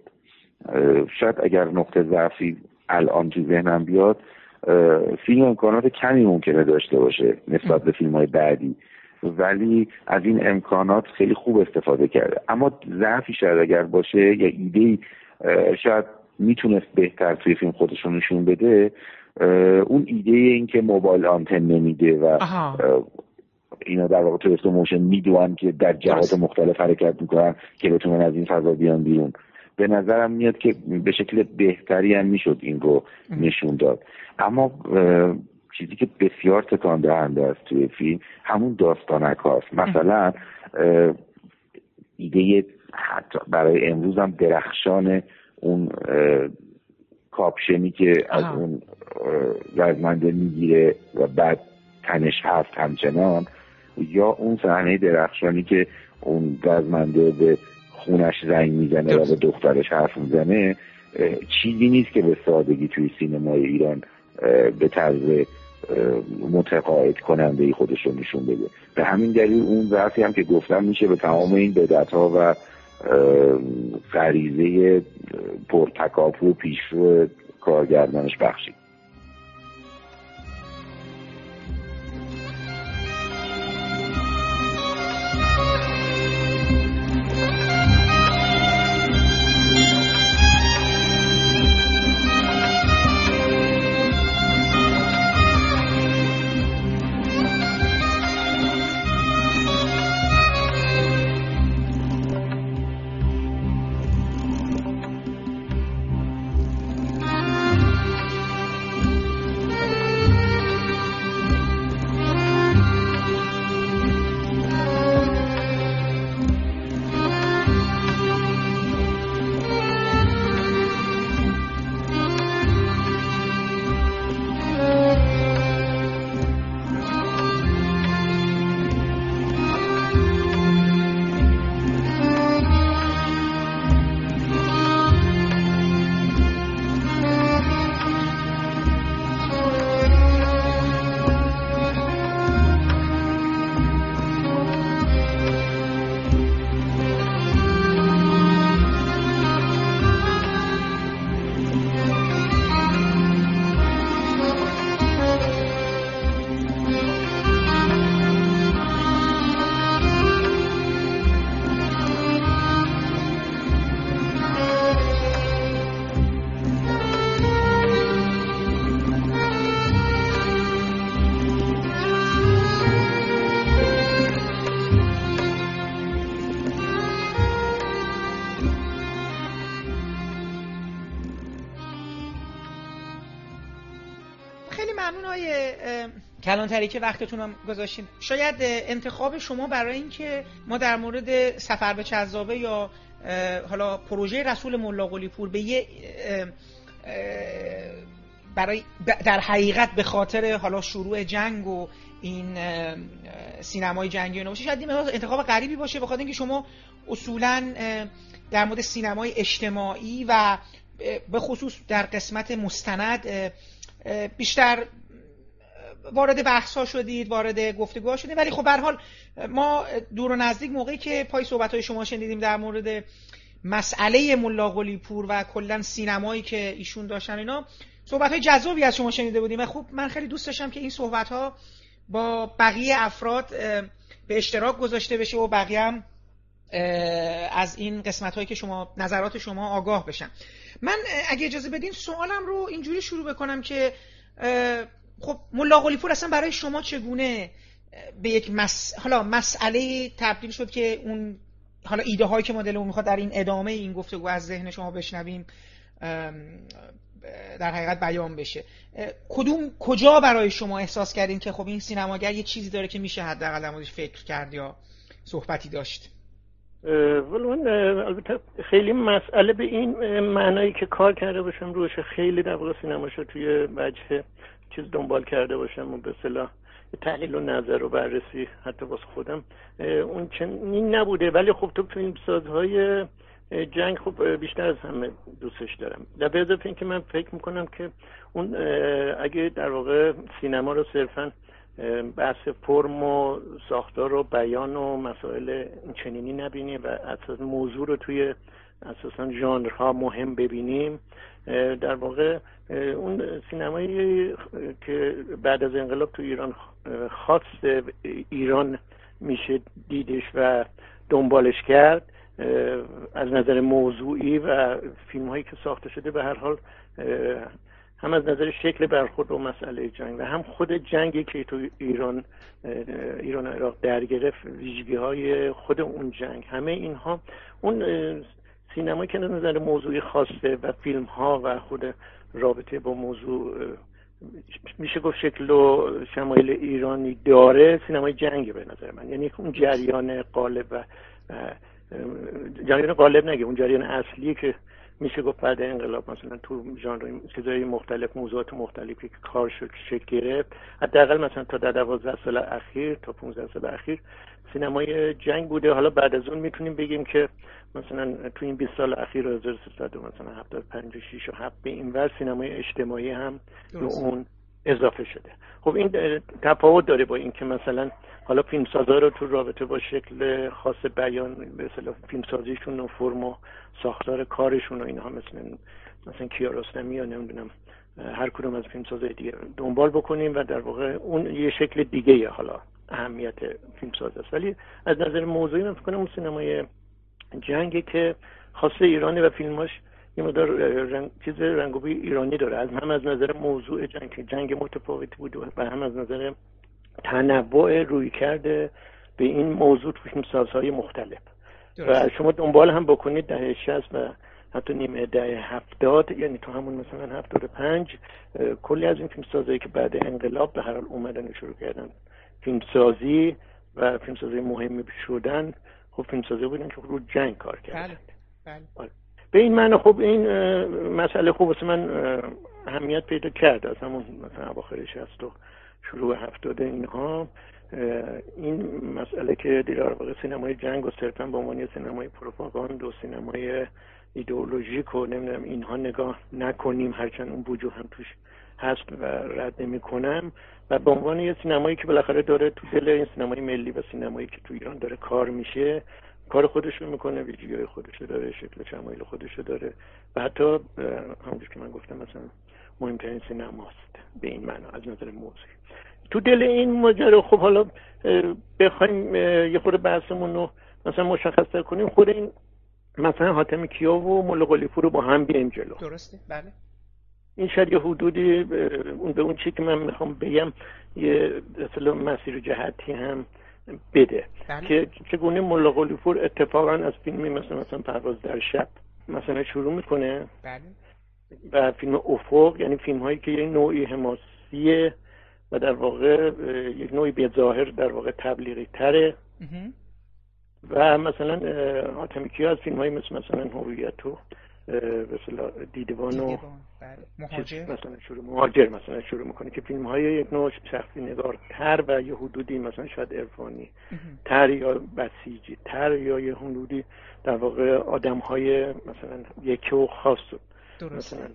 شاید اگر نقطه ضعفی الان تو ذهنم بیاد فیلم امکانات کمی ممکنه داشته باشه نسبت به فیلم های بعدی. ولی از این امکانات خیلی خوب استفاده کرده اما ضعفی شاید اگر باشه یا ایده شاید می‌تونست بهتر توی فیلم خودشون نشون بده اون ایده این که موبایل آنتن نمیده و آها. اینا در واقع اسلوموشن می‌دوئن که در جهات. مختلف حرکت می‌کنن که بتونن از این فضا بیان بیرون به نظرم میاد که به شکل بهتری هم می‌شد این رو نشون داد اما چیزی که بسیار تکان دهنده است توی فیلم همون داستانک هاست مثلا ایده حتی برای امروز هم درخشان اون کاپشنی که از. اون رزمنده می‌گیره و بعد تنش هست همچنان یا اون صحنه درخشانی که اون رزمنده به خونش زنگ می‌زنه و. به دخترش حرف می‌زنه چیزی نیست که به سادگی توی سینمای ایران به طرز متقاعد کننده خودش رو نشون بده. به همین دلیل اون ضعفی هم که گفتم میشه به تمام این بدعت ها و غریزه پرتکاپو و پیشرو کارگردانش بخشید. کلانتری که وقتتون هم گذاشتین. شاید انتخاب شما برای اینکه ما در مورد سفر به چذابه یا حالا پروژه رسول ملا قلی پور به یه برای در حقیقت به خاطر حالا شروع جنگ و این سینمای جنگی و اینا باشه شاید این انتخاب غریبی باشه بخاطر اینکه شما اصولا در مورد سینمای اجتماعی و به خصوص در قسمت مستند بیشتر وارد بحث ها شدید وارد گفتگوها شدید. ولی خب به حال ما دور و نزدیک موقعی که پای صحبت های شما شنیدیم در مورد مسئله ملا پور و کلا سینمایی که ایشون داشتن اینا صحبت های جذابی از شما شنیده بودیم خب من خیلی دوست داشتم که این صحبت ها با بقیه افراد به اشتراک گذاشته بشه و بقیه هم از این قسمت هایی که شما نظرات شما آگاه بشن. من اگه اجازه بدین سوالم رو اینجوری شروع بکنم که خب ملا قلیپور اصلا برای شما چگونه به یک مس... حالا مسئله تبدیل شد که اون حالا ایده هایی که ما دلمون می‌خواد در این ادامه این گفتگو از ذهن شما بشنویم در حقیقت بیان بشه. کدوم کجا برای شما احساس کردین که خب این سینماگر یه چیزی داره که میشه حداقل در فکر کرد یا صحبتی داشت؟ ولی من البته خیلی مسئله به این معنایی که کار کرده باشم روش خیلی در واقع سینماشو توی وجه چیز دنبال کرده باشم و به صلاح تحلیل و نظر و بررسی حتی واسه خودم اون چنین نبوده. ولی خب تو فیلم سازهای جنگ خب بیشتر از همه دوستش دارم. در به اضافه اینکه من فکر می‌کنم که اون اگه در واقع سینما رو صرفا بحث فرم و ساختار و بیان و مسائل چنینی نبینیم و اساس موضوع رو توی اساسا ژانرها مهم ببینیم در واقع اون سینمایی که بعد از انقلاب تو ایران خاص ایران میشه دیدش و دنبالش کرد از نظر موضوعی و فیلم هایی که ساخته شده به هر حال هم از نظر شکل برخورد و مسئله جنگ و هم خود جنگی که تو ایران ایران و عراق در گرفت ویژگی های خود اون جنگ. همه اینها اون سینما که نظر موضوعی خواسته و فیلم ها و خود رابطه با موضوع میشه گفت شکل و شمایل ایرانی داره سینمای جنگی به نظر من. یعنی اون جریان قالب و جریان قالب نگه اون جریان اصلی که میشه گفت بعد انقلاب مثلا تو ژانر چیزای مختلف موضوعات مختلفی که کار شکل گرفت. حداقل مثلا تا در دوازده سال اخیر تا 15 سال اخیر سینمای جنگ بوده. حالا بعد از اون می‌تونیم بگیم که مثلا تو این 20 سال اخیر 1300 مثلا 75 و 6 و 7 به این ور سینمای اجتماعی هم به اون اضافه شده. خب این تفاوت داره با اینکه مثلا حالا فیلمسازا رو تو رابطه با شکل خاص بیان به اصطلاح فیلمسازیشون و فرم و ساختار کارشون و اینها مثلا مثلا کیارستمی یا نمی‌دونم هر کدوم از فیلمسازای دیگه دنبال بکنیم و در واقع اون یه شکل دیگه حالا اهمیت فیلمساز است. ولی از نظر موضوعی من فکر کنم سینمای جنگی که خاص ایرانی و فیلماش یه مدار رنگ، چیز رنگوبی ایرانی داره. از هم از نظر موضوع جنگ جنگ متفاوتی بود و هم از نظر تنوع روی کرده. به این موضوع تو فیلمسازهای مختلف. و شما دنبال هم بکنید دهه 60 و حتی نیمه دهه هفتاد یعنی تو همون مثلا هفتاد پنج کلی از این فیلمسازهایی که بعد انقلاب به هر حال اومدن شروع کردن. فیلمسازی و فیلمسازی مهمی شدن خب فیلمسازی بودن که رو جنگ کار کردن. بله. بله. به این معنی خب این مسئله خوب واسه من اهمیت پیدا کرد. از همون مثلا اواخر 60 و شروع هفتاد اینها این مسئله که دیگر واقع سینمای جنگ و صرفا به عنوان سینمای پروپاگاند و سینمای ایدئولوژیک و نمی‌دونم اینها نگاه نکنیم هرچند اون وجود هم توش هست و رد نمی کنم و به عنوان یه سینمایی که بالاخره داره تو دل این سینمای ملی و سینمایی که تو ایران داره کار میشه کار خودش رو می‌کنه ویژگی خودش رو داره شکل شمایل خودش رو داره. و حتی همونجور که من گفتم مثلا مهمترین سینماست به این معنا از نظر موضوعی تو دل این ماجرا خب حالا بخوایم یه خورده بحثمون رو مثلا مشخص کنیم. خود این مثلا حاتم کیا و مولا رو با هم بیایم جلو. درسته. بله. این شاید یه حدودی اون به اون چی که من می‌خوام بگم یه مثلا مسیر جهتی هم بده بله. که چگونه مولا قلیپور اتفاقا از فیلمی مثلا مثلا پرواز در شب مثلا شروع می‌کنه بله. و فیلم افق یعنی فیلم هایی که یه نوعی حماسیه و در واقع یک نوعی به ظاهر در واقع تبلیغی تره و مثلا آتمیکی از فیلم های مثل مثلا هویت و مثلا دیدوان و بله. مهاجر؟ مثلا شروع مهاجر مثلا شروع می‌کنه که فیلم های یک نوع شخصی نگار تر و یه حدودی مثلا شاید عرفانی تر یا بسیجی تر یا یه حدودی در واقع آدم های مثلا یکی و خاص مثلا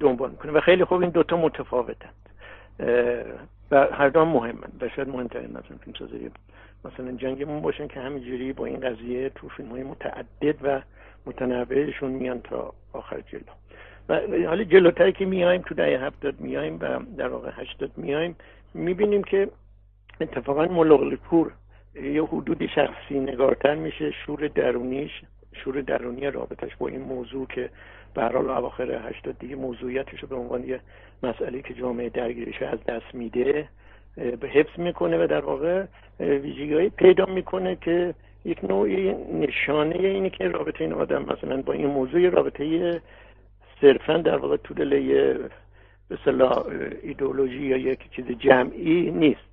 دنبال می‌کنه. و خیلی خوب این دوتا متفاوتند و هر دو هم مهمن و شاید مهمترین مثلا فیلم سازی مثلا جنگمون باشن که همینجوری با این قضیه تو فیلم های متعدد و متنوعشون میان تا آخر جلو. و حالا جلوتر که میایم تو دهه هفتاد میایم و در واقع هشتاد میایم می‌بینیم که اتفاقا ملغلی پور یه حدودی شخصی نگارتر میشه. شور درونیش شور درونی رابطش با این موضوع که به هر حال اواخر هشتاد دیگه موضوعیتش رو به عنوان یه مسئله که جامعه درگیرش از دست میده به حفظ می‌کنه و در واقع ویژگی پیدا می‌کنه که یک نوعی نشانه اینه که رابطه این آدم مثلا با این موضوع رابطه صرفا در واقع تو دل به ایدئولوژی یا یک چیز جمعی نیست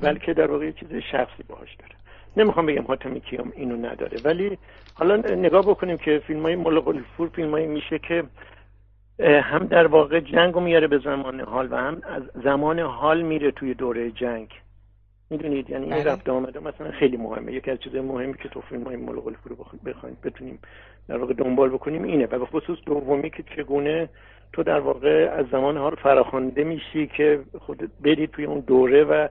بلکه در واقع چیز شخصی باهاش داره. نمی‌خوام بگم حاتمی کیام اینو نداره ولی حالا نگاه بکنیم که فیلم های ملقلیفور فیلم میشه که هم در واقع جنگ رو میاره به زمان حال و هم از زمان حال میره توی دوره جنگ. می‌دونید یعنی این. رفت آمده. مثلا خیلی مهمه. یکی از چیزهای مهمی که تو فیلم های ملقلیفور رو بخوایم بتونیم در واقع دنبال بکنیم اینه. و به خصوص دومی که چگونه تو در واقع از زمان حال فراخوانده میشی که خود بری توی اون دوره و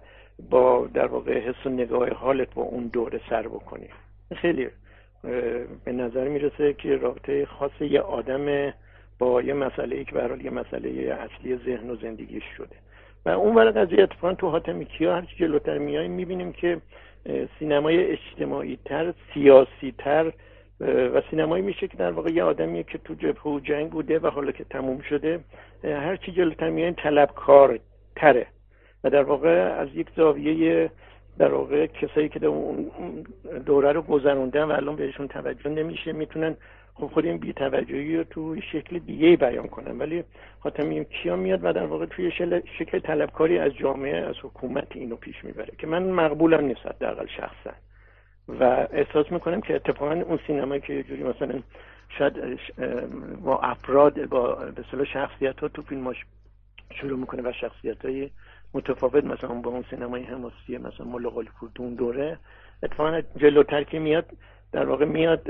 با در واقع حس و نگاه حالت با اون دوره سر بکنی. خیلی به نظر می‌رسه که رابطه خاص یه آدم با یه مسئله ای که برحال یه مسئله اصلی ذهن و زندگیش شده. و اون ورق از اتفاقا تو حاتم کیا هرچی جلوتر میاییم می‌بینیم که سینمای اجتماعی تر سیاسی تر و سینمایی میشه که در واقع یه آدمیه که تو جبهه و جنگ بوده و حالا که تموم شده هرچی جلوتر میاییم طلبکار تره و در واقع از یک زاویه در واقع کسایی که اون دوره رو گذروندن و الان بهشون توجه نمیشه می‌تونن خب خود این بیتوجهی رو تو شکل دیگه بیان کنن ولی خاتمی کیا میاد و در واقع توی شکل طلبکاری از جامعه از حکومت اینو پیش می‌بره که من مقبولم نیست حداقل شخصا. و احساس می‌کنم که اتفاقا اون سینمایی که یه جوری مثلا شاید با افراد با به شخصیت ها تو فیلماش شروع می‌کنه و شخصیت های متفاوت مثلا با اون سینمای حماسی مثلا اون دوره اتفاقا جلوتر که میاد در واقع میاد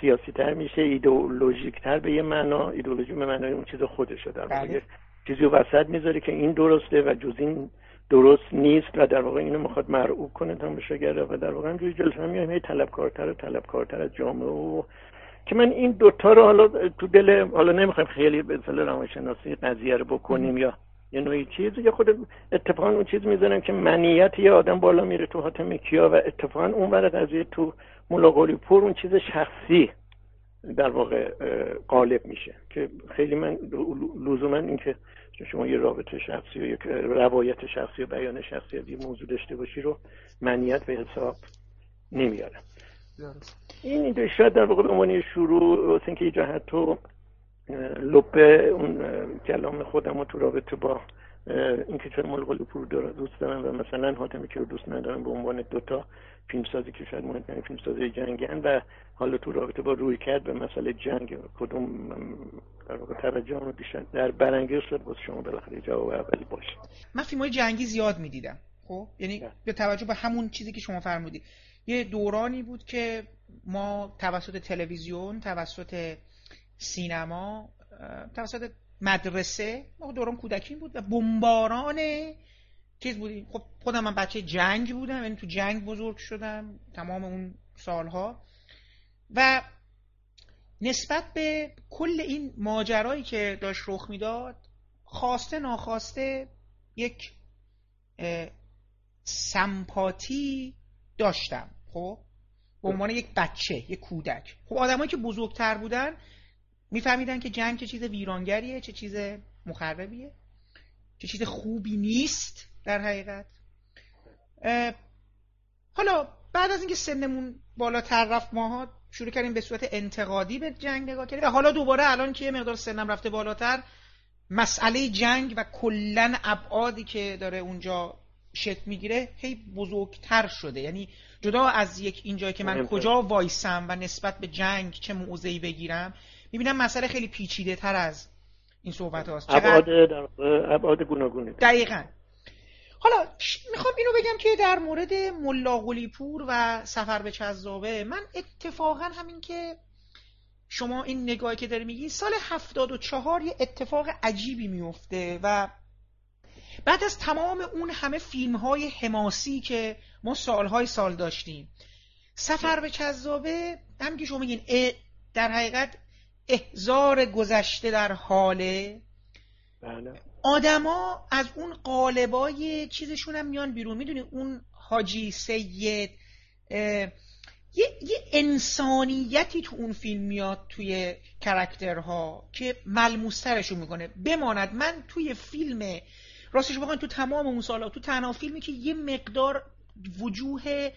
سیاسی تر میشه ایدئولوژیک تر به یه معنا ایدئولوژی به معنای اون چیز خودشه در واقع بله. چیزی وسط می‌ذاره که این درسته و جز این درست نیست و در واقع اینو می‌خواد مرعوب کنه تماشاگر و در واقع همجوری جلوتر میایم هی طلبکارتر و طلبکارتر از جامعه و که من این دوتا رو حالا تو دل حالا نمی‌خوایم خیلی به اصطلاح روانشناسی قضیه رو بکنیم یا یه نوعی چیز یا خود اتفاقا اون چیز می‌زنم که منیت یه آدم بالا میره تو حاتم کیا و اتفاقا اون قضیه تو ملاقالی پور اون چیز شخصی در واقع غالب میشه. که خیلی من لزوما اینکه شما یه رابطه شخصی و یک روایت شخصی و بیان شخصی از یه موضوع داشته باشی رو منیت به حساب نمیارم این شاید در واقع به عنوان شروع واسه اینکه جهت تو لپه اون کلام خودم رو تو رابطه با اینکه چرا ملغا پور دوست دارم و مثلا حاتمی که رو دوست ندارم به عنوان دوتا فیلمسازی که شاید مهمترین فیلمسازی جنگن و حالا تو رابطه با روی کرد به مسئله جنگ کدوم در واقع توجه رو بیشتر در برانگیز شد باز شما بالاخره جواب اولی باشه. من فیلم های جنگی زیاد می‌دیدم خب؟ یعنی. به توجه به همون چیزی که شما فرمودید یه دورانی بود که ما توسط تلویزیون توسط سینما توسط مدرسه ما دوران کودکی بود و بمباران چیز بودیم. خب خودم من بچه جنگ بودم یعنی تو جنگ بزرگ شدم تمام اون سالها. و نسبت به کل این ماجرایی که داشت رخ می‌داد خواسته ناخواسته یک سمپاتی داشتم. خب؟ به عنوان یک بچه یک کودک. خب آدمایی که بزرگتر بودن میفهمیدن که جنگ چه چیز ویرانگریه چه چیز مخربیه چه چیز خوبی نیست در حقیقت. حالا بعد از اینکه سنمون بالاتر رفت ماها شروع کردیم به صورت انتقادی به جنگ نگاه کردیم و حالا دوباره الان که یه مقدار سنم رفته بالاتر مسئله جنگ و کلا ابعادی که داره اونجا شکل می‌گیره هی بزرگتر شده. یعنی جدا از یک اینجایی که من کجا وایسم و نسبت به جنگ چه موضعی بگیرم می‌بینم مسئله خیلی پیچیده تر از این صحبت هاست. ابعاد ابعاد گوناگونه. دقیقا. حالا می‌خوام اینو بگم که در مورد ملا پور و سفر به چذابه من اتفاقا همین که شما این نگاهی که داری میگی سال 74 یه اتفاق عجیبی میفته و بعد از تمام اون همه فیلم های حماسی که ما سالهای سال داشتیم. سفر به چذابه هم که شما میگین در حقیقت احزار گذشته در حاله بله. آدما از اون قالبای چیزشون هم میان بیرون می‌دونی اون حاجی سید یه, یه انسانیتی تو اون فیلم میاد توی کرکترها که ملموسترشون می‌کنه بماند من توی فیلم راستش واقعا تو تمام اون سالا تو تنها فیلمی که یه مقدار وجوه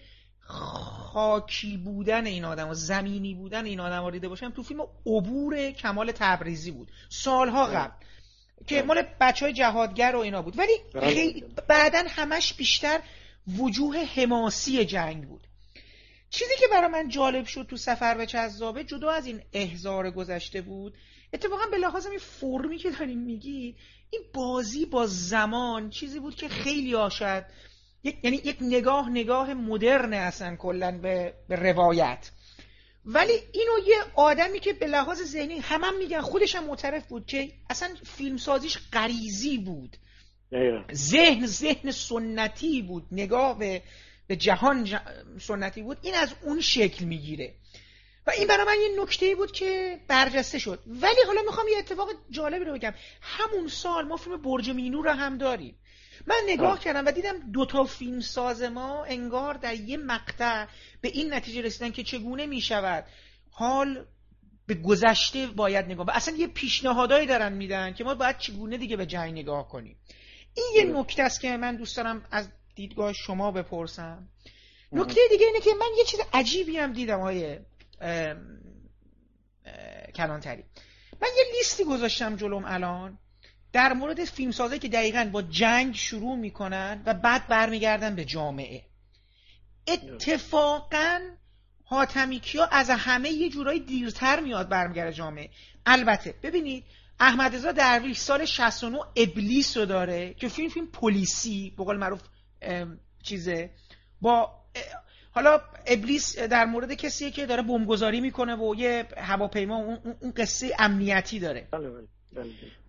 خاکی بودن این آدم و زمینی بودن این آدم رو دیده باشم تو فیلم عبور کمال تبریزی بود. سالها قبل. که مال بچه های جهادگر و اینا بود. ولی خیلی بعدا همش بیشتر وجوه حماسی جنگ بود. چیزی که برای من جالب شد تو سفر به چذابه جدا از این احزار گذشته بود اتفاقا به لحاظ این فرمی که داریم میگی این بازی با زمان چیزی بود که خیلی آشد. یعنی یک نگاه نگاه مدرن اصلا کلا به, به روایت. ولی اینو یه آدمی که به لحاظ ذهنی همم هم میگن خودش هم معترف بود که اصلا فیلمسازیش غریزی بود. ذهن ذهن سنتی بود. نگاه به, به جهان سنتی بود. این از اون شکل می‌گیره. و این برای من یه نکته بود که برجسته شد. ولی حالا می‌خوام یه اتفاق جالبی رو بگم. همون سال ما فیلم برج مینو رو هم داریم. من نگاه کردم و دیدم دوتا فیلم ساز ما انگار در یه مقطع به این نتیجه رسیدن که چگونه می‌شود. حال به گذشته باید نگاه و اصلا یه پیشنهادایی دارن میدن که ما باید چگونه دیگه به جنگ نگاه کنیم. این یه نکته است که من دوست دارم از دیدگاه شما بپرسم. نکته دیگه اینه که من یه چیز عجیبی هم دیدم های کلانتری. من یه لیستی گذاشتم جلوم الان. در مورد فیلمسازی که دقیقا با جنگ شروع می‌کنن و بعد برمیگردن به جامعه. اتفاقا حاتمی کیا از همه یه جورایی دیرتر میاد برمیگرده جامعه. البته ببینید احمد رضا درویش سال 69 ابلیس رو داره که فیلم فیلم پلیسی به قول معروف چیزه. با حالا ابلیس در مورد کسیه که داره بمبگذاری می‌کنه و یه هواپیما اون قصه امنیتی داره. بله، بله.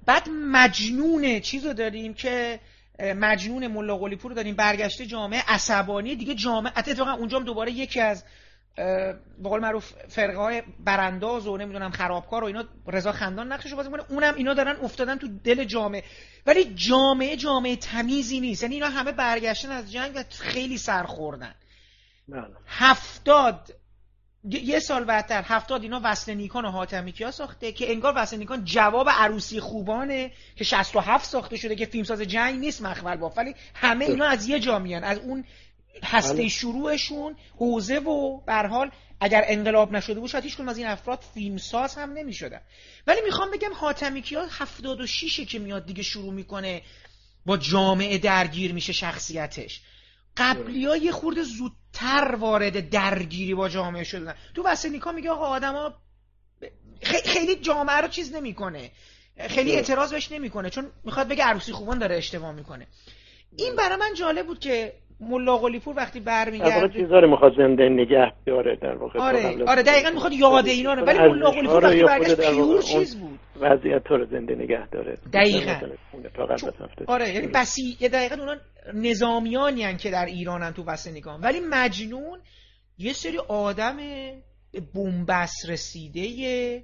بعد مجنون چیز رو داریم که مجنون ملا قلیپور رو داریم برگشته جامعه عصبانی دیگه جامعه اتفاقا اونجا دوباره یکی از به قول معروف فرقه های برانداز و نمی‌دونم خرابکار و اینا رضا خندان نقشش بازی می‌کنه اونم اینا دارن افتادن تو دل جامعه. ولی جامعه جامعه تمیزی نیست. یعنی اینا همه برگشتن از جنگ و خیلی سر خوردن بله. هفتاد یه سال بعدتر هفتاد اینا وصل نیکان و حاتمی کیا ساخته که انگار وصل نیکان جواب عروسی خوبانه که 67 ساخته شده که فیلمساز جنگ نیست مخمل با ولی همه اینا از یه جا میان از اون هسته بله. شروعشون حوزه و به حال اگر انقلاب نشده بود شاید هیچ از این افراد فیلمساز هم نمی‌شدن. ولی می‌خوام بگم حاتمی کیا 76 که میاد دیگه شروع می‌کنه با جامعه درگیر میشه شخصیتش. قبلی ها یه خورده زودتر وارد درگیری با جامعه شدن. تو وسنیکا میگه آقا آدما خیلی جامعه رو چیز نمی‌کنه. خیلی اعتراض بهش نمی‌کنه. چون می‌خواد بگه عروسی خوبان داره اشتباه می‌کنه. این برای من جالب بود که ملا قلیپور وقتی برمیگرده چیزا رو می‌خواد زنده نگه داره در واقع. آره آره دقیقا می‌خواد یاد اینا رو ولی ملا قلیپور وقتی برگشت پیور چیز بود. وضعیت رو زنده نگه داره. دقیقا. آره یعنی بسی یه دقیقا اونا نظامیانی هن که در ایرانن تو نگاه ولی مجنون یه سری آدم بومبس رسیده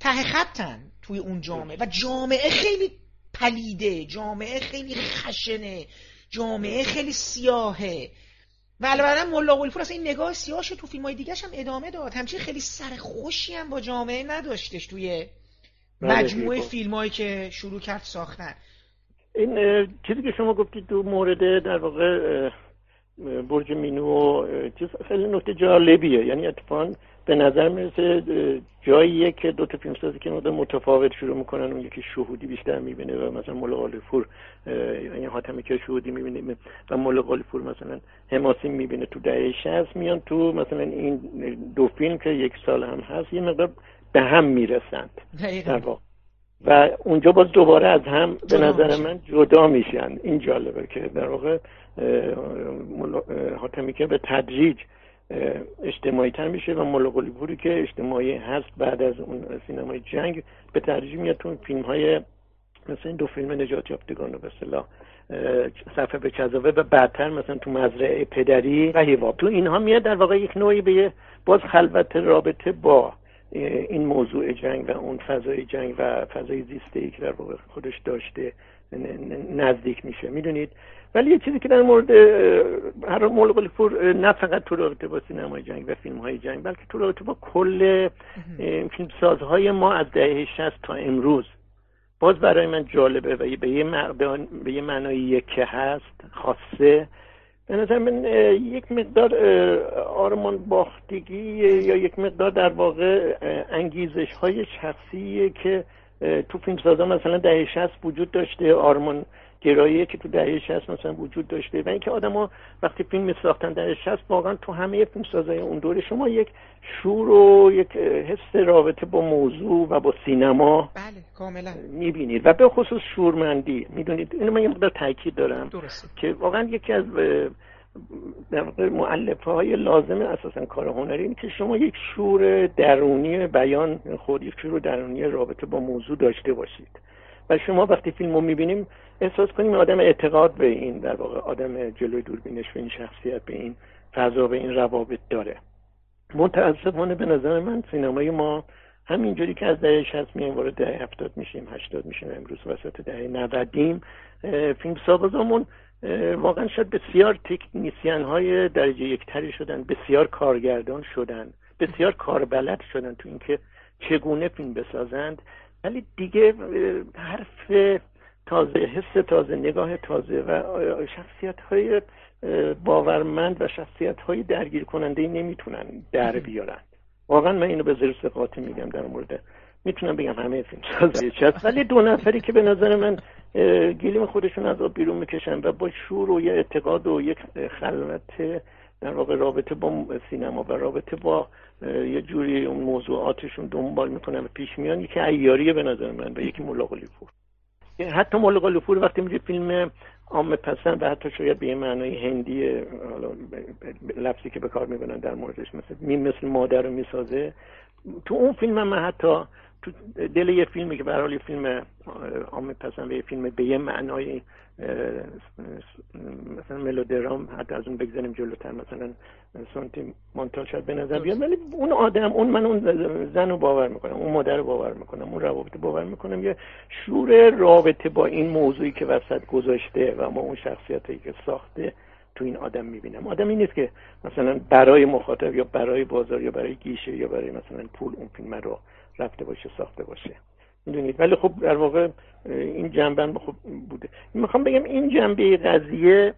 ته خطن توی اون جامعه. و جامعه خیلی پلیده جامعه خیلی خشنه. جامعه خیلی سیاهه. و البته ملا قلیپور اصلا این نگاه سیاهش تو فیلم های دیگه هم ادامه داد. همچین خیلی سر خوشی هم با جامعه نداشتش توی بله، مجموعه فیلم هایی که شروع کرد ساختن. این چیزی که شما گفتید تو مورد در واقع برج مینو چیز خیلی نکته جالبیه. یعنی اتفاقا به نظر می‌رسه جاییه که دو تا فیلمسازی که مدام متفاوت شروع می‌کنن. اون یکی شهودی بیشتر می‌بینه و مثلا مولا غالیپور یعنی حاتمی که شهودی می‌بینه و مولا غالیپور مثلا حماسی می‌بینه. تو دهه 60 میان تو مثلا این دو فیلم که یک سال هم هست یه مقدار به هم می‌رسند. و اونجا باز دوباره از هم به نظر من جدا میشن. این جالبه که در واقع حاتمی که به تدریج اجتماعی تر میشه و ملاقلی پوری که اجتماعی هست بعد از اون سینمای جنگ به ترجیح میاد تو فیلم های مثل این دو فیلم نجات یافتگان و به صلاح صفحه به کذابه و بعدتر مثلا تو مزرعه پدری و هیواب تو اینها میاد در واقع یک نوعی به باز خلوت رابطه با این موضوع جنگ و اون فضای جنگ و فضای زیسته ای که در واقع خودش داشته نزدیک میشه. می‌دونید؟ ولی یه چیزی که در مورد هر مولق پور نه فقط تو رابطه با سینمای جنگ و فیلم های جنگ بلکه تو رابطه با کل فیلم سازهای ما از دهه 60 تا امروز. باز برای من جالبه و به یه, به یه معنای یکه هست خاصه. به نظر من یک مقدار آرمان باختگی یا یک مقدار در واقع انگیزش های شخصیه که تو فیلم سازا مثلا دهه 60 وجود داشته آرمان گراییه که تو دهه 60 مثلا وجود داشته و اینکه آدما وقتی فیلم ساختن دهه 60 واقعا تو همه فیلم سازای اون دوره شما یک شور و یک حس رابطه با موضوع و با سینما بله کاملا. می‌بینید. و به خصوص شورمندی. می‌دونید اینو من یه مقدار تاکید دارم درسته. که واقعا یکی از در معلفه های لازم اساسا کار هنری این که شما یک شور درونی بیان خود یک شور درونی رابطه با موضوع داشته باشید. و شما وقتی فیلم رو می‌بینیم احساس کنیم آدم اعتقاد به این در واقع آدم جلوی دوربینش به این شخصیت به این فضا به این روابط داره. متاسفانه به نظر من سینمای ما همینجوری که از دهه 60 میایم وارد دهه 70 میشیم 80 میشیم امروز وسط دهه 90 فیلم سازامون واقعا شاید بسیار تکنیسیان های درجه یکتری شدن بسیار کارگردان شدن بسیار کاربلد شدن تو اینکه چگونه فیلم بسازند. ولی دیگه حرف تازه حس تازه نگاه تازه و شخصیت های باورمند و شخصیت های درگیر کننده نمی‌تونن در بیارن. واقعا من اینو به زیر قاطی میگم در مورد می‌تونم بگم همه فیلم سازی ولی دو نفری که به نظر من گلیم خودشون از آب بیرون می‌کشن و با شور و یه اعتقاد و یک خلوت در واقع رابطه با سینما و رابطه با یه جوری اون موضوعاتشون دنبال می‌کنن و پیش میان. یکی ایاریه به نظر من و یکی ملاقالی پور حتی ملاقالی پور وقتی میگه فیلم عام پسند و حتی شاید به معنای هندی حالا لفظی که به کار می‌برن در موردش مثل می مثل مادر رو می‌سازه. تو اون فیلم من حتی تو دل یه فیلمی که به حال یه فیلم عام پسند یه فیلم به یه معنای مثلا ملودرام حتی از اون بگذاریم جلوتر مثلا سانتی مانتال شاید به نظر بیاد ولی اون آدم اون من اون زن رو باور می‌کنم اون مادر رو باور می‌کنم اون روابط باور می‌کنم. یه شور رابطه با این موضوعی که وسط گذاشته و ما اون شخصیتی که ساخته تو این آدم می‌بینم. آدمی نیست که مثلا برای مخاطب یا برای بازار یا برای گیشه یا برای مثلا پول اون فیلم رو رفته باشه ساخته باشه. می‌دونید ولی خب در واقع این جنبه خب بوده. می‌خوام بگم این جنبه قضیه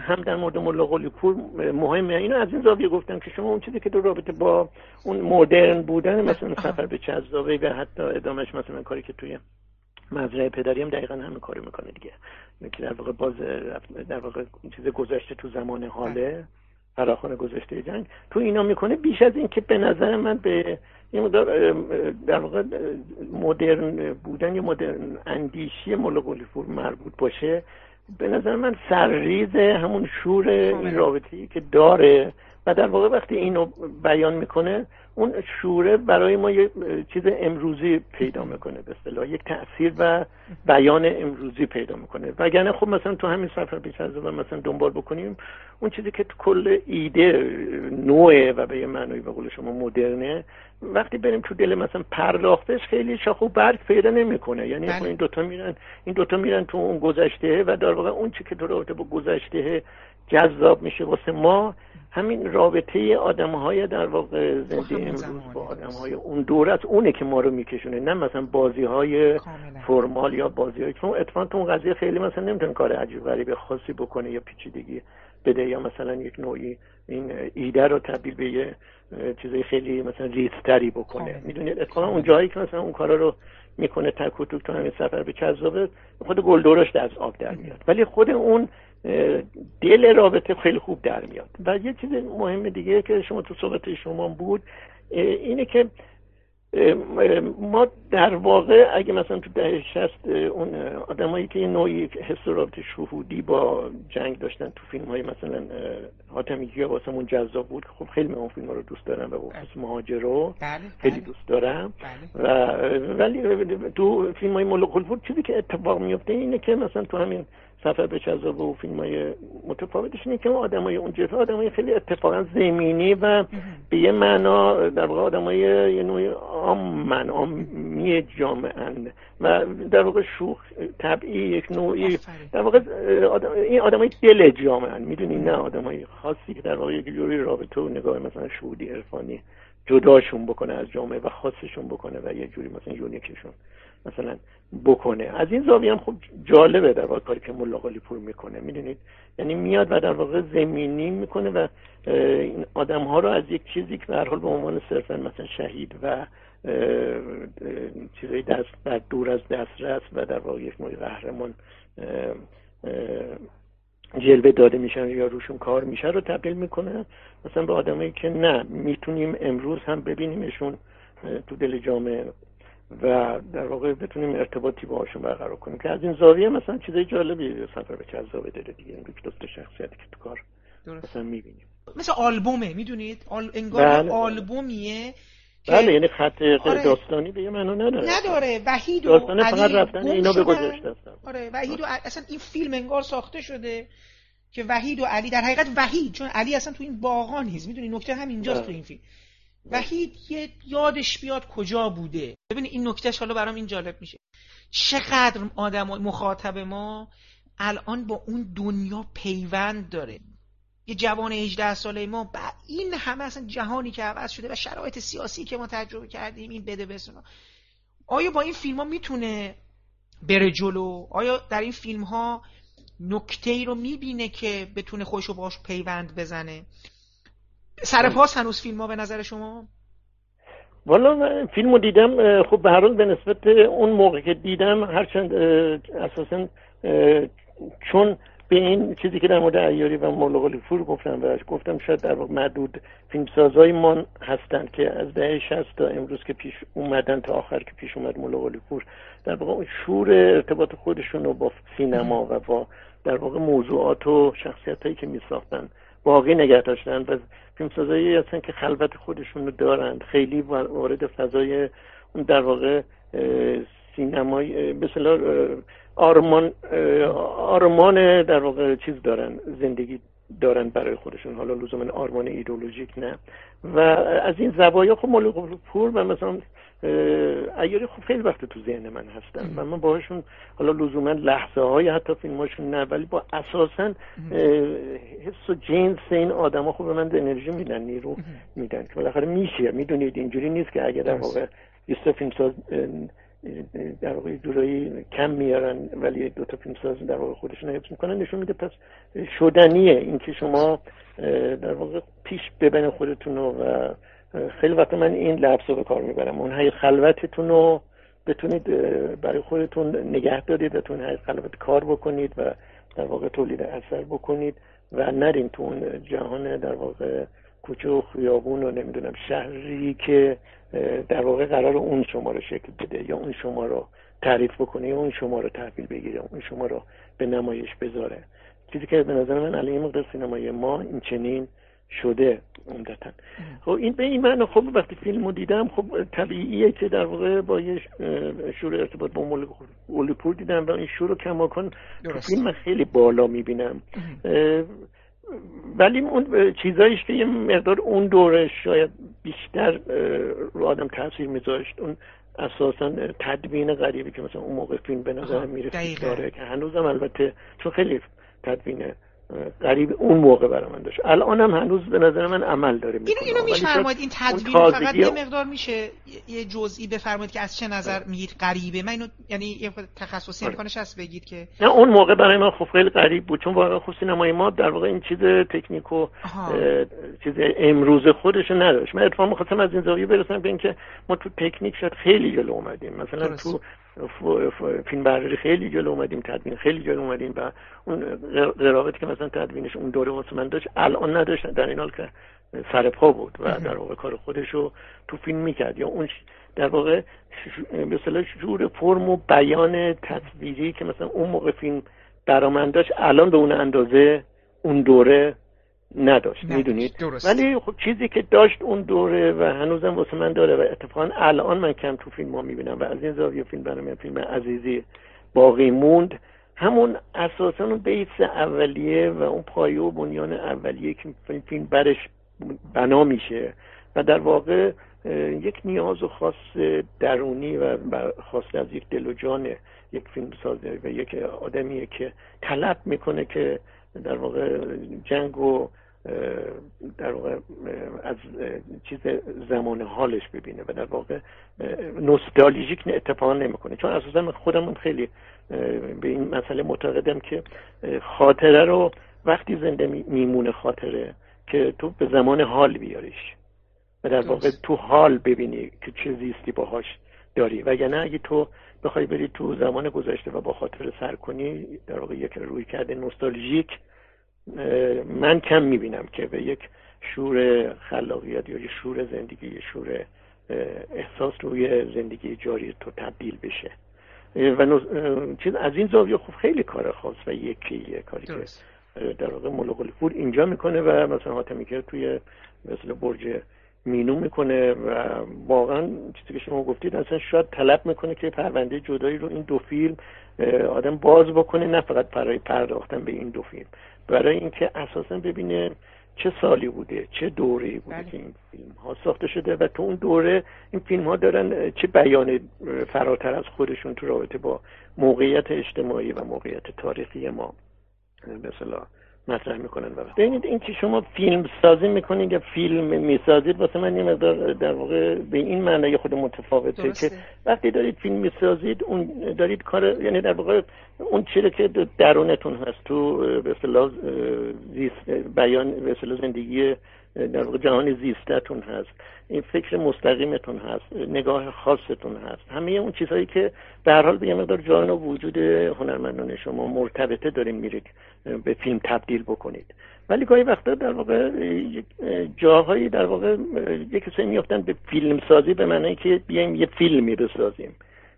هم در مورد ملا پور مهمه. اینو از این زاویه گفتم که شما اون چیزی که در رابطه با اون مدرن بودن مثلا سفر به چزداوی و حتی ادامش مثلا کاری که توی مزرعه پدری هم دقیقا همین کاری می‌کنه دیگه. که در واقع باز در واقع چیز گذشته تو زمان حاله فراخان گذشته جنگ. تو اینا می‌کنه بیش از این که به نظر من به یه در واقع مدرن بودن یا مدرن اندیشی مولا مربوط باشه. به نظر من سرریز همون شور این رابطه که داره و در واقع وقتی اینو بیان می‌کنه اون شوره برای ما یه چیز امروزی پیدا می‌کنه. به اصطلاح یک تاثیر و بیان امروزی پیدا می‌کنه. وگرنه خب مثلا تو همین سفر پیش از مثلا دنبال بکنیم اون چیزی که تو کل ایده نوعه و به یه معنی به قول شما مدرنه وقتی بریم تو دل مثلا پرداختش خیلی شاخ و برگ پیدا نمی‌کنه. یعنی بله. این دوتا میرن این دوتا میرن تو اون گذشته و در واقع اون چی که تو رابطه با گذشته جذاب میشه واسه ما همین رابطه آدم های در واقع زنده امروز با آدم های اون دور از اونه که ما رو میکشونه نه مثلا بازی های فرمال یا بازی های چون اتفاقا تو اون قضیه خیلی مثلا نمی‌تونه کار عجیب غریب خاصی بکنه یا پیچیدگی بده یا مثلا یک نوعی این ایده رو تبدیل به یه چیزای خیلی مثلا ریستری بکنه. می‌دونید؟ اتفاقا اون جایی که مثلا اون کارا رو می‌کنه تک و تو همین سفر به کذابه خود گلدورش از آب در میاد. ولی خود اون دل رابطه خیلی خوب در میاد. و یه چیز مهم دیگه که شما تو صحبت شما بود اینه که ما در واقع اگه مثلا تو دهه شست اون آدمایی که یه نوعی حس رابطه شهودی با جنگ داشتن تو فیلم های مثلا حاتمیگی ها واسه جذاب بود خب خیلی من اون فیلم رو دوست دارم و بله. مهاجرو بله، خیلی بله. دوست دارم و ولی تو فیلم های ملک چیزی که اتفاق میفته اینه که مثلا تو همین سفر به جذاب و فیلم های متفاوتش اینه که آدم های اونجا آدم های خیلی اتفاقا زمینی و به یه معنا در واقع آدم های یه نوعی آمن آمی جامعه و در واقع شوخ طبعی یک نوعی در واقع آدم این آدم های دل جامعه می‌دونی نه آدم های خاصی که در واقع یک جوری رابطه و نگاه مثلا شهودی عرفانی جداشون بکنه از جامعه و خاصشون بکنه و یه جوری مثلا یونیکشون. مثلا بکنه. از این زاویه هم خب جالبه در واقع کاری که ملاقالی پور می‌کنه می‌دونید؟ یعنی میاد و در واقع زمینی می‌کنه و این آدم ها رو از یک چیزی که به حال به عنوان صرفا مثلا شهید و چیزای دست در دور از دسترس و در واقع یک قهرمان جلوه داده میشن یا روشون کار میشه رو تبدیل می‌کنه. مثلا به آدمایی که نه می‌تونیم امروز هم ببینیمشون تو دل جامعه و در واقع بتونیم ارتباطی باهاشون برقرار کنیم. که از این زاویه مثلا چیزای جالبی سفر به جذابه داره دیگه. این دوست شخصیتی که تو کار درست. مثلا می‌بینیم. مثل آلبومه می‌دونید؟ آل... انگار بله. آلبومیه بله یعنی خط آره. داستانی به یه معنا نداره. نداره. وحید و داستان فقط رفتن اینا به گذشته هستن آره وحید و اصلا این فیلم انگار ساخته شده که وحید و علی در حقیقت وحید چون علی اصلا تو این باغا نیست. می‌دونی؟ نکته هم اینجاست تو این فیلم. وحید یه یادش بیاد کجا بوده. ببین این نکتهش حالا برام این جالب میشه. چقدر آدم مخاطب ما الان با اون دنیا پیوند داره. یه جوان 18 ساله ما با این همه اصلا جهانی که عوض شده و شرایط سیاسی که ما تجربه کردیم این بده بسنا آیا با این فیلم ها می‌تونه بره جلو؟ آیا در این فیلم ها نکته ای رو می‌بینه که بتونه خوش رو باش پیوند بزنه؟ سر پاس هنوز فیلم ها به نظر شما؟ والا من فیلم دیدم خب به هر حال به نسبت اون موقع که دیدم هرچند اساسا چون به این چیزی که در مورد ایاری و مرلقالی فور گفتم و گفتم شاید در واقع معدود فیلمسازهای ما هستند که از دهه 60 تا امروز که پیش اومدن تا آخر که پیش اومد مرلقالی فور در واقع شور ارتباط خودشون رو با سینما و با در واقع موضوعات و شخصیت هایی که می ساختن باقی نگه داشتن و فیلمسازایی هستن که خلوت خودشون رو دارند خیلی وارد فضای اون در واقع سینمای به آرمان آرمان در واقع چیز دارن زندگی دارن برای خودشون حالا لزوما آرمان ایدولوژیک نه. و از این زوایا خب مال پور و مثلا ایاری خب خیلی وقت تو ذهن من هستن و من باهاشون حالا لزوما لحظه های حتی فیلماشون نه ولی با اساسا حس و جنس این آدما خب به من انرژی میدن نیرو میدن. که بالاخره میشه. می‌دونید اینجوری نیست که اگر در واقع یه فیلم ساز در واقع جورایی کم میارن ولی دو تا فیلم ساز در واقع خودشون حفظ می‌کنن نشون میده پس شدنیه اینکه شما در واقع پیش ببین خودتون و خیلی وقت من این لفظ رو به کار می‌برم. اون های خلوتتون رو بتونید برای خودتون نگه دارید و های خلوت کار بکنید و در واقع تولید اثر بکنید و نرین تو اون جهان در واقع کوچه و خیابون و نمی‌دونم شهری که در واقع قرار اون شما رو شکل بده یا اون شما رو تعریف بکنه یا اون شما رو تحویل بگیره اون شما رو به نمایش بذاره. چیزی که به نظر من علیه مقدار سینمای ما این چنین شده عمدتا. خب این به این معنی خب وقتی فیلمو دیدم خب طبیعیه که در واقع با یه شور ارتباط با اولیپور دیدم و این شور رو کماکان تو فیلم خیلی بالا می‌بینم. ولی اون چیزایش که یه مقدار اون دوره شاید بیشتر رو آدم تاثیر میذاشت اون اساسا تدوین غریبی که مثلا اون موقع فیلم به نظر می‌رسید داره که هنوزم البته چون خیلی تدوین قریب اون موقع برای من داشت. الان هم هنوز به نظر من عمل داره می‌کنه. اینو, اینو میفرمایید این تدوین فقط یه مقدار میشه یه جزئی بفرمایید که از چه نظر میگید غریبه؟ من اینو یعنی یه تخصصی آره. امکانش هست بگید که نه اون موقع برای من خب خیلی غریب بود چون واقعا خب سینمای ما در واقع این چیز تکنیک و چیز امروز خودش نداشت. من اتفاقا می‌خواستم از این زاویه برسم به اینکه ما تو تکنیک شاید خیلی جلو اومدیم. مثلا تو فیلم برداری خیلی جلو اومدیم تدوین خیلی جلو اومدیم و اون قرابتی که مثلا تدوینش اون دوره واسه من داشت الان نداشتن در این حال که سر پا بود و در واقع کار خودش رو تو فیلم می‌کرد. یا اون در واقع مثلا شعور فرم و بیان تصویری که مثلا اون موقع فیلم برامن داشت الان به اون اندازه اون دوره نداشت می‌دونید؟ ولی خب چیزی که داشت اون دوره و هنوزم واسه من داره و اتفاقا الان من کم تو فیلم ها می‌بینم و از این زاویه فیلم برای فیلم عزیزی باقی موند. همون اساسا اون بیس اولیه و اون پایه و بنیان اولیه که فیلم برش بنا میشه و در واقع یک نیاز و خاص درونی و خاص از یک دل و جان یک فیلم سازه و یک آدمیه که طلب می‌کنه که در واقع جنگ و در واقع از چیز زمان حالش ببینه و در واقع نوستالژیک اتفاق نمی‌کنه. چون اساسا من خودم خیلی به این مسئله معتقدم که خاطره رو وقتی زنده میمونه خاطره که تو به زمان حال بیاریش و در واقع تو حال ببینی که چه زیستی باهاش داری. و یعنی اگه تو بخوای بری تو زمان گذشته و با خاطر سر کنی در واقع یک روی کرده نوستالژیک من کم می‌بینم که به یک شور خلاقیت یا یه شور زندگی یه شور احساس روی زندگی جاری تو تبدیل بشه. و چیز از این زاویه خب خیلی کار خاص و یکیه کاری که در واقع ملوغ اینجا می‌کنه و مثلا حاتمی که توی مثل برج مینو می‌کنه و واقعا چیزی که شما گفتید اصلا شاید طلب می‌کنه که پرونده جدایی رو این دو فیلم آدم باز بکنه نه فقط برای پرداختن به این دو فیلم. برای اینکه اساسا ببینه چه سالی بوده چه دوره بوده بله. که این فیلم ها ساخته شده و تو اون دوره این فیلم ها دارن چه بیان فراتر از خودشون تو رابطه با موقعیت اجتماعی و موقعیت تاریخی ما مثلا مطرح می‌کنن و ببینید اینکه شما فیلم سازی می‌کنید یا فیلم می‌سازید واسه من یه مقدار در واقع به این معنای خود متفاوته که وقتی دارید فیلم می‌سازید اون دارید کار یعنی در واقع اون چیزی که درونتون هست تو به اصطلاح بیان به زندگی در واقع جهان زیستتون هست. این فکر مستقیمتون هست نگاه خاصتون هست. همه اون چیزهایی که به هر حال به یه مقدار جان و وجود هنرمندان شما مرتبطه داریم میرید. به فیلم تبدیل بکنید. ولی گاهی وقتا در واقع جاهایی در واقع یک کسی میفتن به فیلم سازی به معنی که بیایم یه فیلمی بسازیم.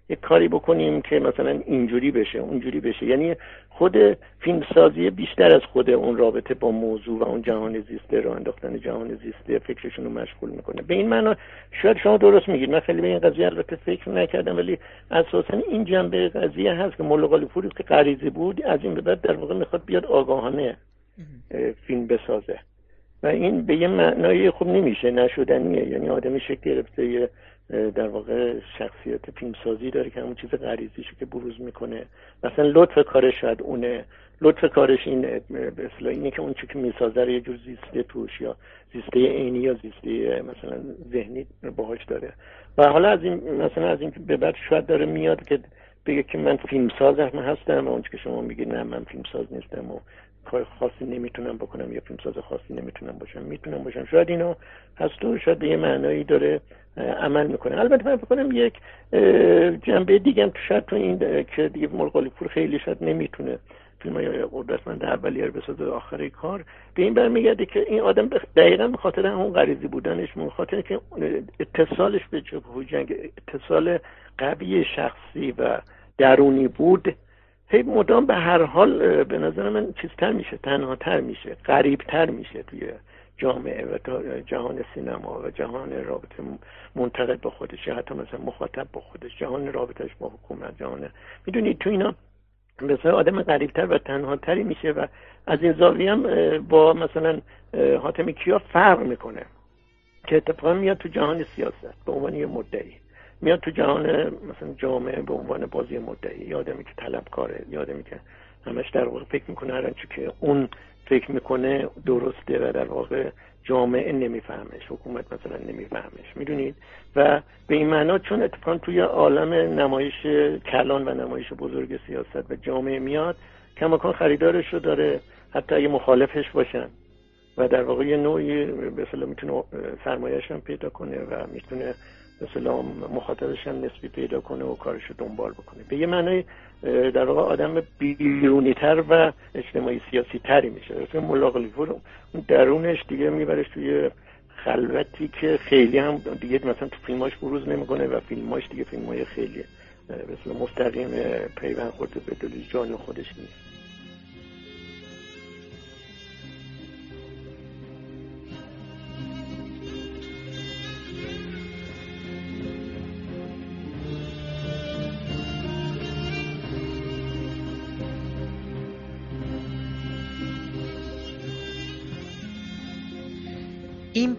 یک کاری بکنیم که مثلا اینجوری بشه اونجوری بشه. یعنی خود فیلمسازی بیشتر از خود اون رابطه با موضوع و اون جهان زیسته رو انداختن. جهان زیسته فکرشون رو مشغول می‌کنه. به این معنا شاید شما درست میگید. من خیلی به این قضیه البته فکر نکردم ولی اساسا این جنبه قضیه هست که مولا پوری که غریزی بود از این به بعد در واقع می‌خواد بیاد آگاهانه فیلم بسازه. و این به یه معنای خوب نمیشه نشدنیه. یعنی آدمی شکل گرفته در واقع شخصیت فیلمسازی داره که همون چیز غریزیشه که بروز می‌کنه. مثلا لطف کارش شاید اونه. لطف کارش این به اینه که اون چی که می‌سازه رو یه جور زیسته توش یا زیسته عینی یا زیسته مثلا ذهنی باهاش داره. و حالا از این مثلا از این به بعد شاید داره میاد که بگه که من فیلمساز هم هستم اون که شما میگید نه من فیلمساز نیستم و کار خاصی نمی‌تونم بکنم یا فیلمساز خاصی نمی‌تونم باشم. می‌تونم باشم. شاید اینو هست و شاید به یه معنایی داره عمل می‌کنه. البته من بکنم یک جنبه دیگه تو شاید تو این که دیگه مرغالی پور خیلی شاید نمی‌تونه فیلم های قدرتمند اولیه رو بسازه آخری کار. به این برمیگرده که این آدم دقیقا به خاطر اون غریزی بودنش به خاطر که اتصالش به جبهه جنگ اتصال قوی شخصی و درونی بود هی مدام به هر حال به نظر من چیزتر میشه تنها تر میشه قریبتر میشه توی جامعه و جهان سینما و جهان رابطه منتقد با خودش یا حتی مثلا مخاطب با خودش. جهان رابطش با حکومت جهان می‌دونید تو اینا مثلا آدم قریبتر و تنها تری میشه و از این زاویه هم با مثلا حاتم کیا فرق می‌کنه که اتفاقا میاد تو جهان سیاست به عنوان یه مدعی. میاد تو جهان مثلا جامعه به عنوان بازی مدعی یادمی که طلبکاره یادمی که همش در واقع فکر می‌کنه هر که اون فکر می‌کنه درسته و در واقع جامعه نمیفهمش حکومت مثلا نمیفهمش می‌دونید؟ و به این معنا چون اتفاقا توی عالم نمایش کلان و نمایش بزرگ سیاست و جامعه میاد کماکان خریدارش رو داره حتی اگه مخالفش باشن و در واقع یه نوعی به می‌تونه سرمایهش هم پیدا کنه و می‌تونه مثلا مخاطبش هم نسبی پیدا کنه و کارش رو دنبال بکنه. به یه معنی در واقع آدم بیرونی تر و اجتماعی سیاسی تری میشه مثل ملاقلیفور اون درونش دیگه میبرش توی خلوتی که خیلی هم دیگه مثلا تو فیلماش بروز نمی‌کنه و فیلماش دیگه فیلمای خیلی مثل مستقیم پیوند خورده به دل جان خودش نیست.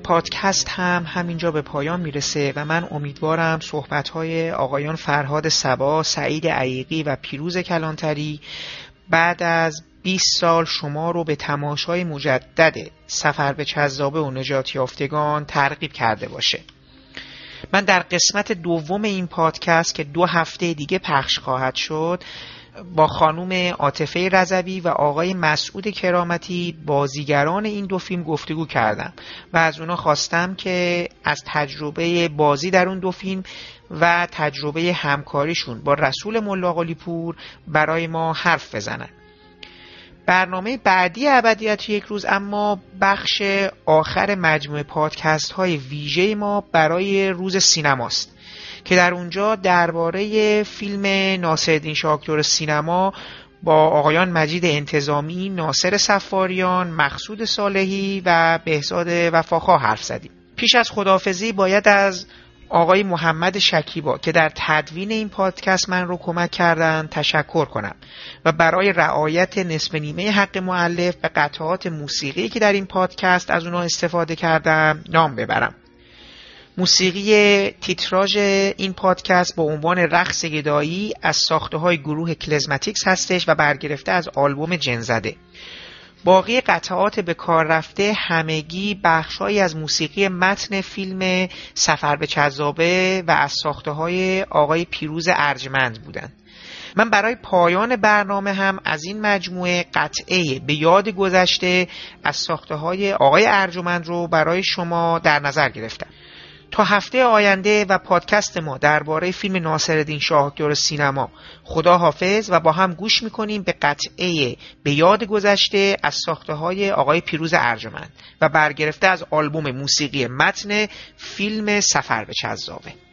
پادکست هم همینجا به پایان می‌رسه و من امیدوارم صحبتهای آقایان فرهاد سبا، سعید عیقی و پیروز کلانتری بعد از 20 سال شما رو به تماشای مجدد سفر به چذابه و نجات یافتگان ترغیب کرده باشه. من در قسمت دوم این پادکست که دو هفته دیگه پخش خواهد شد با خانوم عاطفه رضوی و آقای مسعود کرامتی بازیگران این دو فیلم گفتگو کردم و از اونا خواستم که از تجربه بازی در اون دو فیلم و تجربه همکاریشون با رسول ملاقالی پور برای ما حرف بزنن. برنامه بعدی ابدیت یک روز اما بخش آخر مجموعه پادکست های ویژه ما برای روز سینماست. که در اونجا درباره فیلم ناصرالدین شاکدور سینما با آقایان مجید انتظامی، ناصر سفاریان، مقصود صالحی و بهزاد وفاخا حرف زدیم. پیش از خدافزی باید از آقای محمد شکیبا که در تدوین این پادکست من رو کمک کردن تشکر کنم و برای رعایت نصف نیمه حق معلف به قطعات موسیقی که در این پادکست از اونا استفاده کردم نام ببرم موسیقی تیتراژ این پادکست با عنوان رقص گدایی از ساخته های گروه کلزماتیکس هستش و برگرفته از آلبوم جنزده باقی قطعات به کار رفته همگی بخشهایی از موسیقی متن فیلم سفر به چذابه و از ساخته های آقای پیروز ارجمند بودند. من برای پایان برنامه هم از این مجموعه قطعه به یاد گذشته از ساخته های آقای ارجمند رو برای شما در نظر گرفتم. تا هفته آینده و پادکست ما درباره فیلم ناصرالدین شاهکار سینما. خدا حافظ و با هم گوش می‌کنیم به قطعه به یاد گذشته از ساخته های آقای پیروز ارجمند و برگرفته از آلبوم موسیقی متن فیلم سفر به چذابه